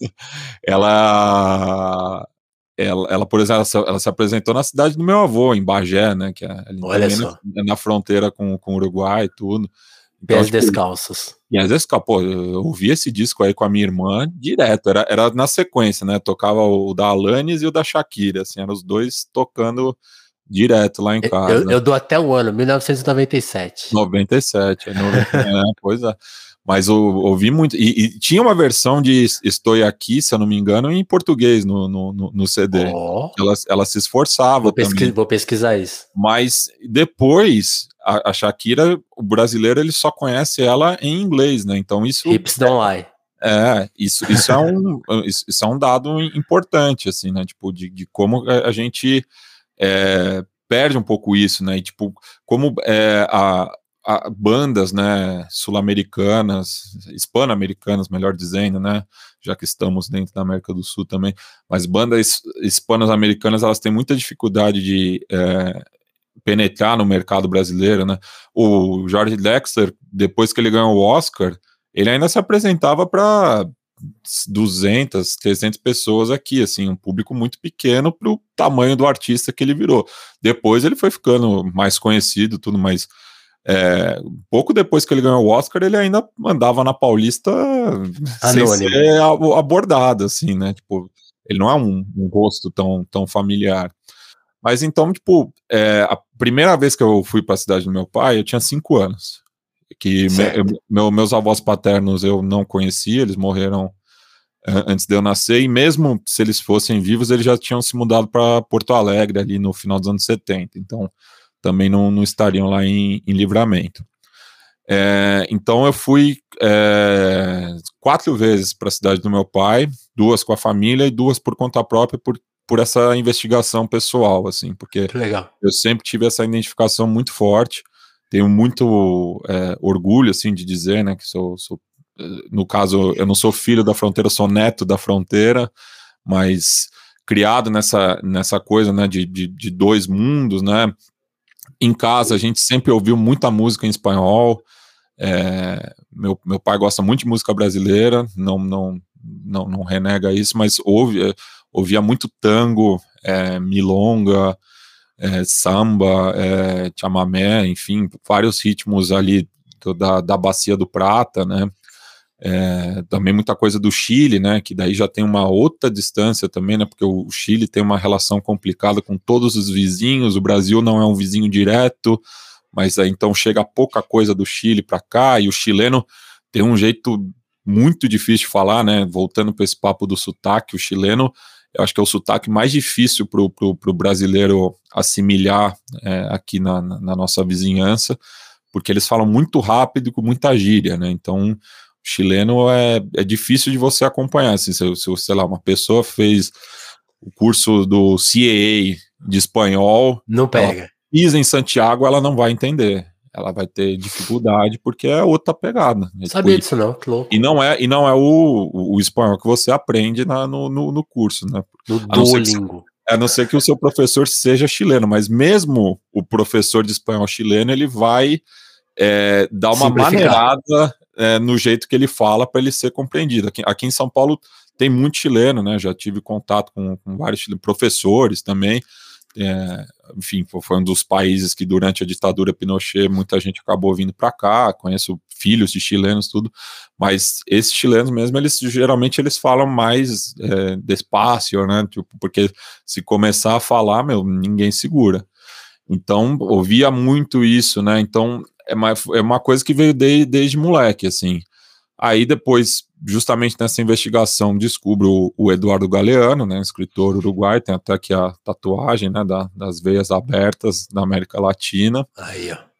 ela ela, ela, por exemplo, ela, ela, se apresentou na cidade do meu avô, em Bagé, né? Que é Olha só. Na, na, fronteira com, com o Uruguai e tudo. Então, Pés tipo, descalços. E às vezes, pô, eu ouvi esse disco aí com a minha irmã direto, era, era na sequência, né? Tocava o da Alanis e o da Shakira, assim, eram os dois tocando direto lá em casa. Eu, eu dou até o ano, 1997. 97, é, 90, é pois é. Mas eu ouvi muito. E, e, tinha uma versão de Estou Aqui, se eu não me engano, em português no, no, no CD. Oh. Ela, ela se esforçava. Vou, pesquis, vou, pesquisar isso. Mas depois, a, a, Shakira, o brasileiro, ele só conhece ela em inglês, né? Então isso. Hips don't lie. É, isso, isso, é um, isso, isso, é um dado importante, assim, né? Tipo, de, de como a gente é, perde um pouco isso, né? E, tipo, como é, a, a, bandas, né, sul-americanas, hispano-americanas, melhor dizendo, né, já que estamos dentro da América do Sul também, mas bandas hispano-americanas, elas têm muita dificuldade de é, penetrar no mercado brasileiro, né, o George Dexter, depois que ele ganhou o Oscar, ele ainda se apresentava para 200, 300 pessoas aqui, assim, um público muito pequeno para o tamanho do artista que ele virou. Depois ele foi ficando mais conhecido, tudo mais é, pouco depois que ele ganhou o Oscar, ele ainda andava na Paulista sem ser abordado, assim, né? Tipo, ele não é um, um rosto tão, tão familiar. Mas então, tipo, é, a primeira vez que eu fui para a cidade do meu pai, eu tinha cinco anos. Que me, meu, meus avós paternos eu não conhecia, eles morreram antes de eu nascer, e mesmo se eles fossem vivos, eles já tinham se mudado para Porto Alegre ali no final dos anos 70. Então, também não, não estariam lá em, em livramento. É, então eu fui é, quatro vezes para a cidade do meu pai, duas com a família e duas por conta própria por, por essa investigação pessoal, assim, porque eu sempre tive essa identificação muito forte, tenho muito é, orgulho, assim, de dizer, né, que sou, sou, no caso, eu não sou filho da fronteira, sou neto da fronteira, mas criado nessa, nessa coisa, né, de, de, de dois mundos, né, em casa a gente sempre ouviu muita música em espanhol. É, meu, meu pai gosta muito de música brasileira, não, não, não, não renega isso, mas ouve, é, ouvia muito tango, é, milonga, é, samba, é, chamamé, enfim, vários ritmos ali da, da Bacia do Prata, né? É, também muita coisa do Chile, né, que daí já tem uma outra distância também, né, porque o Chile tem uma relação complicada com todos os vizinhos, o Brasil não é um vizinho direto, mas aí então chega pouca coisa do Chile para cá, e o chileno tem um jeito muito difícil de falar, né, voltando para esse papo do sotaque, o chileno, eu acho que é o sotaque mais difícil para o brasileiro assimilar é, aqui na, na nossa vizinhança, porque eles falam muito rápido e com muita gíria, né, então chileno é, é difícil de você acompanhar. Assim, se, se, sei lá, uma pessoa fez o curso do CAA de espanhol. Não pega. Pisa em Santiago, ela não vai entender. Ela vai ter dificuldade porque é outra pegada. É Sabia disso não, que louco. E não é, e não é o, o, o espanhol que você aprende na, no, no, no, curso, né? No Duolingo. A não ser que o seu professor seja chileno, mas mesmo o professor de espanhol chileno, ele vai é, dar uma maneirada é, no jeito que ele fala para ele ser compreendido. Aqui, aqui, em São Paulo tem muito chileno, né? Já tive contato com, com vários chilenos, professores também. É, enfim, foi um dos países que durante a ditadura Pinochet muita gente acabou vindo para cá. Conheço filhos de chilenos, tudo. Mas esses chilenos mesmo, eles geralmente eles falam mais é, despacio, né? Tipo, porque se começar a falar, meu, ninguém segura. Então, ouvia muito isso, né? Então, é uma, é uma coisa que veio de, desde moleque, assim. Aí depois, justamente nessa investigação, descubro o, o Eduardo Galeano, né, escritor uruguai, tem até aqui a tatuagem, né, da, das veias abertas da América Latina. Aí, ó.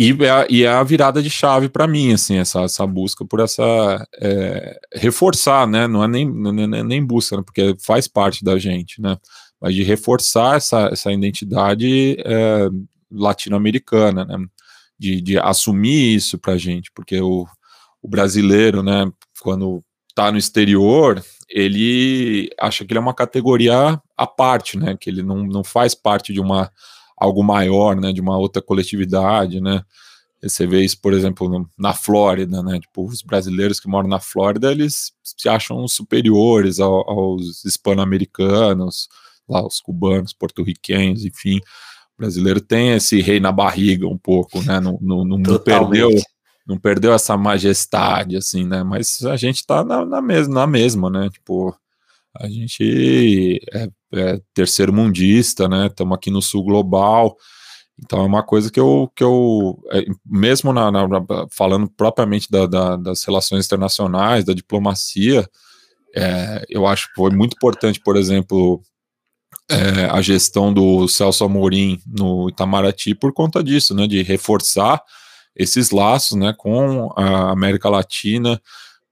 E é, a, e é a virada de chave para mim, assim, essa, essa busca por essa. É, reforçar, né? Não é nem, nem, nem busca, né, porque faz parte da gente, né? Mas de reforçar essa, essa identidade é, latino-americana, né? De, de assumir isso para gente, porque o, o brasileiro, né, quando está no exterior, ele acha que ele é uma categoria à parte, né? Que ele não, não faz parte de uma algo maior, né, de uma outra coletividade, né? Você vê isso, por exemplo, na Flórida, né? Tipo, os brasileiros que moram na Flórida, eles se acham superiores ao, aos hispano-americanos, lá os cubanos, porto-riquenhos, enfim. O brasileiro tem esse rei na barriga um pouco, né? Não, não, não perdeu não perdeu essa majestade, assim, né? Mas a gente tá na, na, mesma, na mesma, né? Tipo, a gente é, é terceiro mundista, né? Estamos aqui no sul global. Então é uma coisa que eu, que eu é, mesmo na, na, falando propriamente da, da, das relações internacionais, da diplomacia, é, eu acho que foi muito importante, por exemplo, é, a gestão do Celso Amorim no Itamaraty por conta disso, né, de reforçar esses laços, né, com a América Latina,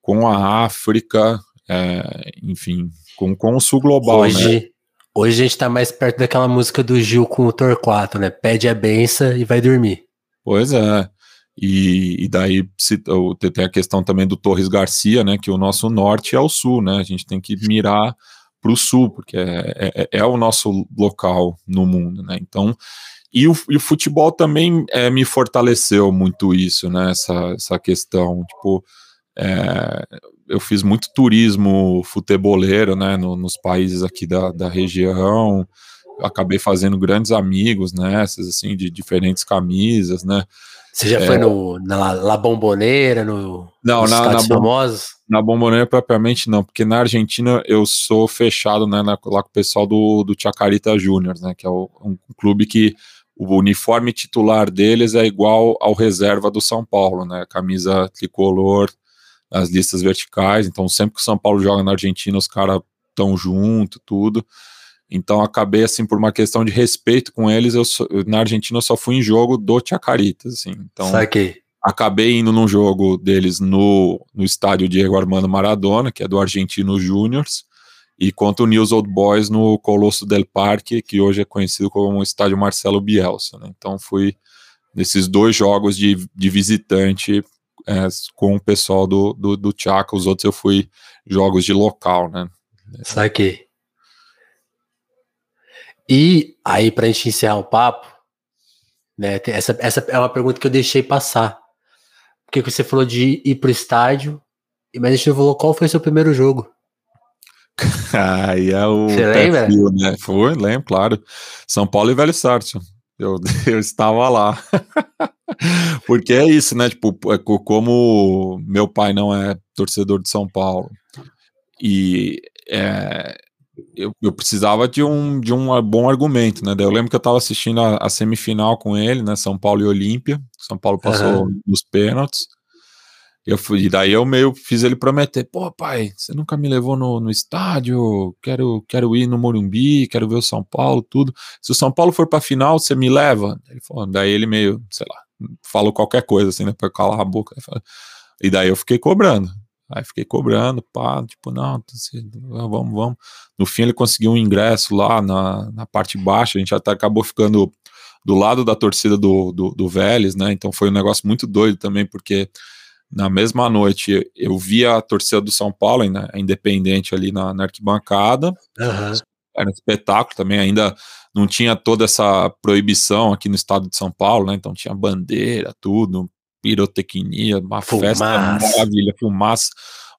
com a África, é, enfim, com, com o sul global, hoje, né? Hoje a gente está mais perto daquela música do Gil com o Torquato, né? Pede a benção e vai dormir. Pois é. E, e daí se, tem a questão também do Torres Garcia, né? Que o nosso norte é o sul, né? A gente tem que mirar para o sul, porque é, é, é, o nosso local no mundo, né? Então, e o, e o futebol também é, me fortaleceu muito isso, né? Essa, essa questão, tipo, é, eu fiz muito turismo futeboleiro, né, no, nos países aqui da, da região, acabei fazendo grandes amigos nessas, assim, de diferentes camisas, né. Você já é, foi no, na La Bomboneira, no, não, na, na famosos? Na Bomboneira propriamente não, porque na Argentina eu sou fechado, né, na, lá com o pessoal do, do Chacarita Juniors, né, que é o, um clube que o uniforme titular deles é igual ao reserva do São Paulo, né, camisa tricolor, as listas verticais. Então, sempre que o São Paulo joga na Argentina, os caras estão junto, tudo. Então, acabei, assim, por uma questão de respeito com eles, eu na Argentina eu só fui em jogo do Chacaritas, assim. Então, Saquei. acabei indo num jogo deles no, no estádio Diego Armando Maradona, que é do Argentino Júniors, e contra o News Old Boys no Colosso del Parque, que hoje é conhecido como o estádio Marcelo Bielsa, né? Então, fui nesses dois jogos de, de visitante é, com o pessoal do, do, do Tchaka, os outros eu fui jogos de local, né? Saquei. E aí, para a gente encerrar o papo, né? Essa, essa é uma pergunta que eu deixei passar. Porque você falou de ir pro estádio, mas a gente não falou qual foi o seu primeiro jogo. Aí é o. Você lembra? né? Foi, lembro, claro. São Paulo e Velho Sárcio. Eu, eu estava lá. Porque é isso, né? Tipo, é como meu pai não é torcedor de São Paulo e é, eu, eu, precisava de um, de um bom argumento, né? eu lembro que eu estava assistindo a, a, semifinal com ele, né? São Paulo e Olímpia. São Paulo passou uhum. nos pênaltis. Eu fui, e daí eu meio fiz ele prometer, pô, pai, você nunca me levou no, no estádio, quero, quero ir no Morumbi, quero ver o São Paulo, tudo. Se o São Paulo for pra final, você me leva? Ele falou, daí ele meio, sei lá, falou qualquer coisa, assim, né, pra calar a boca. E daí eu fiquei cobrando. Aí fiquei cobrando, pá, tipo, não, vamos, vamos. No fim ele conseguiu um ingresso lá na, na parte baixa, a gente até acabou ficando do lado da torcida do, do, do Vélez, né, então foi um negócio muito doido também, porque na mesma noite eu vi a torcida do São Paulo, né, a Independente ali na, na arquibancada. Uhum. Era um espetáculo também, ainda não tinha toda essa proibição aqui no estado de São Paulo, né? Então tinha bandeira, tudo, pirotecnia, uma fumaça. festa maravilha, fumaça,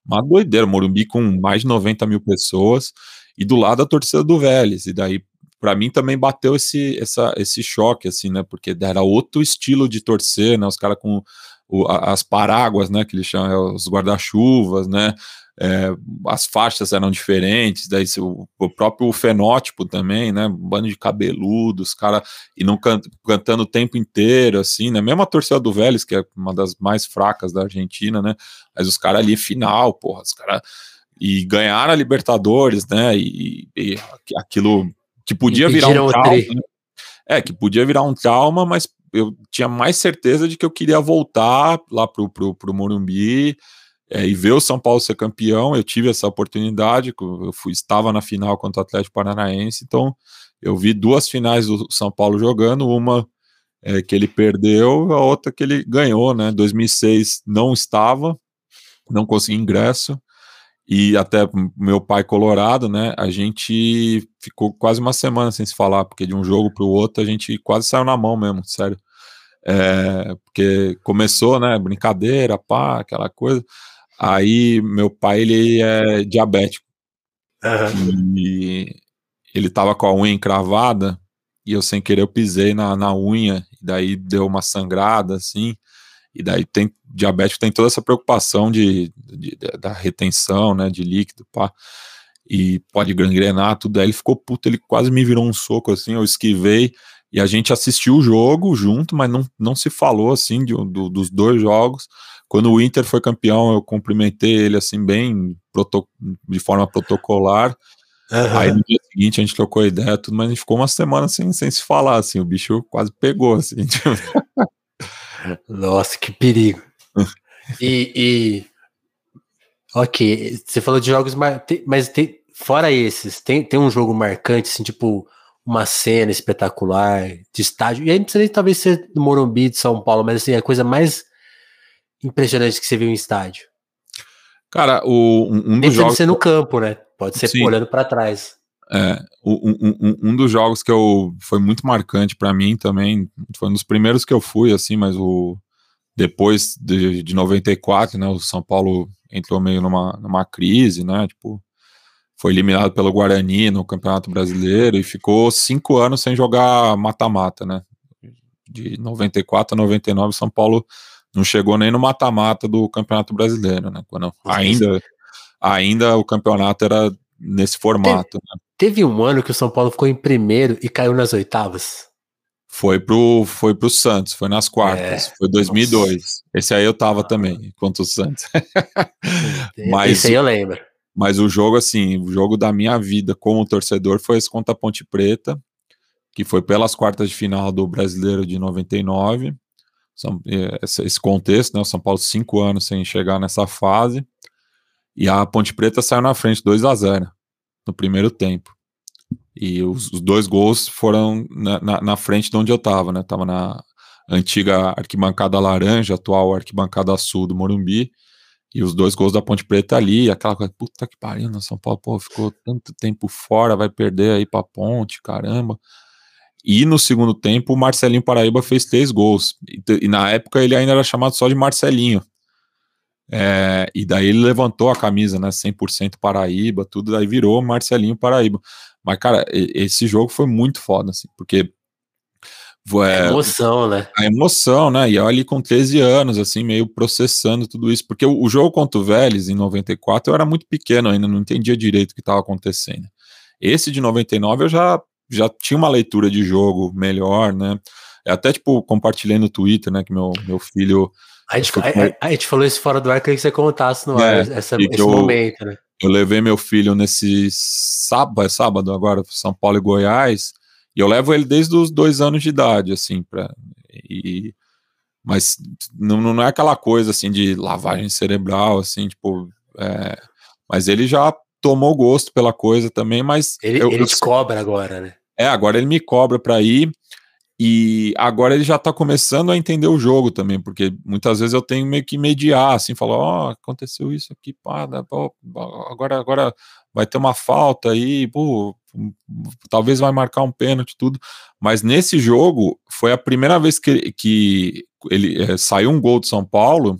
uma doideira, Morumbi com mais de 90 mil pessoas, e do lado a torcida do Vélez, e daí para mim também bateu esse, essa, esse choque, assim, né? Porque era outro estilo de torcer, né? Os caras com o, as paráguas, né, que eles chamam, é os guarda-chuvas, né, é, as faixas eram diferentes, daí o, o, próprio fenótipo também, né? Bando de cabeludos, cara, e não can, cantando o tempo inteiro, assim, né? Mesmo a torcida do Vélez, que é uma das mais fracas da Argentina, né? Mas os caras ali, final, porra, os caras. E ganharam a Libertadores, né? E, e aquilo que podia virar um. Né? É, que podia virar um trauma, mas eu tinha mais certeza de que eu queria voltar lá pro, pro, pro Morumbi é, e ver o São Paulo ser campeão. Eu tive essa oportunidade, eu fui, estava na final contra o Atlético Paranaense, então eu vi duas finais do São Paulo jogando, uma é, que ele perdeu, a outra que ele ganhou, né? 2006 não estava, não consegui ingresso, e até meu pai colorado, né? A gente ficou quase uma semana sem se falar, porque de um jogo para o outro a gente quase saiu na mão mesmo, sério. É, porque começou, né? Brincadeira, pá, aquela coisa. Aí meu pai ele é diabético uhum. e ele tava com a unha encravada e eu sem querer eu pisei na, na unha e daí deu uma sangrada assim e daí tem diabético tem toda essa preocupação de, de, da retenção, né, de líquido, pá, e pode gangrenar tudo. Aí ele ficou puto, ele quase me virou um soco assim, eu esquivei e a gente assistiu o jogo junto, mas não, não se falou assim de, do, dos dois jogos. Quando o Inter foi campeão, eu cumprimentei ele assim bem de forma protocolar. Uhum. Aí no dia seguinte a gente trocou ideia, tudo, mas a gente ficou uma semana sem, sem se falar, assim, o bicho quase pegou, assim. Tipo. Nossa, que perigo. e, e, ok, você falou de jogos, mas tem, fora esses, tem, tem um jogo marcante, assim, tipo uma cena espetacular de estádio, e aí não precisa nem talvez ser do Morumbi de São Paulo, mas assim, a coisa mais impressionante que você viu em estádio? Cara, o, um, um dos jogos. ser no campo, né? Pode ser Sim. olhando para trás. É, um, um, um, dos jogos que eu foi muito marcante para mim também, foi um dos primeiros que eu fui, assim, mas o depois de, de 94, né, o São Paulo entrou meio numa, numa crise, né, tipo, foi eliminado pelo Guarani no Campeonato Brasileiro e ficou cinco anos sem jogar mata-mata, né, de 94 a 99, São Paulo não chegou nem no mata-mata do Campeonato Brasileiro, né? Quando ainda, ainda o campeonato era nesse formato. Teve, né? teve um ano que o São Paulo ficou em primeiro e caiu nas oitavas. Foi pro, foi pro Santos, foi nas quartas, é, foi 2002. Nossa. Esse aí eu tava ah, também, contra o Santos. mas, Esse aí eu lembro. Mas o jogo, assim, o jogo da minha vida como torcedor foi esse contra a Ponte Preta, que foi pelas quartas de final do Brasileiro de 99. São, é, esse contexto, né? O São Paulo cinco anos sem chegar nessa fase. E a Ponte Preta saiu na frente 2 a 0 no primeiro tempo. E os, os dois gols foram na, na, na, frente de onde eu estava, né? Tava na antiga arquibancada laranja, atual arquibancada sul do Morumbi. E os dois gols da Ponte Preta ali, aquela coisa, puta que pariu, né? São Paulo, pô, ficou tanto tempo fora, vai perder aí pra Ponte, caramba. E no segundo tempo, o Marcelinho Paraíba fez três gols. E, e na época ele ainda era chamado só de Marcelinho. É, e daí ele levantou a camisa, né? 100% Paraíba, tudo, daí virou Marcelinho Paraíba. Mas, cara, esse jogo foi muito foda, assim, porque. É, a emoção, né? A emoção, né? E eu ali com 13 anos, assim, meio processando tudo isso. Porque o, o jogo contra o Vélez, em 94, eu era muito pequeno ainda, não entendia direito o que estava acontecendo. Esse de 99 eu já já tinha uma leitura de jogo melhor, né? Até, tipo, compartilhei no Twitter, né, que meu, meu filho... A gente, a, a, a gente falou isso fora do ar, queria que você contasse no é, ar, essa, esse eu, momento, né? Eu levei meu filho nesse sábado, é sábado agora, São Paulo e Goiás, e eu levo ele desde os dois anos de idade, assim, pra, e, mas não, não é aquela coisa, assim, de lavagem cerebral, assim, tipo, é, mas ele já tomou gosto pela coisa também, mas. Ele, eu, ele te cobra agora, né? É, agora ele me cobra para ir. E agora ele já tá começando a entender o jogo também, porque muitas vezes eu tenho meio que mediar, assim, falar, ó, oh, aconteceu isso aqui, pá, agora, agora vai ter uma falta aí, pô, talvez vai marcar um pênalti tudo, mas nesse jogo foi a primeira vez que, que ele é, saiu um gol do São Paulo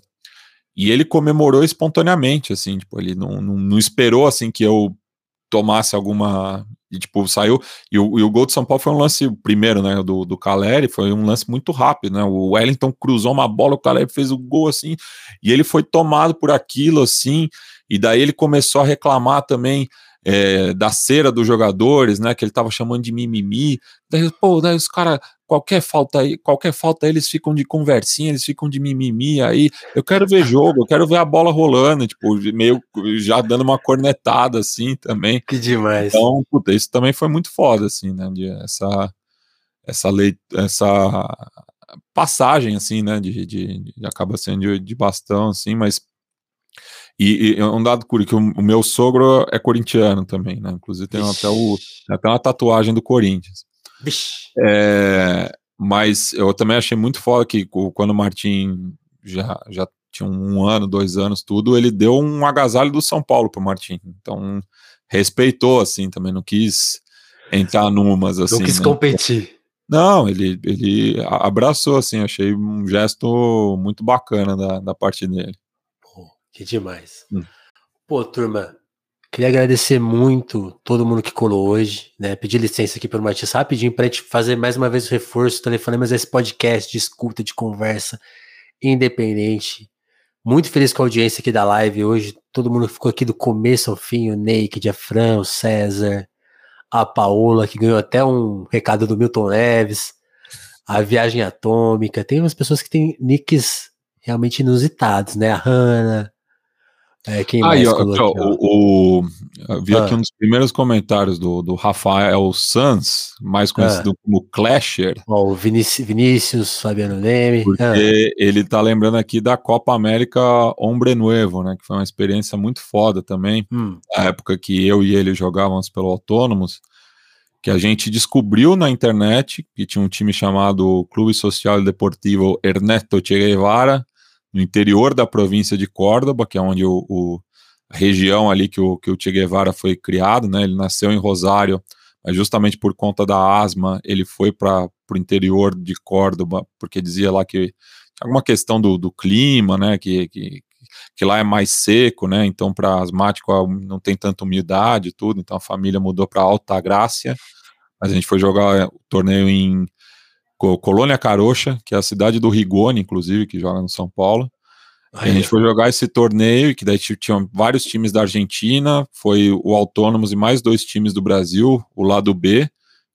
e ele comemorou espontaneamente, assim, tipo, ele não, não, não esperou, assim, que eu tomasse alguma. E, tipo, saiu. E o, e o gol de São Paulo foi um lance, primeiro, né, do, do Caleri, foi um lance muito rápido, né? O Wellington cruzou uma bola, o Caleri fez o gol assim, e ele foi tomado por aquilo, assim. E daí ele começou a reclamar também é, da cera dos jogadores, né? Que ele tava chamando de mimimi. Daí, pô, daí os caras, qualquer falta aí, qualquer falta eles ficam de conversinha, eles ficam de mimimi aí. Eu quero ver jogo, eu quero ver a bola rolando, tipo, meio já dando uma cornetada assim também. Que demais. Então, puta, isso também foi muito foda, assim, né? De essa, essa lei, essa passagem, assim, né? De, de, de acaba sendo de, de bastão, assim, mas e, e um dado curioso, que o, o, meu sogro é corintiano também, né? Inclusive tem até, o, até uma tatuagem do Corinthians. É, mas eu também achei muito foda que quando o Martim já, já tinha um ano, dois anos, tudo, ele deu um agasalho do São Paulo pro Martim. Então, respeitou, assim, também não quis entrar numas, assim. Não quis né? competir. Não, ele, ele abraçou, assim, achei um gesto muito bacana da, da parte dele. Que demais. Hum. Pô, turma, queria agradecer muito todo mundo que colou hoje, né? Pedir licença aqui pelo Matias rapidinho para a gente fazer mais uma vez o reforço, telefonemas esse podcast de escuta, de conversa independente. Muito feliz com a audiência aqui da live hoje. Todo mundo ficou aqui do começo ao fim, o Naked, a Fran, o César, a Paola, que ganhou até um recado do Milton Neves, a Viagem Atômica. Tem umas pessoas que têm nicks realmente inusitados, né? A Hannah, é, quem Aí, ó, ó, o, o, vi ah. aqui um dos primeiros comentários do, do Rafael Sanz, mais conhecido ah. como Clasher. Ó, o Vinícius, Vinícius Fabiano Neme. Porque ah. ele tá lembrando aqui da Copa América Hombre Nuevo, né? Que foi uma experiência muito foda também. Hum. Na época que eu e ele jogávamos pelo Autônomos, que a gente descobriu na internet que tinha um time chamado Clube Social Deportivo Ernesto Che Guevara, no interior da província de Córdoba, que é onde o, o a região ali que o, que o Che Guevara foi criado, né? Ele nasceu em Rosário, mas justamente por conta da asma, ele foi para o interior de Córdoba, porque dizia lá que alguma questão do, do clima, né? Que, que, que lá é mais seco, né? Então, para asmático não tem tanta umidade e tudo, então a família mudou para Alta Grácia. Mas a gente foi jogar o torneio em Colônia Carocha, que é a cidade do Rigoni, inclusive, que joga no São Paulo. a gente foi jogar esse torneio, que daí tinha vários times da Argentina, foi o Autônomos e mais dois times do Brasil, o lado B,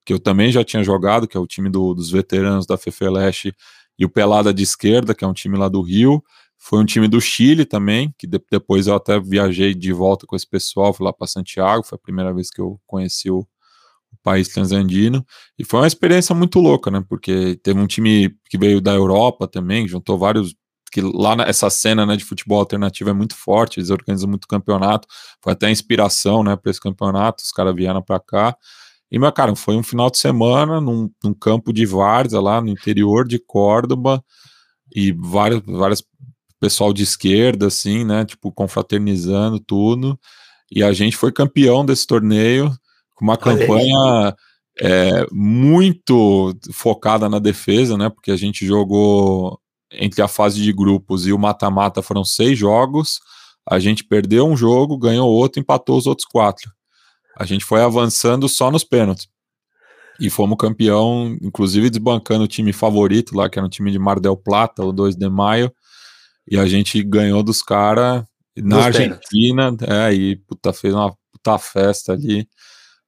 que eu também já tinha jogado, que é o time do, dos veteranos da Fefeleste, e o Pelada de Esquerda, que é um time lá do Rio. Foi um time do Chile também, que de, depois eu até viajei de volta com esse pessoal, fui lá para Santiago, foi a primeira vez que eu conheci o, país transandino, e foi uma experiência muito louca, né, porque teve um time que veio da Europa também, juntou vários, que lá essa cena, né, de futebol alternativo é muito forte, eles organizam muito campeonato, foi até inspiração, né, para esse campeonato, os caras vieram para cá, e, meu cara, foi um final de semana num, num campo de várzea lá no interior de Córdoba, e vários, várias pessoal de esquerda, assim, né, tipo, confraternizando tudo, e a gente foi campeão desse torneio, uma campanha é, muito focada na defesa, né? Porque a gente jogou entre a fase de grupos e o mata-mata foram seis jogos. A gente perdeu um jogo, ganhou outro, empatou os outros quatro. A gente foi avançando só nos pênaltis. E fomos campeão, inclusive desbancando o time favorito lá, que era um time de Mar del Plata, o 2 de maio. E a gente ganhou dos caras na Argentina, é, e puta, fez uma puta festa ali.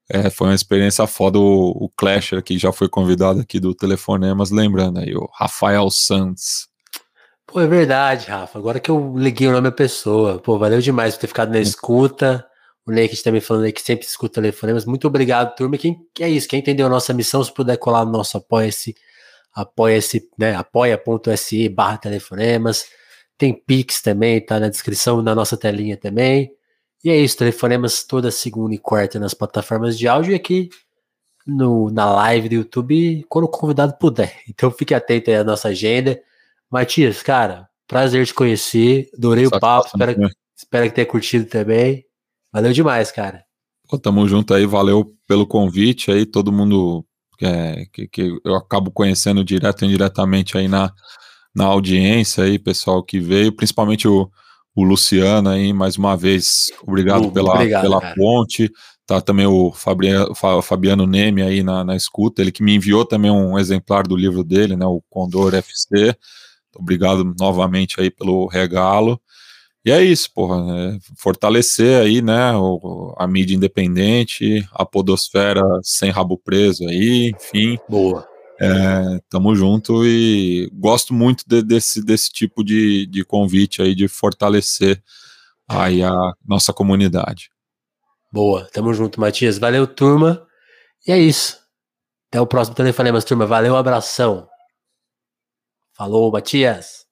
É, foi uma experiência foda. O, o Clasher, que já foi convidado aqui do Telefonemas, lembrando aí, o Rafael Santos. Pô, é verdade, Rafa. Agora que eu liguei o nome da pessoa. Pô, valeu demais por ter ficado na escuta. O Naked também falando aí que sempre escuta telefonemas. Muito obrigado, turma. Quem é isso? Quem entendeu a nossa missão, se puder colar no nosso apoia-se, apoia-se, né? apoia.se barra telefonemas. Tem Pix também, tá na descrição, na nossa telinha também. E é isso, telefonemas toda segunda e quarta nas plataformas de áudio e aqui no, na live do YouTube quando o convidado puder. Então fique atento aí à nossa agenda. Matias, cara, prazer te conhecer. Adorei Só o papo. Espero, que, espero que tenha curtido também. Valeu demais, cara. Pô, tamo junto aí, valeu pelo convite aí, todo mundo é, que, que eu acabo conhecendo direto e indiretamente aí na, na audiência aí, pessoal que veio, principalmente o, o Luciano aí, mais uma vez, obrigado pela, obrigado, pela ponte. Tá também o Fabiano, Neme aí na, na escuta, ele que me enviou também um exemplar do livro dele, né, o Condor FC. Obrigado novamente aí pelo regalo. E é isso, porra, né? fortalecer aí, né, a mídia independente, a podosfera sem rabo preso aí, enfim. Boa. É, tamo junto e gosto muito de, desse, desse tipo de, de convite aí, de fortalecer aí a nossa comunidade. Boa, tamo junto, Matias. Valeu, turma. E é isso. Até o próximo Telefonemas, turma. Valeu, abração. Falou, Matias.